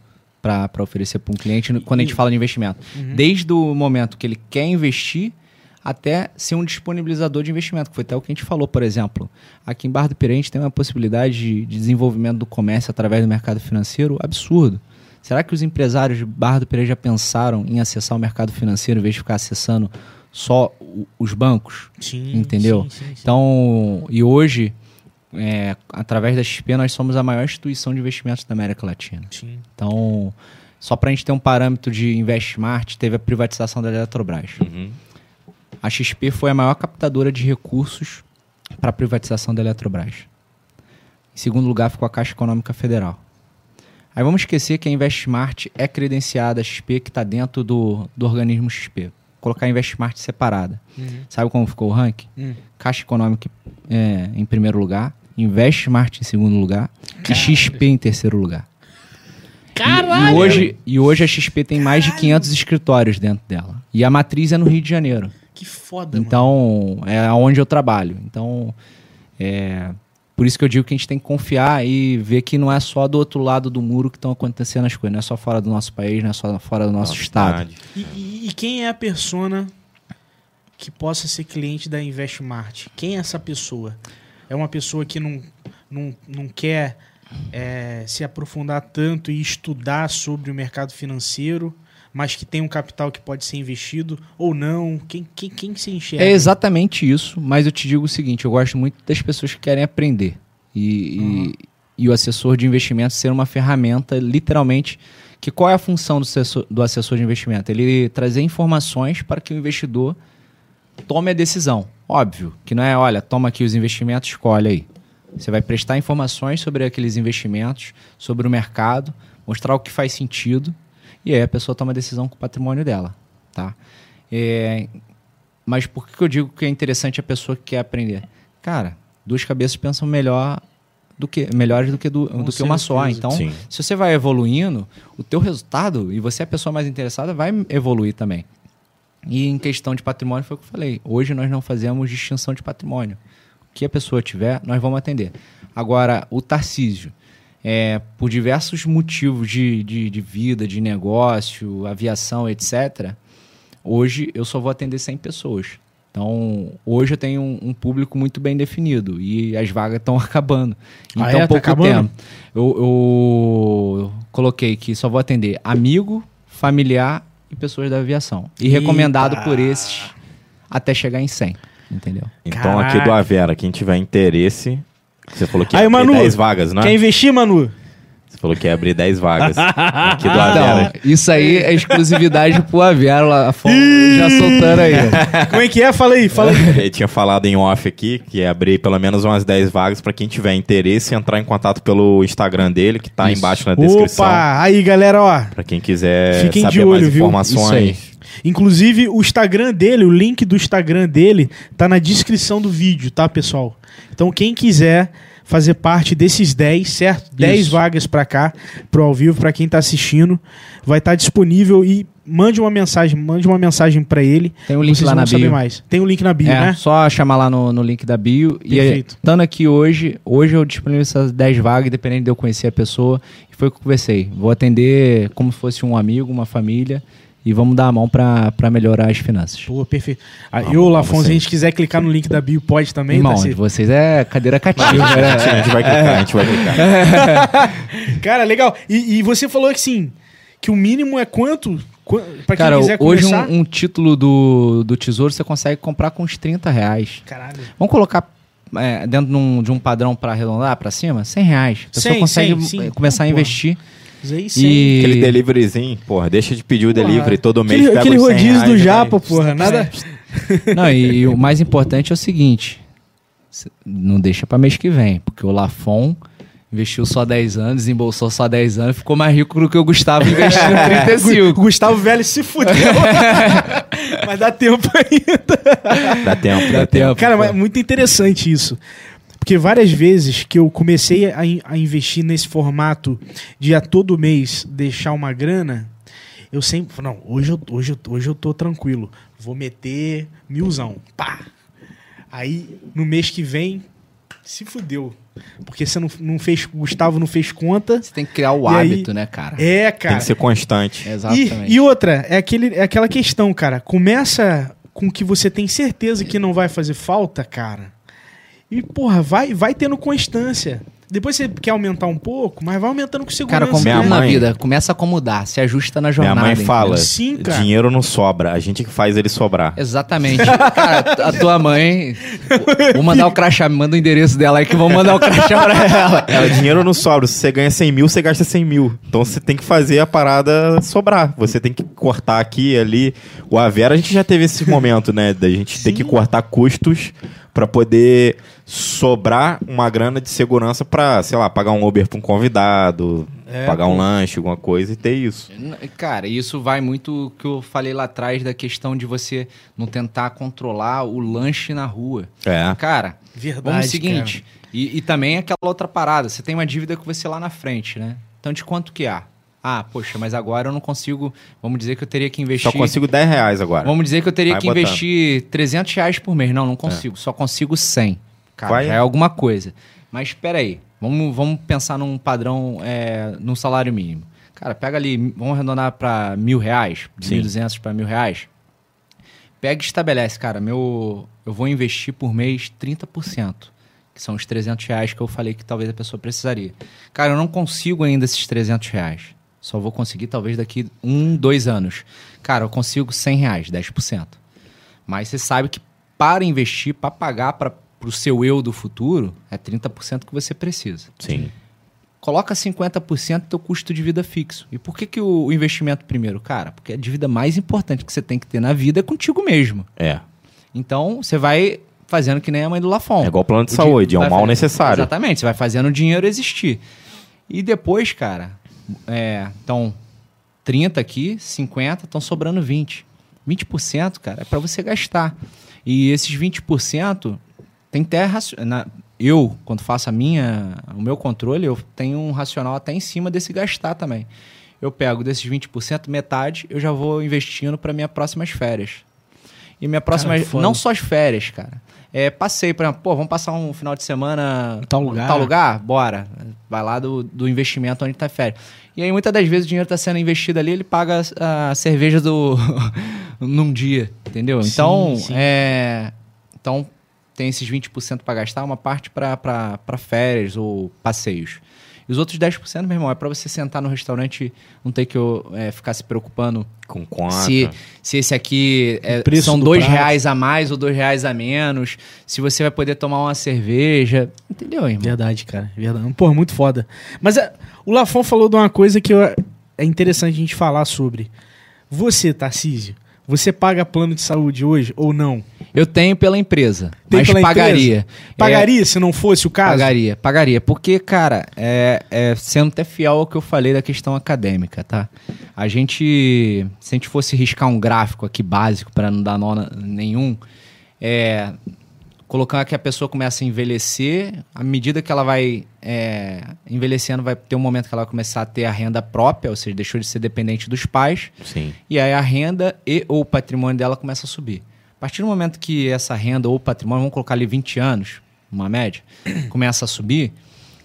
para oferecer para um cliente quando a gente fala de investimento. Uhum. Desde o momento que ele quer investir até ser um disponibilizador de investimento, que foi até o que a gente falou, por exemplo. Aqui em Barra do Piraí a gente tem uma possibilidade de, de desenvolvimento do comércio através do mercado financeiro absurdo. Será que os empresários de Barra do Piraí já pensaram em acessar o mercado financeiro em vez de ficar acessando só os bancos? Sim, Entendeu? sim, sim, sim. Então, e hoje, é, através da XP, nós somos a maior instituição de investimentos da América Latina. Sim. Então, só para a gente ter um parâmetro de InvestSmart, teve a privatização da Eletrobras. Uhum. A XP foi a maior captadora de recursos para a privatização da Eletrobras. Em segundo lugar ficou a Caixa Econômica Federal. Aí vamos esquecer que a InvestSmart é credenciada a XP, que está dentro do, do organismo XP. Vou colocar a InvestSmart separada. Uhum. Sabe como ficou o ranking? Hum. Caixa Econômica é, em primeiro lugar, InvestSmart em segundo lugar e XP em terceiro lugar. E- Caralho! E, hoje, e hoje a XP tem mais de 500 escritórios dentro dela. E a matriz é no Rio de Janeiro. Que foda, mano. Então, é onde eu trabalho. Então, é, por isso que eu digo que a gente tem que confiar e ver que não é só do outro lado do muro que estão acontecendo as coisas. Não é só fora do nosso país, não é só fora do nosso Nossa, estado. E, e- e quem é a persona que possa ser cliente da Investmart? Quem é essa pessoa? É uma pessoa que não, não, não quer é, se aprofundar tanto e estudar sobre o mercado financeiro, mas que tem um capital que pode ser investido ou não? Quem, quem, quem se enxerga? É exatamente isso, mas eu te digo o seguinte: eu gosto muito das pessoas que querem aprender. E, Uhum. e, e o assessor de investimento ser uma ferramenta, literalmente. Que qual é a função do assessor, do assessor de investimento? Ele trazer informações para que o investidor tome a decisão. Óbvio, que não é, olha, toma aqui os investimentos, escolhe aí. Você vai prestar informações sobre aqueles investimentos, sobre o mercado, mostrar o que faz sentido, e aí a pessoa toma a decisão com o patrimônio dela. Tá? É, mas por que eu digo que é interessante a pessoa que quer aprender? Cara, duas cabeças pensam melhor do que melhores do que, do, do que uma só. Então, Sim. se você vai evoluindo, o teu resultado, e você é a pessoa mais interessada, vai evoluir também. E em questão de patrimônio, foi o que eu falei. Hoje nós não fazemos distinção de patrimônio. O que a pessoa tiver, nós vamos atender. Agora, o Tarcísio, é, por diversos motivos de, de, de vida, de negócio, aviação, etc., hoje eu só vou atender 100 pessoas. Então, hoje eu tenho um, um público muito bem definido e as vagas estão <laughs> acabando. Ah, tão é? Tá pouco acabando? tempo. Eu, eu coloquei que só vou atender amigo, familiar e pessoas da aviação. E Eita. recomendado por esses até chegar em 100. Entendeu? Então, aqui Caraca. do Avera, quem tiver interesse. Você falou que Aí, abrir Manu, 10 vagas, né? Quer investir, Manu? Você falou que ia abrir 10 vagas. aqui do Então, Avera. isso aí é exclusividade pro Aviário lá fora, já soltando aí. Como é que é? Fala aí, fala aí. Ele tinha falado em off aqui que ia abrir pelo menos umas 10 vagas pra quem tiver interesse entrar em contato pelo Instagram dele, que tá Isso. embaixo na descrição. Opa! Aí, galera, ó. Pra quem quiser Fiquem saber de olho, mais viu? informações. Inclusive, o Instagram dele, o link do Instagram dele, tá na descrição do vídeo, tá, pessoal? Então, quem quiser fazer parte desses 10, certo? 10 Isso. vagas pra cá, pro ao vivo, pra quem tá assistindo, vai estar disponível e mande uma mensagem, mande uma mensagem pra ele. Tem um link lá na bio. mais. Tem o link na bio, é, né? só chamar lá no, no link da bio. E Perfeito. estando aqui hoje, hoje eu disponibilizo essas 10 vagas, dependendo de eu conhecer a pessoa. E foi o que eu conversei. Vou atender como se fosse um amigo, uma família. E vamos dar a mão pra pra melhorar as finanças. Pô, perfeito. Ah, eu, vamos Lafonso, se sim. a gente quiser clicar no link da bio, pode também, Irmão, tá? de vocês é cadeira cativa. A né? gente vai <laughs> clicar, a gente vai clicar. <laughs> Cara, legal. E, e você falou que assim, que o mínimo é quanto? Qu pra quem Cara, quiser hoje começar? um, um título do, do Tesouro você consegue comprar com uns 30 reais. Caralho. Vamos colocar é, dentro de um, de um padrão para arredondar para cima? 100 reais. A pessoa 100, consegue 100, sim. começar a Porra. investir. Isso aí sim. E Aquele deliveryzinho, porra, deixa de pedir o Porra, delivery todo mês. Aquele, aquele 100 rodízio do Japa, porra. Nada. Não, e, e o mais importante é o seguinte: não deixa para mês que vem, porque o Lafon investiu só 10 anos, desembolsou só 10 anos, ficou mais rico do que o Gustavo investiu <laughs> em O 35. Gustavo Velho se fudeu. <laughs> mas dá tempo ainda. Dá tempo, dá, Dá tempo. tempo. Cara, mas é muito interessante isso. Porque várias vezes que eu comecei a, in- a investir nesse formato de a todo mês deixar uma grana, eu sempre. Não, hoje eu, hoje, eu, hoje eu tô tranquilo. Vou meter milzão. Pá! Aí, no mês que vem, se fudeu. Porque você não, não fez. O Gustavo não fez conta. Você tem que criar o E aí- hábito, né, cara? É, Tem cara. que ser constante. Exatamente. E, e outra, é, aquele, é aquela questão, cara. Começa com que você tem certeza que não vai fazer falta, cara. E, porra, vai, vai tendo constância. Depois você quer aumentar um pouco, mas vai aumentando com segurança. Cara, como Minha tudo na mãe- vida, começa a acomodar, se ajusta na Minha jornada. mãe entendeu? fala, Sim, cara. dinheiro não sobra, a gente que faz ele sobrar. Exatamente. <laughs> Cara, a tua mãe. Vou mandar o crachá, me manda o endereço dela aí que vou mandar o crachá pra ela. <laughs> Ela, dinheiro não sobra, se você ganha 100 mil, você gasta 100 mil. Então você tem que fazer a parada sobrar. Você tem que cortar aqui e ali. O Avera, a gente já teve esse momento, né? Da gente ter Sim. que cortar custos pra poder sobrar uma grana de segurança pra, sei lá, pagar um Uber pra um convidado, É, pagar pô. um lanche, alguma coisa e ter isso. Cara, isso vai muito que eu falei lá atrás da questão de você não tentar controlar o lanche na rua. É. Cara, Verdade, vamos o seguinte. E, e também aquela outra parada. Você tem uma dívida com você lá na frente, né? Então de quanto que há? Ah, poxa, mas agora eu não consigo. Vamos dizer que eu teria que investir. Só consigo 10 reais agora. Vamos dizer que eu teria Vai que botando. investir 300 reais por mês. Não, não consigo. Só consigo 100. Cara, Vai. já é alguma coisa. Mas espera aí. Vamos, vamos pensar num padrão, é, num salário mínimo. Cara, pega ali, vamos arredondar para mil reais, de Sim. 1.200 para mil reais. Pega e estabelece, cara, meu, eu vou investir por mês 30%. que são os 300 reais que eu falei que talvez a pessoa precisaria. Cara, eu não consigo ainda esses 300 reais. Só vou conseguir talvez daqui um, dois anos. Cara, eu consigo 100 reais, 10%. Mas você sabe que para investir, para pagar para o seu eu do futuro, é 30% que você precisa. Sim. Coloca 50% do teu custo de vida fixo. E por que, que o investimento primeiro? Cara, porque a dívida mais importante que você tem que ter na vida é contigo mesmo. É. Então, você vai fazendo que nem a mãe do Lafon. É igual plano de O saúde, é um mal fazer- necessário. Exatamente, você vai fazendo o dinheiro existir. E depois, cara, é, então, 30 aqui, 50, estão sobrando 20. 20%, cara, é para você gastar. E esses 20% tem que ter raci- na Eu, quando faço a minha, o meu controle, eu tenho um racional até em cima desse gastar também. Eu pego desses 20%, metade, eu já vou investindo para minhas próximas férias. E minha próxima. Cara, não só as férias, cara. É, passei, por exemplo, pô, vamos passar um final de semana. Em tal lugar. Tal lugar? Bora. Vai lá do, do investimento onde tá férias. E aí, muitas das vezes, o dinheiro está sendo investido ali, ele paga a, a cerveja do. <laughs> num dia, entendeu? Sim, Então, sim. é. Então, tem esses 20% para gastar, uma parte para férias ou passeios. E os outros 10%, meu irmão, é para você sentar no restaurante, não ter que é, ficar se preocupando Com conta. se, se esse aqui é- são do dois prato. reais a mais ou dois reais a menos, se você vai poder tomar uma cerveja. Entendeu, irmão? Verdade, cara. Verdade. Pô, muito foda. Mas é, o Lafon falou de uma coisa que eu- é interessante a gente falar sobre. Você, Tarcísio, você paga plano de saúde hoje ou não? Eu tenho pela empresa, Tem mas pela pagaria. Pagaria se não fosse o É, caso? pagaria, pagaria. Porque, cara, é, é, sendo até fiel ao que eu falei da questão acadêmica, tá? A gente, se a gente fosse riscar um gráfico aqui básico para não dar nó nenhum, é, colocar que a pessoa começa a envelhecer, à medida que ela vai é, envelhecendo, vai ter um momento que ela vai começar a ter a renda própria, ou seja, deixou de ser dependente dos pais, Sim. e aí a renda e ou o patrimônio dela começa a subir. A partir do momento que essa renda ou patrimônio, vamos colocar ali 20 anos, uma média, <clears throat> começa a subir,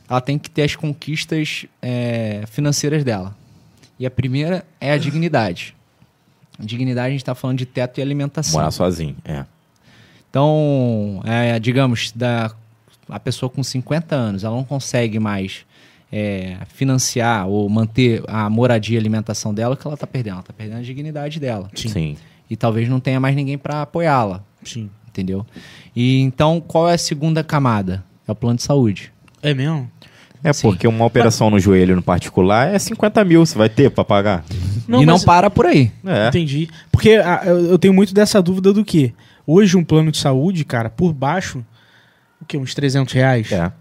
ela tem que ter as conquistas é, financeiras dela. E a primeira é a dignidade. Dignidade, a gente está falando de teto e alimentação. Morar sozinho. É. Então, é, digamos, da, a pessoa com 50 anos, ela não consegue mais é, financiar ou manter a moradia e alimentação dela, o que ela está perdendo? Ela está perdendo a dignidade dela. Sim. E talvez não tenha mais ninguém para apoiá-la, Sim. entendeu? E então, qual é a segunda camada? É o plano de saúde. É mesmo? É Sim. porque uma operação no joelho no particular é 50 mil, você vai ter pra pagar. e não mas- para por aí. É. Entendi. Porque ah, eu, eu tenho muito dessa dúvida do que hoje um plano de saúde, cara, por baixo, o que? Uns 300 reais? É.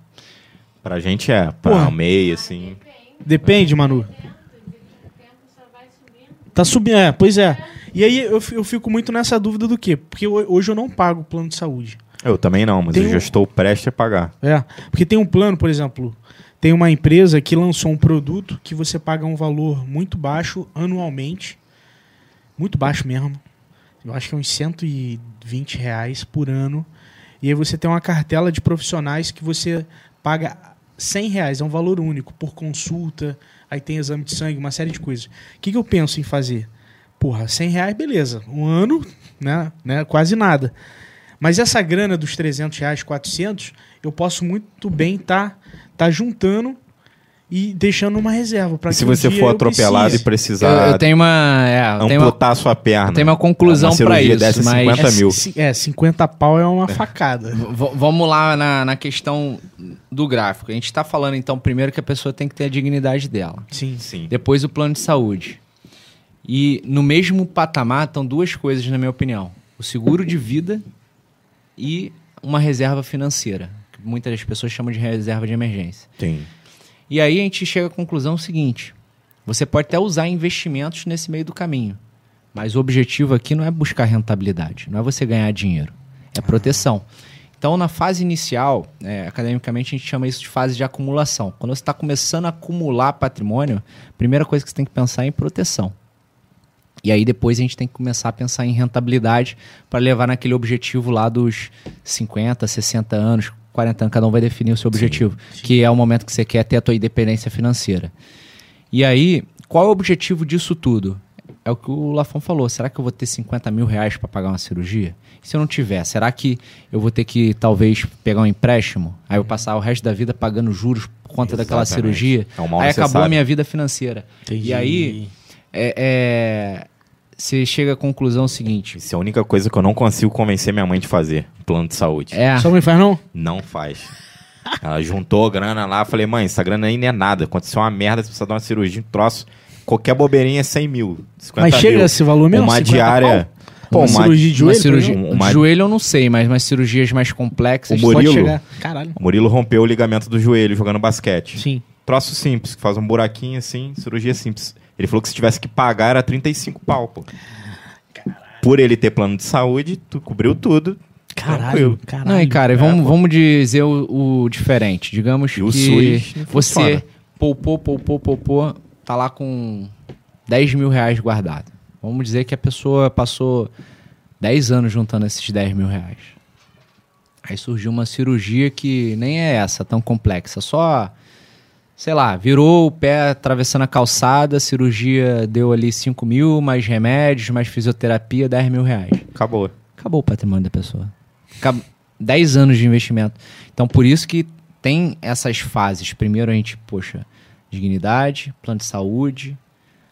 Pra gente é. Pra um mês, assim. Depende, Manu. Tá subindo, é, pois é. E aí eu, fi- eu fico muito nessa dúvida do quê? Porque ho- hoje eu não pago plano de saúde. Eu também não, mas Tem eu um- já estou prestes a pagar. É, porque tem um plano, por exemplo, tem uma empresa que lançou um produto que você paga um valor muito baixo anualmente, muito baixo mesmo. Eu acho que é uns 120 reais por ano. E aí você tem uma cartela de profissionais que você paga 100 reais, é um valor único, por consulta, aí tem exame de sangue, uma série de coisas. O que, que eu penso em fazer? Porra, 100 reais, beleza. Um ano, né, né, quase nada. Mas essa grana dos 300 reais, 400, eu posso muito bem estar tá, juntando e deixando uma reserva. Pra que se um você dia for atropelado precise. e precisar Eu, eu tenho uma. É, eu tenho uma, amputar sua perna. tenho uma conclusão uma para isso. dessa é mas 50 é, mil. É, 50 pau é uma facada. V- vamos lá na, na questão do gráfico. A gente está falando, então, primeiro que a pessoa tem que ter a dignidade dela. Sim. Sim. Depois o plano de saúde. E no mesmo patamar estão duas coisas, na minha opinião: o seguro de vida e uma reserva financeira. Que muitas das pessoas chamam de reserva de emergência. Sim. E aí a gente chega à conclusão seguinte: você pode até usar investimentos nesse meio do caminho. Mas o objetivo aqui não é buscar rentabilidade, não é você ganhar dinheiro, é proteção. Então, na fase inicial, é, academicamente, a gente chama isso de fase de acumulação. Quando você está começando a acumular patrimônio, a primeira coisa que você tem que pensar é em proteção. E aí depois a gente tem que começar a pensar em rentabilidade para levar naquele objetivo lá dos 50, 60 anos, 40 anos, cada um vai definir o seu objetivo, que é o momento que você quer ter a tua independência financeira. E aí, qual é o objetivo disso tudo? é o que o Lafon falou. Será que eu vou ter 50 mil reais para pagar uma cirurgia? E se eu não tiver, será que eu vou ter que talvez pegar um empréstimo? Aí eu passar o resto da vida pagando juros por conta daquela Exatamente. cirurgia? É um aí acabou a necessário. minha vida financeira. Entendi. E aí, é, é, você chega à conclusão seguinte. Isso é a única coisa que eu não consigo convencer minha mãe de fazer. Plano de saúde. É, Sua mãe faz não? Não faz. Ela juntou grana lá, falei, mãe, essa grana aí não é nada. Aconteceu uma merda, você precisa dar uma cirurgia, um troço. Qualquer bobeirinha é 100 mil, 50 Mas chega mil. esse valor mesmo? Uma 50 diária... Pô, uma, uma, cirurgia de uma joelho? cirurgia, por exemplo? Uma- joelho eu não sei, mas umas cirurgias mais complexas. O Murilo- Pode chegar. Caralho. o Murilo rompeu o ligamento do joelho jogando basquete. Sim. Troço simples, que faz um buraquinho assim, cirurgia simples. Ele falou que se tivesse que pagar era 35 pau, pô. Por ele ter plano de saúde, tu cobriu tudo. Caralho. Tranquilo. Caralho. Não, e cara, É, vamos, pô. vamos dizer o, o diferente. Digamos E que o SUS não você poupou, poupou, poupou, tá lá com 10 mil reais guardado. Vamos dizer que a pessoa passou 10 anos juntando esses 10 mil reais. Aí surgiu uma cirurgia que nem é essa, tão complexa. Só, sei lá, virou o pé atravessando a calçada, a cirurgia deu ali 5 mil, mais remédios, mais fisioterapia, 10 mil reais Acabou. acabou o patrimônio da pessoa. Acab- 10 anos de investimento. Então, por isso que tem essas fases. Primeiro a gente, poxa, dignidade, plano de saúde.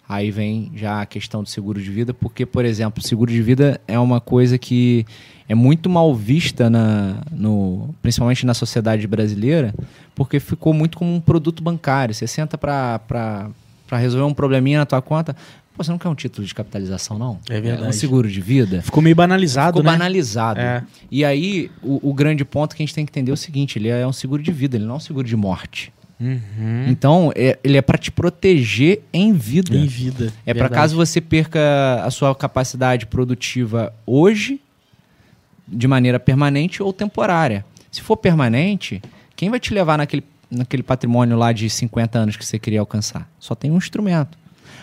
Aí vem já a questão do seguro de vida, porque, por exemplo, o seguro de vida é uma coisa que é muito mal vista, na, no, principalmente na sociedade brasileira, porque ficou muito como um produto bancário. Você senta para resolver um probleminha na tua conta. Pô, você não quer um título de capitalização, não? É verdade. um seguro de vida. Ficou meio banalizado, Ficou né? banalizado. É. E aí, o, o grande ponto que a gente tem que entender é o seguinte: ele é um seguro de vida, ele não é um seguro de morte. Uhum. Então, é- ele é para te proteger em vida. Em vida. É para caso você perca a sua capacidade produtiva hoje, de maneira permanente ou temporária. Se for permanente, quem vai te levar naquele, naquele patrimônio lá de 50 anos que você queria alcançar? Só tem um instrumento.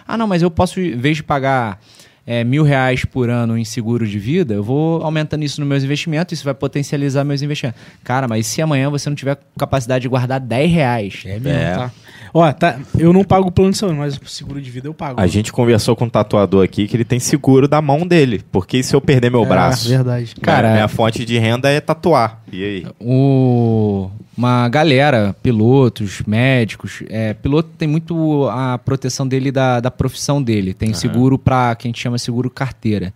Ah, não, mas eu posso, em vez de pagar é, mil reais por ano em seguro de vida, eu vou aumentando isso nos meus investimentos, isso vai potencializar meus investimentos. Cara, mas se amanhã você não tiver capacidade de guardar 10 reais? É mesmo, É. tá. Ó, tá, eu não pago o plano de saúde, mas o seguro de vida eu pago. A gente conversou com um tatuador aqui que ele tem seguro da mão dele. Porque se eu perder meu É, braço? verdade. Cara, minha fonte de renda é tatuar. E aí? o, uma galera, pilotos, médicos. É, piloto tem muito a proteção dele da, da profissão dele. Tem seguro para que a gente chama seguro carteira.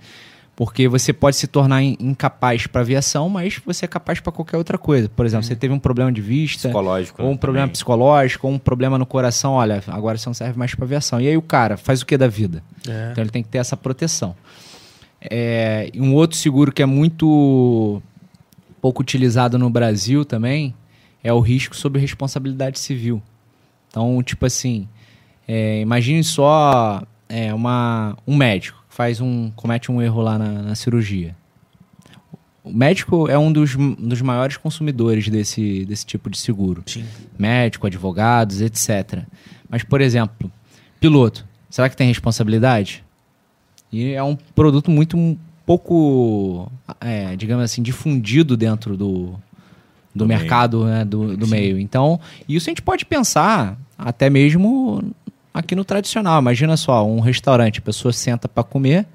Porque você pode se tornar in- incapaz para aviação, mas você é capaz para qualquer outra coisa. Por exemplo, você teve um problema de vista, Psicológico. ou um né, problema também. psicológico, ou um problema no coração. Olha, agora você não serve mais para aviação. E aí o cara faz o que da vida? É. Então ele tem que ter essa proteção. É, um outro seguro que é muito pouco utilizado no Brasil também é o risco sobre responsabilidade civil. Então, tipo assim, é, imagine só é, uma, um médico faz um, comete um erro lá na, na cirurgia. O médico é um dos, dos maiores consumidores desse, desse tipo de seguro Sim. médico, advogados, etc. Mas, por exemplo, piloto, será que tem responsabilidade? E é um produto muito um pouco, é, digamos assim, difundido dentro do, do, Do meio. mercado, né, do, do meio. Então, isso a gente pode pensar até mesmo aqui no tradicional. Imagina só, um restaurante, a pessoa senta para comer,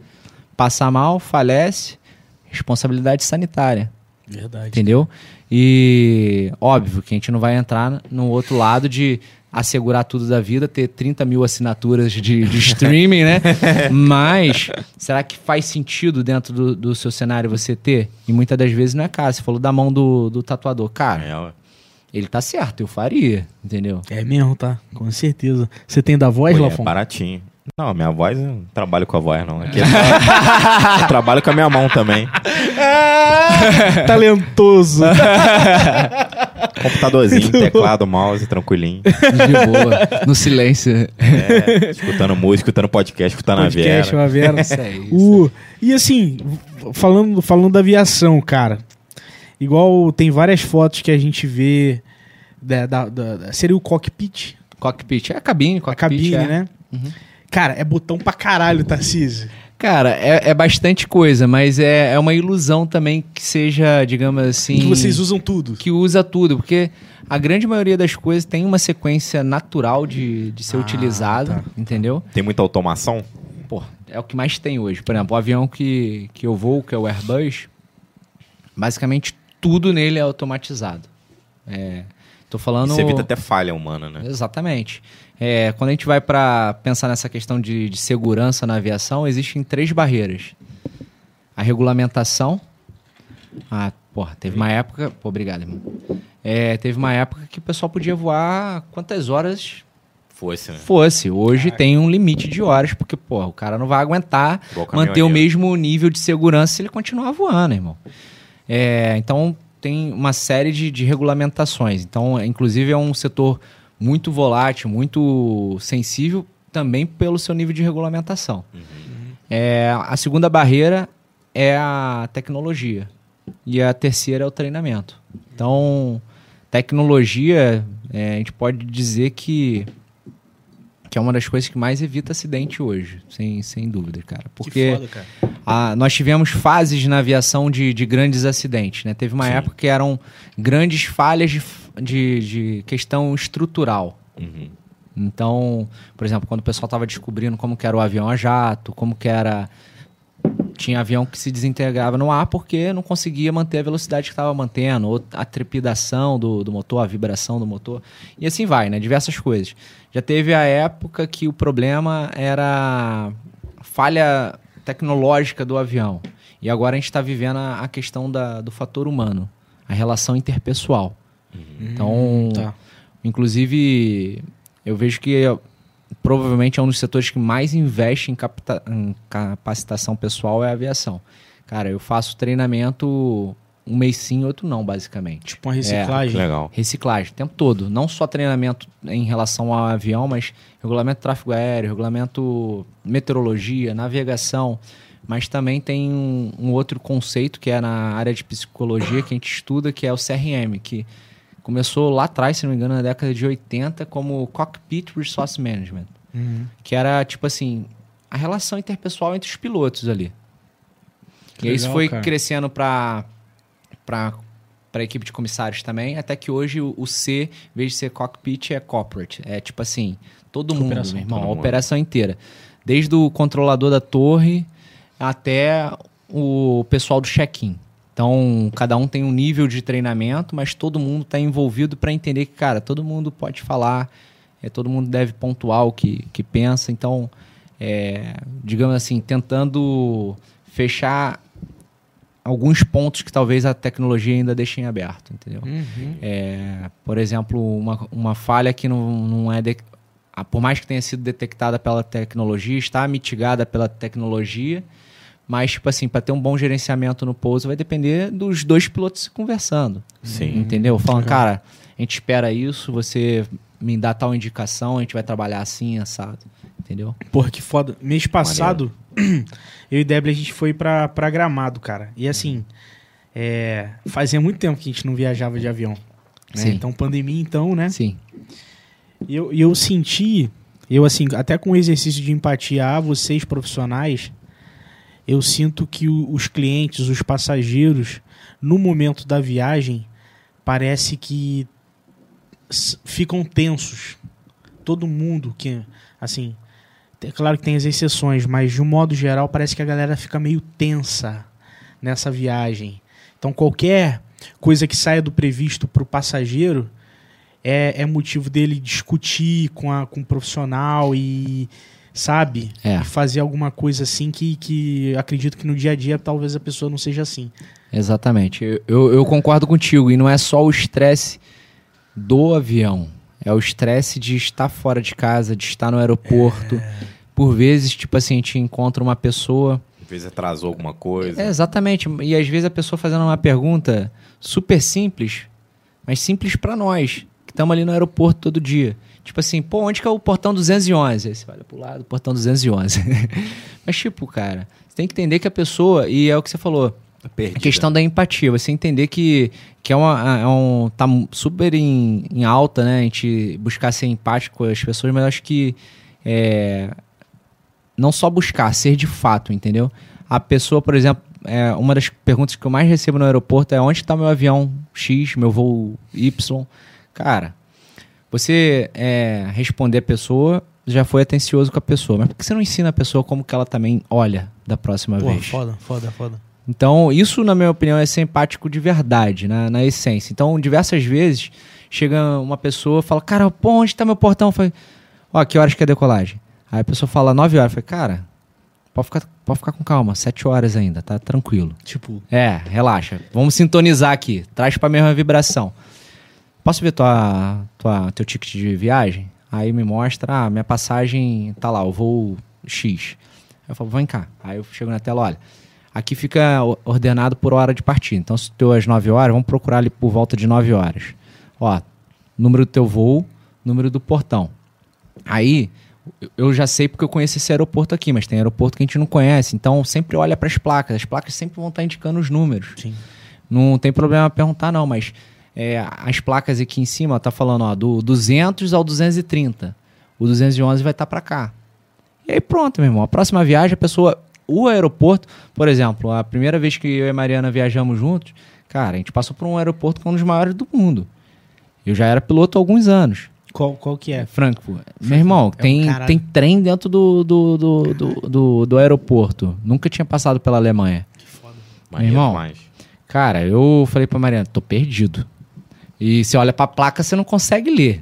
passa mal, falece, responsabilidade sanitária. Verdade. Entendeu? E óbvio que a gente não vai entrar no outro lado de assegurar tudo da vida, ter 30 mil assinaturas de, de <laughs> streaming, né? Mas será que faz sentido dentro do, do seu cenário você ter? E muitas das vezes não é cara. Você falou da mão do, do tatuador. Cara, É. ele tá certo, eu faria, entendeu? É mesmo, tá? Com certeza. Você tem da voz, e Lafon? é baratinho. Não, minha voz, eu não trabalho com a voz, não. Aqui é só- <laughs> eu trabalho com a minha mão também. Talentoso. <laughs> Computadorzinho, <laughs> teclado, mouse, tranquilinho. De boa, no silêncio. É, escutando música, escutando podcast, escutando Podcast, a Vera. uma Vera. Isso aí, isso O, e assim, falando, falando da aviação, cara. Igual tem várias fotos que a gente vê. Da, da- da- da- seria o cockpit? Cockpit. É a cabine, A cockpit. cabine, é. né? Cara, é botão pra caralho, Tarcísio. Cara, é, é bastante coisa, mas é, é uma ilusão também que seja, digamos assim. Que vocês usam tudo. que usa tudo, porque a grande maioria das coisas tem uma sequência natural de, de ser Ah, utilizada, tá. entendeu? Tem muita automação? Pô, é o que mais tem hoje. Por exemplo, o avião que, que eu vou, que é o Airbus, basicamente tudo nele é automatizado. É, tô falando. Você evita até falha humana, né? Exatamente. É, quando a gente vai para pensar nessa questão de, de segurança na aviação, existem três barreiras: a regulamentação. Ah, porra, teve uma época. Pô, obrigado, irmão. É, teve uma época que o pessoal podia voar quantas horas Fosse, né? fosse. Hoje tem um limite de horas, porque, pô, o cara não vai aguentar manter o mesmo nível de segurança se ele continuar voando, irmão. É, então, tem uma série de, de regulamentações. Então, é, inclusive, é um setor muito volátil, muito sensível, também pelo seu nível de regulamentação. É, a segunda barreira é a tecnologia. E a terceira é o treinamento. Então, tecnologia, é, a gente pode dizer que, que é uma das coisas que mais evita acidente hoje, sem, sem dúvida, cara. Porque Que foda, cara. a- nós tivemos fases na aviação de, de grandes acidentes, né? Teve uma época que eram grandes falhas de, de, de questão estrutural. Uhum. Então, por exemplo, quando o pessoal estava descobrindo como que era o avião a jato, como que era... Tinha avião que se desintegrava no ar porque não conseguia manter a velocidade que estava mantendo, ou a trepidação do, do motor, a vibração do motor, e assim vai, né? Diversas coisas. Já teve a época que o problema era falha tecnológica do avião. E agora a gente está vivendo a, a questão da, do fator humano, a relação interpessoal. Então, tá. Inclusive, eu vejo que provavelmente é um dos setores que mais investe em, capta- em capacitação pessoal é a aviação. Cara, eu faço treinamento um mês sim, outro não, basicamente. Tipo uma reciclagem. Que legal. Reciclagem, o tempo todo. Não só treinamento em relação ao avião, mas regulamento de tráfego aéreo, regulamento meteorologia, navegação. Mas também tem um, um outro conceito que é na área de psicologia que a gente estuda, que é o CRM, que começou lá atrás, se não me engano, na década de 80, como Cockpit Resource Management. Uhum. Que era, tipo assim, a relação interpessoal entre os pilotos ali. Que e aí isso legal, foi cara. crescendo para para a equipe de comissários também, até que hoje o, o C, em vez de ser cockpit, é corporate. É tipo assim, todo mundo, Operação, meu irmão, a mundo. operação inteira. Desde o controlador da torre até o pessoal do check-in. Então, cada um tem um nível de treinamento, mas todo mundo está envolvido para entender que, cara, todo mundo pode falar, é, todo mundo deve pontuar o que, que pensa. Então, é, digamos assim, tentando fechar alguns pontos que talvez a tecnologia ainda deixe em aberto, entendeu? Uhum. É, por exemplo, uma, uma falha que não, não é. de- por mais que tenha sido detectada pela tecnologia, está mitigada pela tecnologia, mas, tipo assim, para ter um bom gerenciamento no pouso vai depender dos dois pilotos se conversando. Sim. Entendeu? Falando, cara, a gente espera isso, você me dá tal indicação, a gente vai trabalhar assim, assado. Entendeu? Porra, que foda. Mês passado, <clears throat> eu e Débora, a gente foi pra, pra Gramado, cara. E assim, é, fazia muito tempo que a gente não viajava de avião. né? Sim. Então, pandemia, então, né? Sim. E eu, e eu senti, eu assim, até com o exercício de empatia a vocês profissionais, eu sinto que os clientes, os passageiros, no momento da viagem, parece que ficam tensos. Todo mundo que, assim, é claro que tem as exceções, mas de um modo geral parece que a galera fica meio tensa nessa viagem. Então qualquer coisa que saia do previsto para o passageiro é, é motivo dele discutir com, a, com o profissional e, sabe, É. E fazer alguma coisa assim que, que acredito que no dia a dia talvez a pessoa não seja assim. Exatamente. Eu, eu, eu concordo contigo. E não é só o estresse do avião. É o estresse de estar fora de casa, de estar no aeroporto. Por vezes, tipo assim, a gente encontra uma pessoa. Às vezes atrasou alguma coisa. É, exatamente. E às vezes a pessoa fazendo uma pergunta super simples, mas simples pra nós, que estamos ali no aeroporto todo dia. Tipo assim, pô, onde que é o portão 211? Aí você olha pro lado, portão 211. <laughs> mas, tipo, cara, você tem que entender que a pessoa, e é o que você falou, a Perdida. questão da empatia, você entender que, que é, uma, é um. tá super em, em alta, né? A gente buscar ser empático com as pessoas, mas eu acho que é, não só buscar, ser de fato, entendeu? A pessoa, por exemplo, é, uma das perguntas que eu mais recebo no aeroporto é onde está meu avião X, meu voo Y. Cara, você é, responder a pessoa já foi atencioso com a pessoa. Mas por que você não ensina a pessoa como que ela também olha da próxima Pô, vez? foda, foda, foda. Então, isso, na minha opinião, é ser empático de verdade, na, na essência. Então, diversas vezes, chega uma pessoa e fala, cara, pô, onde está meu portão? Falei, ó, que horas que é a decolagem? Aí a pessoa fala 9 horas. Eu falei, cara, pode ficar, pode ficar com calma, 7 horas ainda, tá tranquilo. Tipo, É, relaxa. Vamos sintonizar aqui. Traz pra mesma vibração. Posso ver tua, tua, teu ticket de viagem? Aí me mostra, ah, minha passagem tá lá, o voo X. Aí eu falo, vem cá. Aí eu chego na tela, olha, aqui fica ordenado por hora de partida. Então, se tu às 9 horas, vamos procurar ali por volta de 9 horas. Ó, número do teu voo, número do portão. Aí, eu- eu já sei porque eu conheço esse aeroporto aqui, mas tem aeroporto que a gente não conhece. Então, sempre olha para as placas. As placas sempre vão estar indicando os números. sim. Não tem problema perguntar, não, mas é, as placas aqui em cima, ó, tá falando, ó, do 200 ao 230. O 211 vai estar para cá. E aí pronto, meu irmão. A próxima viagem, a pessoa. O aeroporto, por exemplo, a primeira vez que eu e a Mariana viajamos juntos, cara, a gente passou por um aeroporto que é um dos maiores do mundo. Eu já era piloto há alguns anos. Qual, qual que é? Frankfurt. Meu irmão, É um tem, caralho. tem trem dentro do, do, do, do, do- do aeroporto. Nunca tinha passado pela Alemanha. Que foda. Maneiro irmão, demais. Cara, eu falei pra Mariana, tô perdido. E você olha pra placa, você não consegue ler.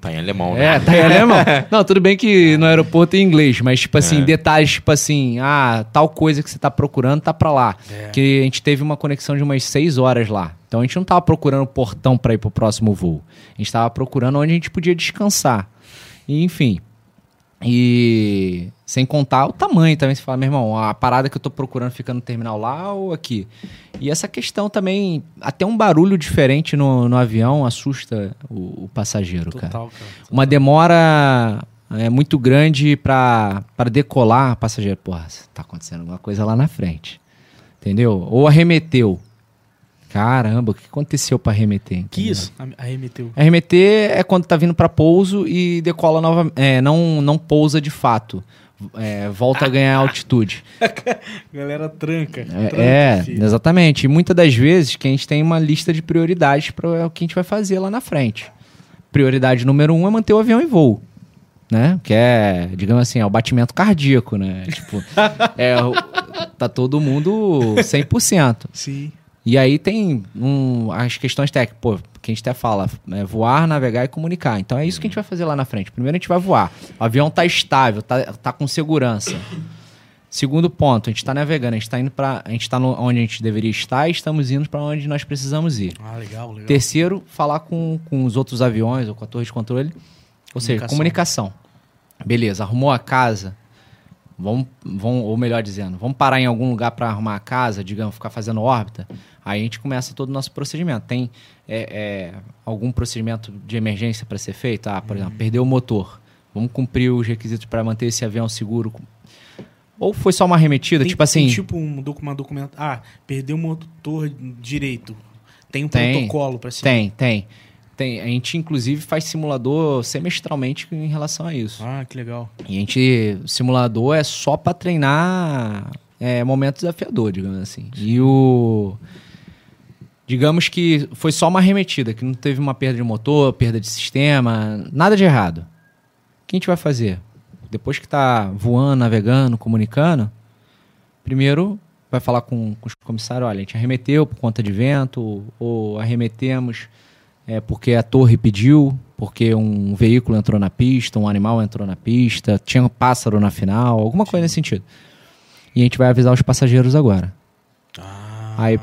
Tá em alemão, né? É, tá em <laughs> alemão. Não, tudo bem que no aeroporto é em inglês, mas, tipo assim, É. detalhes, tipo assim, ah, tal coisa que você tá procurando tá pra lá. É. Que a gente teve uma conexão de umas seis horas lá. Então a gente não tava procurando o portão pra ir pro próximo voo. A gente tava procurando onde a gente podia descansar. E, enfim. E sem contar o tamanho também. Você fala, meu irmão, a parada que eu tô procurando fica no terminal lá ou aqui? E essa questão também, até um barulho diferente no, no avião assusta o, o passageiro, cara Total, cara. uma demora é, muito grande para decolar, passageiro, porra, tá acontecendo alguma coisa lá na frente. Entendeu? Ou arremeteu. Caramba, o que aconteceu para arremeter? Que isso? Arremeteu. Arremeter é quando tá vindo para pouso e decola nova, é, não não pousa de fato. É, volta a ganhar altitude. <laughs> Galera tranca. É, tranca, é, filho. exatamente. E muitas das vezes que a gente tem uma lista de prioridades para o que a gente vai fazer lá na frente. Prioridade número um é manter o avião em voo. Né? Que é, digamos assim, é o batimento cardíaco, né? Tipo, <laughs> é, tá todo mundo 100%. Sim. E aí tem um, as questões técnicas, pô, que a gente até fala, é voar, navegar e comunicar. Então é isso que a gente vai fazer lá na frente. Primeiro a gente vai voar. O avião tá estável, tá, tá com segurança. Segundo ponto, a gente está navegando, a gente está indo para, a gente está onde a gente deveria estar e estamos indo para onde nós precisamos ir. Ah, legal, legal. Terceiro, falar com, com os outros aviões ou com a torre de controle, ou seja, comunicação. Beleza, arrumou a casa, vamos, vamos, ou melhor dizendo, vamos parar em algum lugar para arrumar a casa, digamos, ficar fazendo órbita. Aí a gente começa todo o nosso procedimento. Tem é, é, algum procedimento de emergência para ser feito? Ah, por exemplo, perdeu o motor. Vamos cumprir os requisitos para manter esse avião seguro. Ou foi só uma arremetida, Tem- tipo assim. Tem tipo um uma documento. Ah, perdeu o motor direito. Tem um Tem, protocolo pra se. Tem, tem. Tem, a gente, inclusive, faz simulador semestralmente em relação a isso. Ah, que legal. E a gente, simulador é só para treinar é, momento desafiador, digamos assim. E o. Digamos que foi só uma arremetida, que não teve uma perda de motor, perda de sistema, nada de errado. O que a gente vai fazer? Depois que tá voando, navegando, comunicando, primeiro vai falar com, com os comissários, olha, a gente arremeteu por conta de vento, ou arremetemos é, porque a torre pediu, porque um veículo entrou na pista, um animal entrou na pista, tinha um pássaro na final, alguma coisa nesse sentido. E a gente vai avisar os passageiros agora. Ah. Aí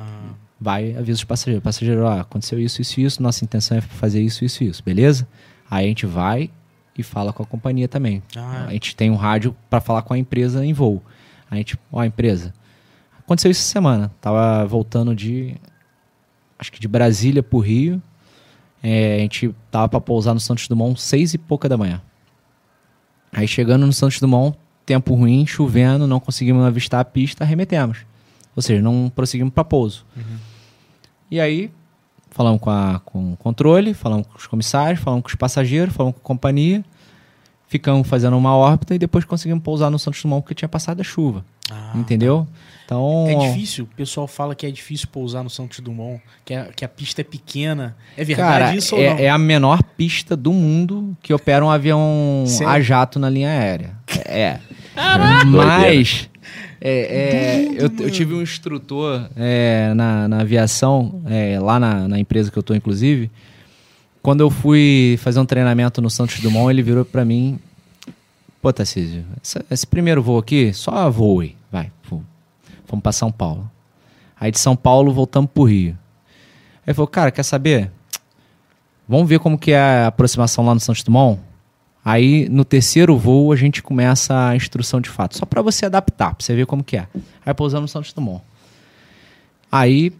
vai, avisa os passageiros. Passageiro, ó, aconteceu isso, isso, isso, nossa intenção é fazer isso, isso, isso, beleza? Aí a gente vai e fala com a companhia também. Ah. A gente tem um rádio para falar com a empresa em voo. A gente, ó, empresa, aconteceu isso essa semana. Tava voltando de, acho que de Brasília pro Rio. É, a gente tava para pousar no Santos Dumont seis e pouca da manhã. Aí chegando no Santos Dumont, tempo ruim, chovendo, não conseguimos avistar a pista, arremetemos. Ou seja, não prosseguimos para pouso. E aí, falamos com, a, com o controle, falamos com os comissários, falamos com os passageiros, falamos com a companhia. Ficamos fazendo uma órbita e depois conseguimos pousar no Santos Dumont porque tinha passado a chuva. Ah, entendeu? Então, É difícil, o pessoal fala que é difícil pousar no Santos Dumont, que a, que a pista é pequena. É verdade cara, isso ou não? é, é a menor pista do mundo que opera um avião Sério? a jato na linha aérea. É. <laughs> Mas é, é, eu, eu tive um instrutor é, na, na aviação, é, lá na, na empresa que eu tô, inclusive. Quando eu fui fazer um treinamento no Santos Dumont, ele virou pra mim: Pô, Tarcísio, essa- esse primeiro voo aqui, só voe, vai. pô. Fomos pra São Paulo. Aí de São Paulo voltamos pro Rio. Aí ele falou: Cara, quer saber? Vamos ver como que é a aproximação lá no Santos Dumont? Aí, no terceiro voo, a gente começa a instrução de fato. Só para você adaptar, pra você ver como que é. Aí pousamos no Santos Dumont. Aí,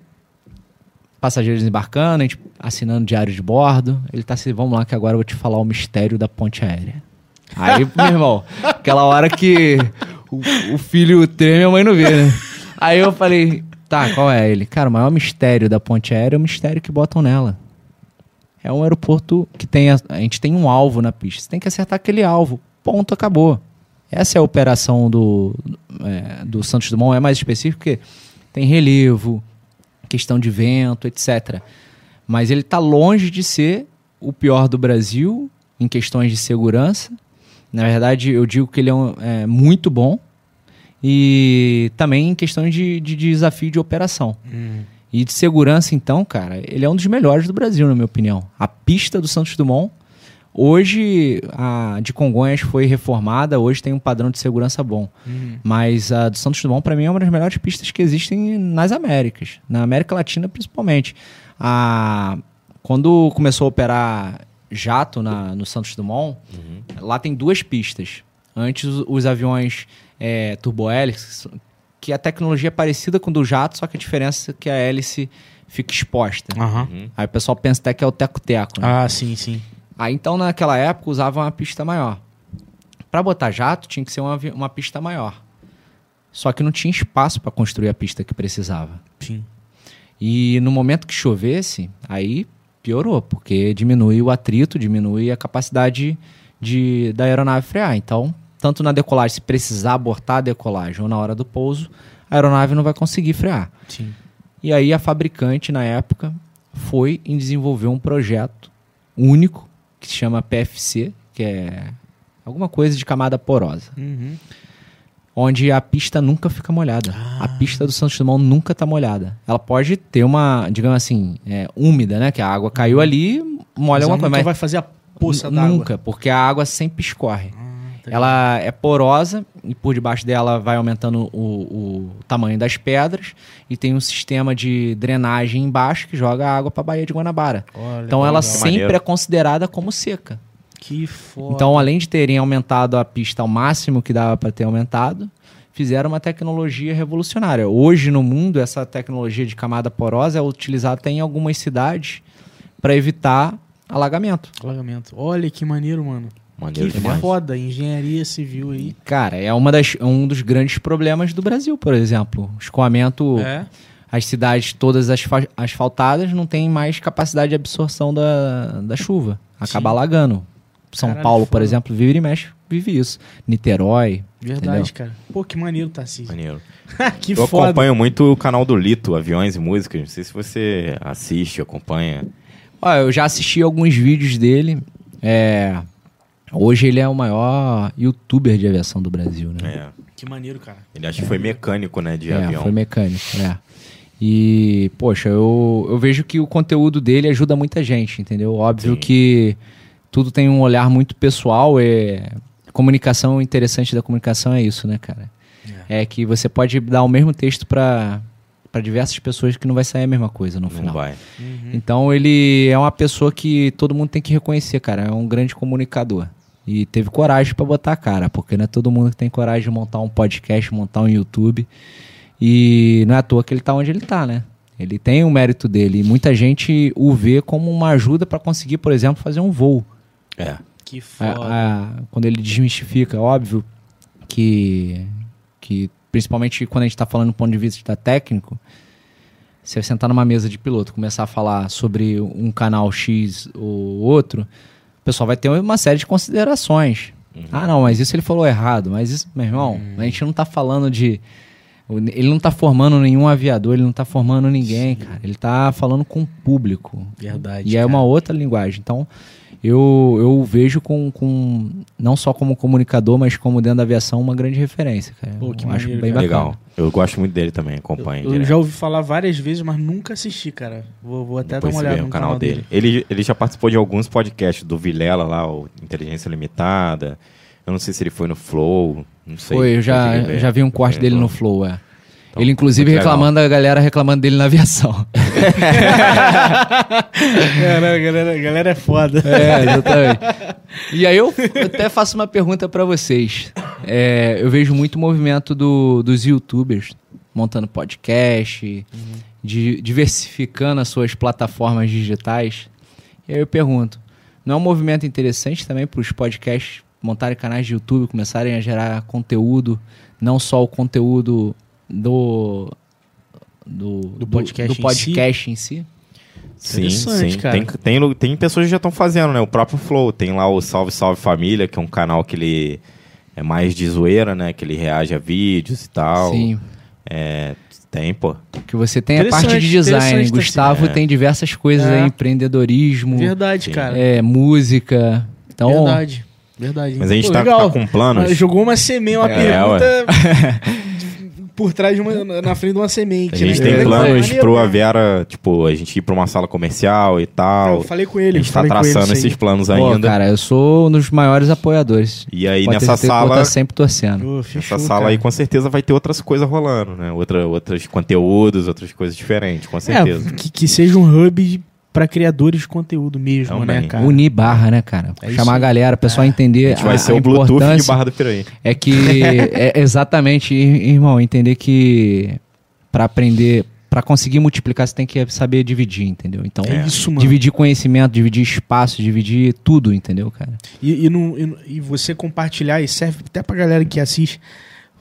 passageiros embarcando, a gente assinando diário de bordo. Ele tá assim, vamos lá que agora eu vou te falar o mistério da ponte aérea. Aí, meu irmão, aquela hora que o, o filho treme, a mãe não vê, né? Aí eu falei, tá, qual é ele? Cara, o maior mistério da ponte aérea é o mistério que botam nela. É um aeroporto que tem. A, a gente tem um alvo na pista. Você tem que acertar aquele alvo. Ponto, acabou. Essa é a operação do, é, do Santos Dumont. É mais específico porque tem relevo, questão de vento, etc. Mas ele está longe de ser o pior do Brasil em questões de segurança. Na verdade, eu digo que ele é, um- é muito bom. E também em questões de, de desafio de operação. Hum. E de segurança, então, cara, ele é um dos melhores do Brasil, na minha opinião. A pista do Santos Dumont, hoje, a de Congonhas foi reformada, hoje tem um padrão de segurança bom. Hum. Mas a do Santos Dumont, para mim, é uma das melhores pistas que existem nas Américas, na América Latina principalmente. A, quando começou a operar jato na, no Santos Dumont, lá tem duas pistas. Antes, os, aviões é, turbohélices, que a tecnologia é parecida com o do jato, só que a diferença é que a hélice fica exposta. Aham. Aí o pessoal pensa até que é o teco-teco. né? Ah, sim, sim. Aí então naquela época usavam uma pista maior. Para botar jato tinha que ser uma, uma pista maior. Só que não tinha espaço para construir a pista que precisava. Sim. E no momento que chovesse, aí piorou, porque diminui o atrito, diminui a capacidade de, da aeronave frear. Então, tanto na decolagem, se precisar abortar a decolagem ou na hora do pouso, a aeronave não vai conseguir frear. Sim. E aí a fabricante, na época, foi em desenvolver um projeto único, que se chama PFC, que é alguma coisa de camada porosa, Uhum. onde a pista nunca fica molhada. Ah. A pista do Santos Dumont nunca está molhada. Ela pode ter uma, digamos assim, é, úmida, né? Que a água caiu ali, molha Mas alguma coisa. vai fazer a poça d'água. Nunca, porque a água sempre escorre. Ela é porosa e por debaixo dela vai aumentando o, o tamanho das pedras e tem um sistema de drenagem embaixo que joga a água para a Baía de Guanabara. Olha, Então ela legal. sempre Maneiro. é considerada como seca. Que foda. Então, além de terem aumentado a pista ao máximo que dava para ter aumentado, fizeram uma tecnologia revolucionária. Hoje no mundo essa tecnologia de camada porosa é utilizada até em algumas cidades para evitar alagamento. Alagamento. Olha que maneiro, mano. Maneiro que demais. foda. Engenharia civil aí. Cara, é uma das, um dos grandes problemas do Brasil, por exemplo. Escoamento, É. as cidades todas asfa- asfaltadas não têm mais capacidade de absorção da, da chuva. Acaba Sim. alagando. São Caralho, Paulo, por exemplo, vive e mexe, vive isso. Niterói. Verdade, Entendeu? cara. Pô, que maneiro, Tarcísio. Maneiro. <laughs> que Eu foda. acompanho muito o canal do Lito, Aviões e Músicas. Não sei se você assiste, acompanha. Ó, eu já assisti alguns vídeos dele. É, hoje ele é o maior youtuber de aviação do Brasil, né? É. Que maneiro, cara. Ele acho que foi mecânico, né, de É, avião. foi mecânico, é. E, poxa, eu, eu vejo que o conteúdo dele ajuda muita gente, entendeu? Óbvio Sim. que tudo tem um olhar muito pessoal, é... Comunicação, interessante da comunicação é isso, né, cara? É, que você pode dar o mesmo texto para para diversas pessoas que não vai sair a mesma coisa no Não final. vai. Uhum. Então ele é uma pessoa que todo mundo tem que reconhecer, cara. É um grande comunicador. E teve coragem pra botar a cara, porque não é todo mundo que tem coragem de montar um podcast, montar um YouTube. E não é à toa que ele tá onde ele tá, né? Ele tem o mérito dele. E muita gente o vê como uma ajuda pra conseguir, por exemplo, fazer um voo. É. Que A- foda. a- quando ele desmistifica, óbvio que, que principalmente quando a gente está falando do ponto de vista técnico, se você sentar numa mesa de piloto e começar a falar sobre um canal X ou outro, pessoal vai ter uma série de considerações. Ah, não, mas isso ele falou errado. Mas isso, meu irmão, a gente não tá falando de. Ele não tá formando nenhum aviador, ele não tá formando ninguém, cara. Ele tá falando com o público. Verdade. E é uma outra linguagem. Então, eu, eu vejo com, com. Não só como comunicador, mas como dentro da aviação, uma grande referência, cara. Pô, que eu acho maneiro, bem cara. bacana. Legal. Eu gosto muito dele também, acompanho. Eu direto. já ouvi falar várias vezes, mas nunca assisti, cara. Vou, vou até Depois dar uma olhada no no canal dele. Ele, ele já participou de alguns podcasts do Vilela lá, o Inteligência Limitada. Eu não sei se ele foi no Flow, não sei. Foi, eu já, já vi um corte Ele dele no no- Flow, é. Então, ele, inclusive, muito legal. reclamando, a galera reclamando dele na aviação. <laughs> Galera, a galera, a galera é foda. É, exatamente. E aí eu até faço uma pergunta pra vocês. É, eu vejo muito movimento do- dos youtubers montando podcast, di- diversificando as suas plataformas digitais. E aí eu pergunto, não é um movimento interessante também para os podcasts montarem canais de YouTube, começarem a gerar conteúdo, não só o conteúdo do do, Do podcast do em podcast em si? Sim, Interessante, sim. cara. Tem, tem, tem pessoas que já estão fazendo, né? O próprio Flow. Tem lá o Salve Salve Família, que é um canal que ele é mais de zoeira, né? Que ele reage a vídeos e tal. Sim. É, tem, pô. Que você tem a parte de design. Gustavo assim. É. tem diversas coisas É. aí, empreendedorismo, Verdade, Sim. cara. é, música. Então, Verdade. Verdade. Mas a gente Pô, tá, legal. tá com planos. Jogou uma semente, uma É, pergunta <laughs> por trás de uma, na frente de uma semente. A gente né? tem É, planos maneiro, pro né? Avera, tipo, a gente ir pra uma sala comercial e tal. Eu falei com ele, a gente tá traçando esses planos pô, ainda. cara, eu sou um dos maiores apoiadores. E aí Pode nessa sala, estar sempre torcendo. Ô, fechou, essa sala cara. aí com certeza vai ter outras coisas rolando, né? Outra, outros conteúdos, outras coisas diferentes, com certeza. É, que, que seja um hub pra criadores de conteúdo mesmo, Também. né, cara? Unir barra, né, cara? É isso Chamar a galera, o pessoal entender a gente vai a, ser a o Bluetooth de. Barra do Piraí. É que, é <laughs> exatamente, ir- irmão, entender que pra aprender, pra conseguir multiplicar, você tem que saber dividir, entendeu? Então, É isso, mano. dividir conhecimento, dividir espaço, dividir tudo, entendeu, cara? E, e, não- e e você compartilhar, e serve até pra galera que assiste,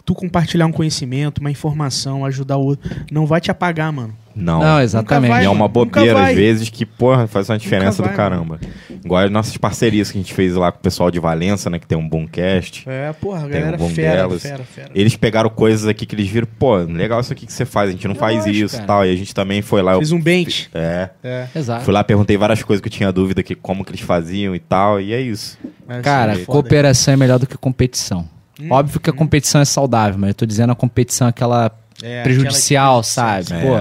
tu compartilhar um conhecimento, uma informação, ajudar o outro, não vai te apagar, mano. Não. Não, exatamente. vai, E é uma bobeira, às vezes, que, porra, faz uma diferença vai, do caramba. Igual as nossas parcerias que a gente fez lá com o pessoal de Valença, né? Que tem um Boomcast. É, porra, a galera um bom fera, delas. fera, fera. Eles pegaram coisas aqui que eles viram, pô, legal isso aqui que você faz, a gente não faz Lógico, isso e cara. tal. E a gente também foi lá. eu- Fiz um bench. É. É. Exato. Fui lá, perguntei várias coisas que eu tinha dúvida que como que eles faziam e tal, e é isso. Mas, Cara, assim, foda. cooperação é melhor do que competição. Hum, Óbvio que a competição é saudável, mas eu tô dizendo a competição aquela É, prejudicial, aquela que- sabe? É. Pô.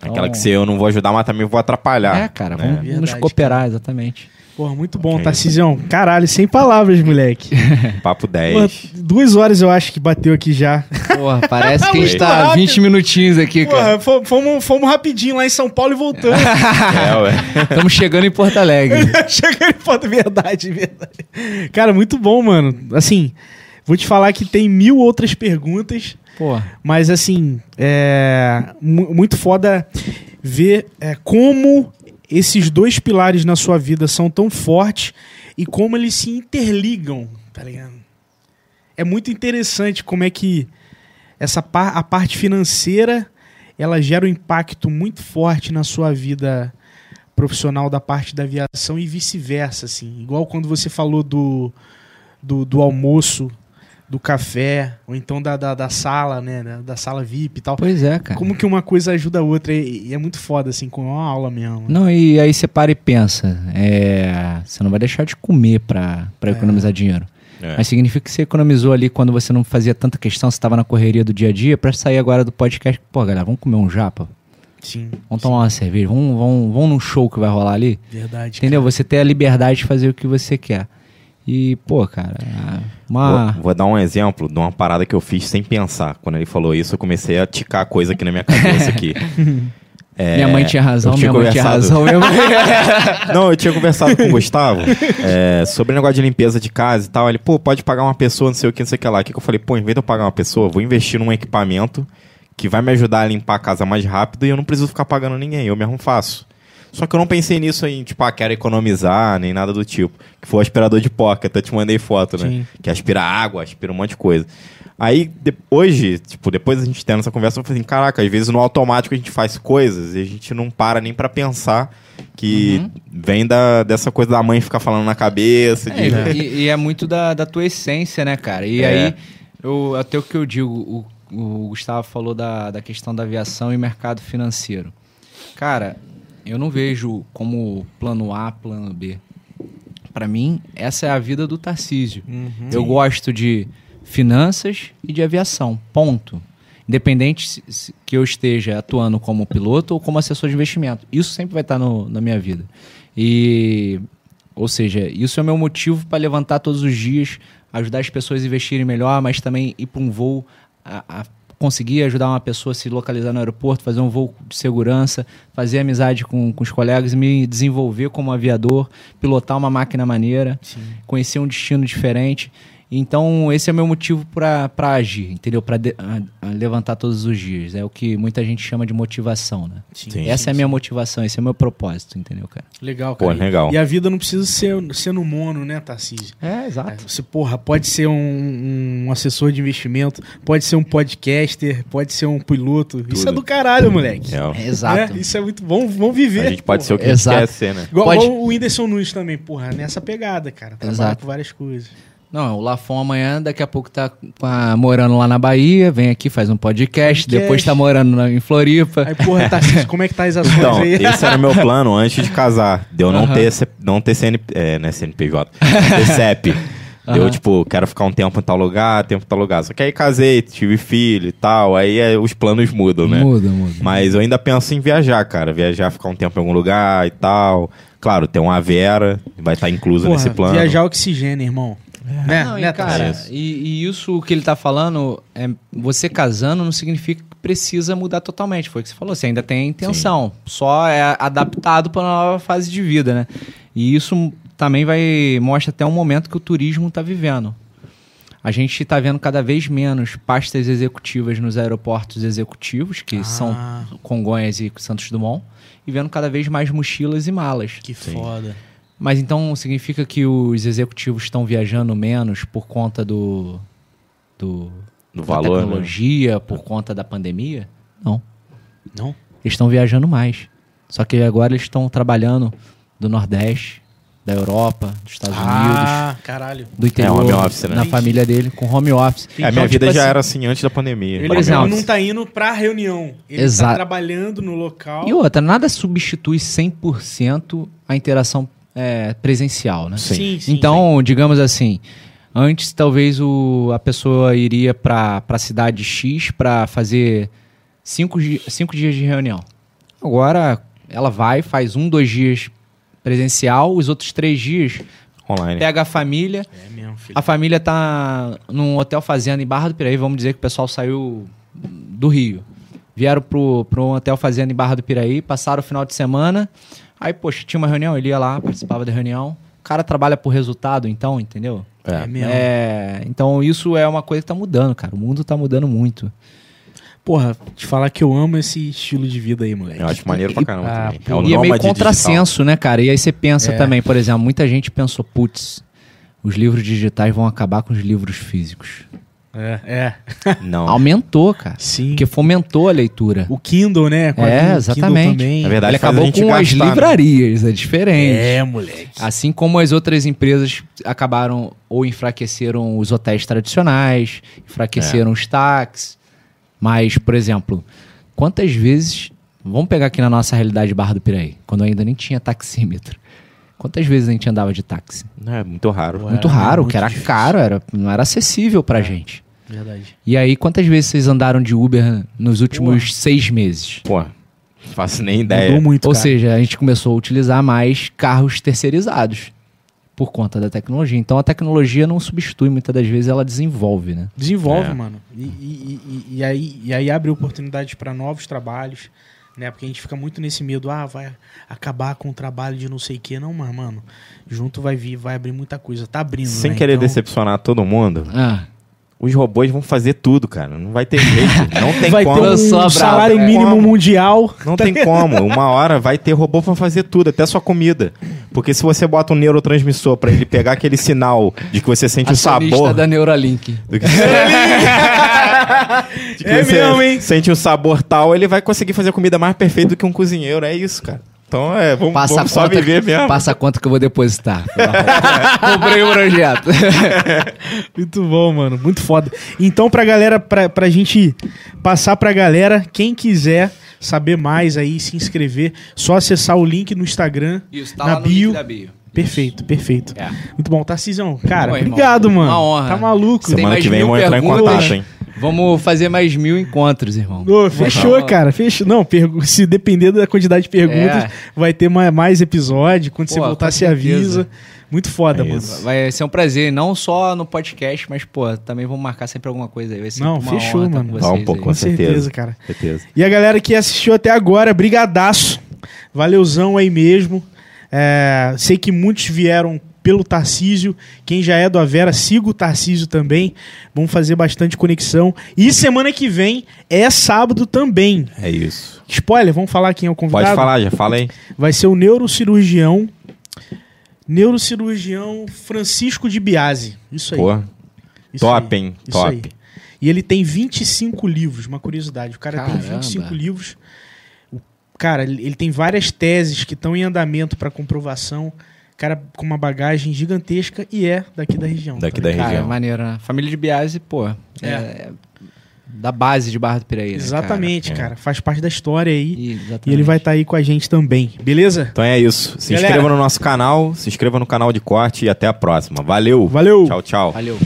Aquela então- que se eu não vou ajudar, mas também vou atrapalhar. É, cara, né? vamos nos Verdade, cooperar, exatamente. Porra, muito bom, Ok. Tarcísio. Caralho, sem palavras, moleque. <laughs> Papo 10. Porra, duas horas eu acho que bateu aqui já. Porra, parece <laughs> que a gente tá rápido. 20 minutinhos aqui, cara. Porra, fo- fomos, fomos rapidinho lá em São Paulo e voltamos. <laughs> É, ué. Estamos chegando em Porto Alegre. Chegando em foto, verdade, verdade. Cara, muito bom, mano. Assim, vou te falar que tem mil outras perguntas, Pô, mas assim, é mu- muito foda ver é, como esses dois pilares na sua vida são tão fortes e como eles se interligam, tá ligado? É muito interessante como é que essa par a parte financeira ela gera um impacto muito forte na sua vida profissional da parte da aviação e vice-versa, assim. Igual quando você falou do, do, do almoço, do café, ou então da, da, da sala, né? Da, da sala VIP e tal. pois é, cara. Como que uma coisa ajuda a outra e, e é muito foda, assim, com uma aula mesmo. Não, e aí você para e pensa. é, você não vai deixar de comer pra, pra É. economizar dinheiro. É. Mas significa que você economizou ali quando você não fazia tanta questão, você tava na correria do dia a dia, pra sair agora do podcast. Pô, galera, vamos comer um japa? Sim, Vamos tomar uma cerveja? Vamos, vamos, vamos num show que vai rolar ali? verdade. Entendeu? Você ter a liberdade de fazer o que você quer. E, pô, cara, uma. Vou, vou dar um exemplo de uma parada que eu fiz sem pensar. Quando ele falou isso, eu comecei a ticar coisa aqui na minha cabeça aqui. <laughs> É, minha mãe tinha razão, eu minha tinha mãe tinha razão. <laughs> Não, eu tinha conversado com o Gustavo é, sobre o negócio de limpeza de casa e tal. Ele, pô, pode pagar uma pessoa, não sei o que, não sei o que lá. O que, que eu falei? Pô, em vez de eu pagar uma pessoa, vou investir num equipamento que vai me ajudar a limpar a casa mais rápido e eu não preciso ficar pagando ninguém, eu mesmo faço. Só que eu não pensei nisso aí, tipo, ah, quero economizar, nem nada do tipo. Que foi o aspirador de pó, que até te mandei foto, né? Sim. Que aspira água, aspira um monte de coisa. Aí, de- hoje, tipo, depois a gente tendo essa conversa, eu falei assim, caraca, às vezes no automático a gente faz coisas e a gente não para nem pra pensar que vem da, dessa coisa da mãe ficar falando na cabeça. De... É, <laughs> e, e é muito da, da tua essência, né, cara? E É. aí, eu, até o que eu digo, o, o Gustavo falou da, da questão da aviação e mercado financeiro. Cara, eu não vejo como plano A, plano B. Pra mim, essa é a vida do Tarcísio. Eu gosto de finanças e de aviação, ponto. Independente se- se- que eu esteja atuando como piloto ou como assessor de investimento. Isso sempre vai estar no- na minha vida. E, ou seja, isso é o meu motivo para levantar todos os dias, ajudar as pessoas a investirem melhor, mas também ir para um voo, a, a conseguir ajudar uma pessoa a se localizar no aeroporto, fazer um voo de segurança, fazer amizade com, com os colegas, me desenvolver como aviador, pilotar uma máquina maneira, conhecer um destino diferente. Então, esse é o meu motivo para agir, entendeu? Para levantar todos os dias. É o que muita gente chama de motivação, né? Sim. Essa é a minha motivação, esse é o meu propósito, entendeu, cara? Legal, Pô, cara. legal. E a vida não precisa ser, ser no mono, né, Tarcísio? É, É, exato. Você, porra, pode ser um, um assessor de investimento, pode ser um podcaster, pode ser um piloto. Isso é Tudo. do caralho, moleque. É, Exato. É, isso é muito bom. Vamos viver. a gente pode ser o que Exato. a gente quer ser, né? Igual, Pode- o Whindersson Nunes também, porra, nessa pegada, cara. Trabalha Exato. com várias coisas. Não, o Lafon amanhã, daqui a pouco tá morando lá na Bahia, vem aqui, faz um podcast, Podcast. depois tá morando na- em Floripa. Aí, porra, Tarcísio, como é que tá as ações Então, aí? esse era o meu plano antes de casar. Deu não Aham. ter, não ter CN, é, né, CNPJ, não ter <laughs> CEP. Deu, Aham. tipo, quero ficar um tempo em tal lugar, tempo em tal lugar. Só que aí casei, tive filho e tal, aí é, os planos mudam, né? Muda, muda. Mas eu ainda penso em viajar, cara. Viajar, ficar um tempo em algum lugar e tal. Claro, tem uma Vera, vai estar incluso Porra, nesse plano. viajar oxigênio, irmão. Né? Não, e, né, cara, Tarcísio? e, e isso que ele tá falando, é, você casando não significa que precisa mudar totalmente. Foi o que você falou, você ainda tem a intenção. Só é adaptado para uma nova fase de vida, né? E isso também vai mostra até um momento que o turismo tá vivendo. A gente está vendo cada vez menos pastas executivas nos aeroportos executivos, que Ah. são Congonhas e Santos Dumont, e vendo cada vez mais mochilas e malas. Que foda. Mas então significa que os executivos estão viajando menos por conta do, do da valor, né? tecnologia, por conta da pandemia? Não. Não? Eles estão viajando mais. Só que agora eles estão trabalhando do Nordeste, da Europa, dos Estados Unidos, Ah, caralho. do interior, home office, né? na família dele, com home office. É, a minha Então, vida tipo já assim, era assim antes da pandemia. Ele Por Home exemplo, não office. tá indo pra reunião. Ele Exato. tá trabalhando no local. E outra, nada substitui 100% a interação é, presencial, né? Sim. Sim, sim. então, digamos assim, antes talvez o, a pessoa iria para a cidade X para fazer cinco, cinco dias de reunião. Agora ela vai, faz um, dois dias presencial, os outros três dias Online. pega a família, É mesmo, filho. a família tá num hotel fazenda em Barra do Piraí, vamos dizer que o pessoal saiu do Rio. Vieram pro, pro um hotel fazenda em Barra do Piraí, passaram o final de semana. Aí, poxa, tinha uma reunião, ele ia lá, participava da reunião. O cara trabalha por resultado, então, entendeu? É É. mesmo. É, então isso é uma coisa que tá mudando, cara. O mundo tá mudando muito. Porra, te falar que eu amo esse estilo de vida aí, moleque. Eu acho maneiro pra caramba Ah. É o e é meio contrassenso, né, cara? E aí você pensa É. também, por exemplo, muita gente pensou, putz, os livros digitais vão acabar com os livros físicos. É, é. <laughs> Não. Aumentou, cara. Sim. Porque fomentou a leitura. O Kindle, né? Com É, exatamente. também. Na verdade, Ele acabou gente com as gastar, né? livrarias, é diferente. É, moleque. Assim como as outras empresas acabaram ou enfraqueceram os hotéis tradicionais, enfraqueceram os táxis. Mas, por exemplo, quantas vezes. Vamos pegar aqui na nossa realidade Barra do Piraí, quando ainda nem tinha taxímetro. Quantas vezes a gente andava de táxi? Não, é muito raro. Muito Era raro, muito que era difícil. caro, era, não era acessível pra gente. Verdade. E aí, quantas vezes vocês andaram de Uber nos últimos seis meses? Pô, não faço nem ideia. Mudou muito, Ou cara. seja, a gente começou a utilizar mais carros terceirizados por conta da tecnologia. Então a tecnologia não substitui, muitas das vezes ela desenvolve, né? Desenvolve, É. mano. E, e- e- e aí, e aí abre oportunidades para novos trabalhos, né? Porque a gente fica muito nesse medo, ah, vai acabar com o trabalho de não sei o quê. Não, mas, mano, junto vai vir, vai abrir muita coisa. Tá abrindo, Sem né? querer Então, decepcionar todo mundo, Ah, os robôs vão fazer tudo, cara. Não vai ter jeito. <laughs> Não tem vai como. ter Eu sou um bravo, salário né? mínimo Como? mundial. Não tem <laughs> como. Uma hora vai ter robô pra fazer tudo, até sua comida. Porque se você bota um neurotransmissor pra ele pegar aquele sinal de que você sente o sabor. da Neuralink. Do que, <laughs> de que É você mesmo, hein? Sente o sabor tal, ele vai conseguir fazer comida mais perfeita do que um cozinheiro. É isso, cara. Então é, vamos, Passa vamos a só conta, viver mesmo. Passa a conta que eu vou depositar. <laughs> Comprei o projeto. <laughs> Muito bom, mano. Muito foda. Então, pra galera, pra, pra gente passar pra galera, quem quiser saber mais aí, se inscrever, só acessar o link no Instagram. Isso, tá na lá no bio. Perfeito, perfeito. É. Muito bom. Tarcísio, cara, irmão, obrigado, mano. uma honra. Tá maluco. Semana que vem vamos entrar em contato, hein? Vamos fazer mais mil encontros, irmão. Ô, fechou, cara. Fechou. Não, se depender da quantidade de perguntas, É. vai ter mais, episódio. Quando você Pô, voltar, com se avisa. Muito foda, É mano. Vai ser um prazer, não só no podcast, mas, pô, também vamos marcar sempre alguma coisa aí. Vai ser Não, uma fechou, mano. com um pouco. Com certeza. certeza, cara. Certeza. E a galera que assistiu até agora, brigadaço. Valeuzão aí mesmo. É, sei que muitos vieram pelo Tarcísio. Quem já é do Avera, siga o Tarcísio também. Vamos fazer bastante conexão. E semana que vem é sábado também. É isso. Spoiler, vamos falar quem é o convidado? Pode falar, já fala aí. Vai ser o neurocirurgião. Neurocirurgião Francisco de Biase. Isso aí. Pô, Isso top, aí. hein? Isso Top. aí. E ele tem 25 livros, uma curiosidade. O cara tem Caramba. 25 livros. Cara, ele tem várias teses que estão em andamento para comprovação. Cara com uma bagagem gigantesca e é daqui da região. Daqui tá da? Cara, é região. maneiro, né? Família de Biase, pô, é, É. é da base de Barra do Piraí, né, Exatamente, cara? cara. Faz parte da história aí. E, exatamente. E ele vai estar aí com a gente também. Beleza? Então é isso. Se Galera. inscreva no nosso canal, se inscreva no canal de corte e até a próxima. Valeu. Valeu! Tchau, tchau. Valeu.